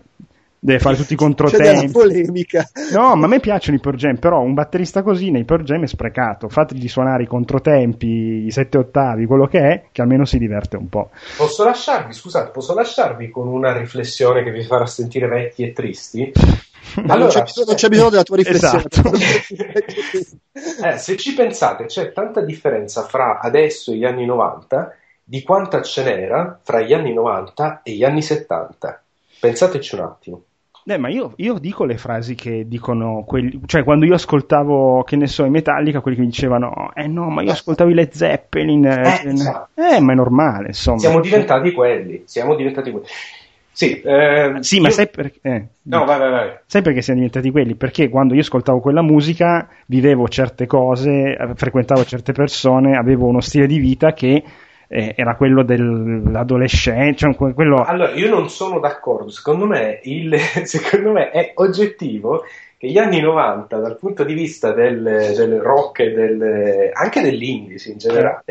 deve fare tutti i controtempi. C'è polemica. No, ma a me piacciono i Pearl Jam, però un batterista così nei Pearl Jam è sprecato. Fategli suonare i controtempi, i sette ottavi, quello che è, che almeno si diverte un po'. Posso lasciarvi, scusate, posso lasciarvi con una riflessione che vi farà sentire vecchi e tristi? Allora, non, c'è bisogno, non, c'è bisogno, della tua riflessione. Esatto. eh, se ci pensate, c'è tanta differenza fra adesso e gli anni 90 di quanta ce n'era fra gli anni 90 e gli anni 70. Pensateci un attimo. Eh, ma io, io, dico le frasi che dicono quelli, cioè quando io ascoltavo, che ne so, i Metallica, quelli che mi dicevano, eh no, ma io ascoltavo i Led Zeppelin, eh, eh, esatto. eh ma è normale, insomma. Siamo diventati quelli, siamo diventati quelli. Sì, eh, sì io... ma sai perché? Eh, no, vai, vai, vai. Sai perché siamo diventati quelli? Perché quando io ascoltavo quella musica, vivevo certe cose, frequentavo certe persone, avevo uno stile di vita che eh, era quello dell'adolescente. Cioè quello... Allora, io non sono d'accordo. Secondo me, il, secondo me è oggettivo che gli anni 90, dal punto di vista del, del rock e del, anche dell'indice in generale,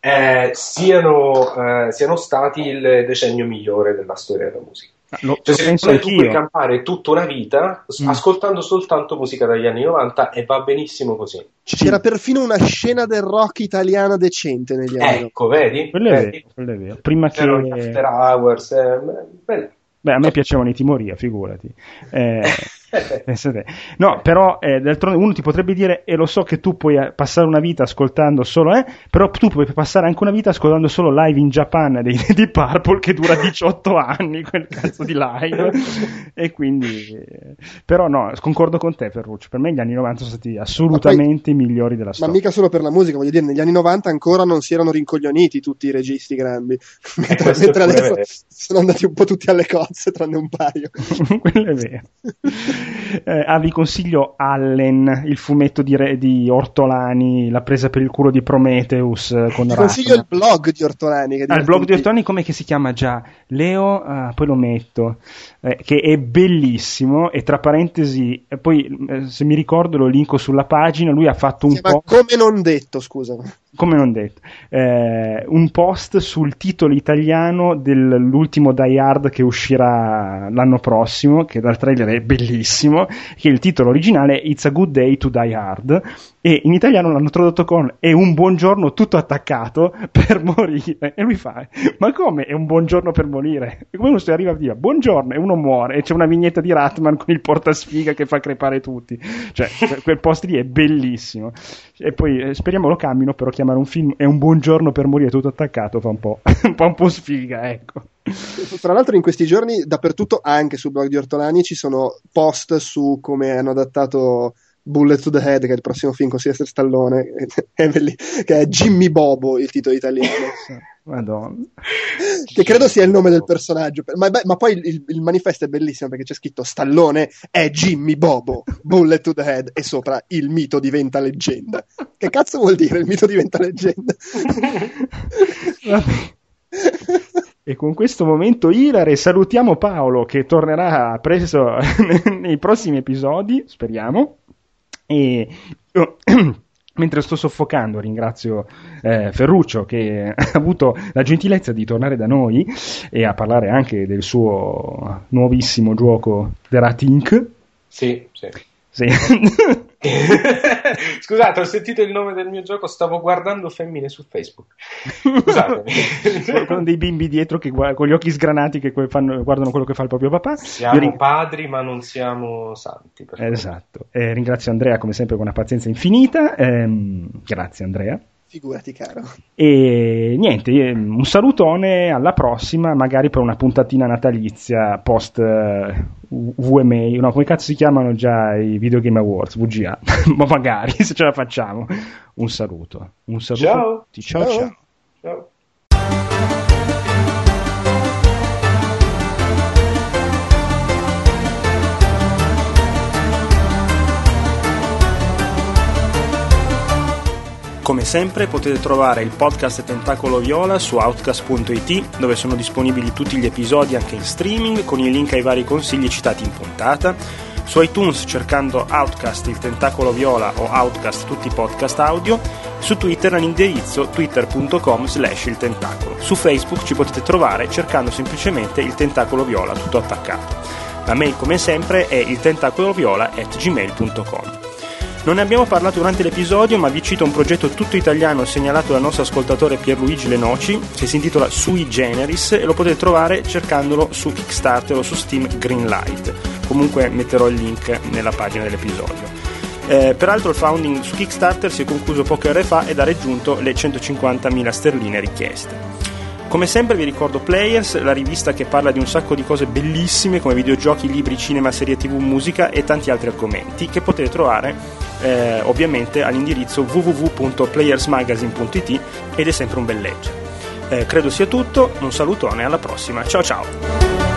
eh, siano, eh, siano stati il decennio migliore della storia della musica. Lo, cioè, lo me tu puoi campare tutta una vita mm. ascoltando soltanto musica dagli anni 90 e va benissimo così. C'era perfino una scena del rock italiana decente negli anni Ecco, vedi? Quello è vero, quello è vero. Prima C'era che... After Hours, eh, beh, Beh, a me piacevano i Timoria, figurati. Eh, no, però eh, d'altronde uno ti potrebbe dire, e lo so che tu puoi eh, passare una vita ascoltando solo, eh, però tu puoi passare anche una vita ascoltando solo live in Japan dei, di Purple che dura 18 anni, quel cazzo di live. e quindi, eh, però no, concordo con te Ferruccio, per me gli anni 90 sono stati assolutamente i migliori della storia. Ma mica solo per la musica, voglio dire, negli anni 90 ancora non si erano rincoglioniti tutti i registi grandi, mentre, mentre adesso sono andati un po' tutti alle cozze, tranne un paio. Quello è vero eh, ah, vi consiglio Allen, il fumetto di, Re, di, Ortolani, la presa per il culo di Prometheus. Eh, con vi consiglio il blog di Ortolani. ah, il blog di Ortolani, come si chiama già? Leo, ah, poi lo metto, eh, che è bellissimo e tra parentesi, poi eh, se mi ricordo lo linko sulla pagina, lui ha fatto un po'... Come non detto, scusa come non detto, eh, un post sul titolo italiano dell'ultimo Die Hard che uscirà l'anno prossimo, che dal trailer è bellissimo, che il titolo originale è It's a Good Day to Die Hard, e in italiano l'hanno tradotto con È un buongiorno tutto attaccato per morire. E lui fa, ma come è un buongiorno per morire? E come uno si arriva a dire buongiorno e uno muore, e c'è una vignetta di Ratman con il portasfiga che fa crepare tutti. Cioè, quel post lì è bellissimo. E poi eh, speriamo lo cambino, però chiamare un film È un buongiorno per morire tutto attaccato fa un po', un po', un po sfiga, ecco. Tra l'altro in questi giorni dappertutto, anche sul blog di Ortolani, ci sono post su come hanno adattato Bullet to the Head, che è il prossimo film con Sylvester Stallone, che è Jimmy Bobo, il titolo italiano. Madonna. Che credo sia il nome del personaggio. Ma, ma poi il, il, manifesto è bellissimo perché c'è scritto Stallone è Jimmy Bobo, Bullet to the Head, e sopra il mito diventa leggenda. Che cazzo vuol dire il mito diventa leggenda? E con questo momento ilare salutiamo Paolo che tornerà preso nei prossimi episodi, speriamo. E mentre sto soffocando ringrazio eh, Ferruccio che ha avuto la gentilezza di tornare da noi e a parlare anche del suo nuovissimo gioco The Rat Inc. Sì, sì. sì. Scusate, ho sentito il nome del mio gioco, stavo guardando femmine su Facebook. Scusate. con dei bimbi dietro che, con gli occhi sgranati che fanno, guardano quello che fa il proprio papà. Siamo ring... padri, ma non siamo santi. Esatto. Eh, ringrazio Andrea come sempre con una pazienza infinita. Eh, grazie Andrea. Figurati, caro. E niente, un salutone, alla prossima, magari per una puntatina natalizia post uh, VMA, no, come cazzo si chiamano già i Video Game Awards, VGA, ma magari se ce la facciamo. Un saluto. Un saluto. Ciao. Ciao, ciao. ciao. ciao. Come sempre potete trovare il podcast Tentacolo Viola su outcast.it dove sono disponibili tutti gli episodi anche in streaming con i link ai vari consigli citati in puntata. Su iTunes cercando Outcast il Tentacolo Viola o Outcast tutti i podcast audio. Su Twitter all'indirizzo twitter.com slash il tentacolo. Su Facebook ci potete trovare cercando semplicemente il Tentacolo Viola tutto attaccato. La mail come sempre è il tentacoloviola at gmail.com. Non ne abbiamo parlato durante l'episodio, ma vi cito un progetto tutto italiano segnalato dal nostro ascoltatore Pierluigi Lenoci, che si intitola Sui Generis e lo potete trovare cercandolo su Kickstarter o su Steam Greenlight. Comunque metterò il link nella pagina dell'episodio. Eh, peraltro il founding su Kickstarter si è concluso poche ore fa ed ha raggiunto le 150.000 sterline richieste. Come sempre vi ricordo Players, la rivista che parla di un sacco di cose bellissime come videogiochi, libri, cinema, serie tv, musica e tanti altri argomenti che potete trovare eh, ovviamente all'indirizzo www.playersmagazine.it ed è sempre un bel leggere. Eh, credo sia tutto, un salutone, alla prossima, ciao ciao!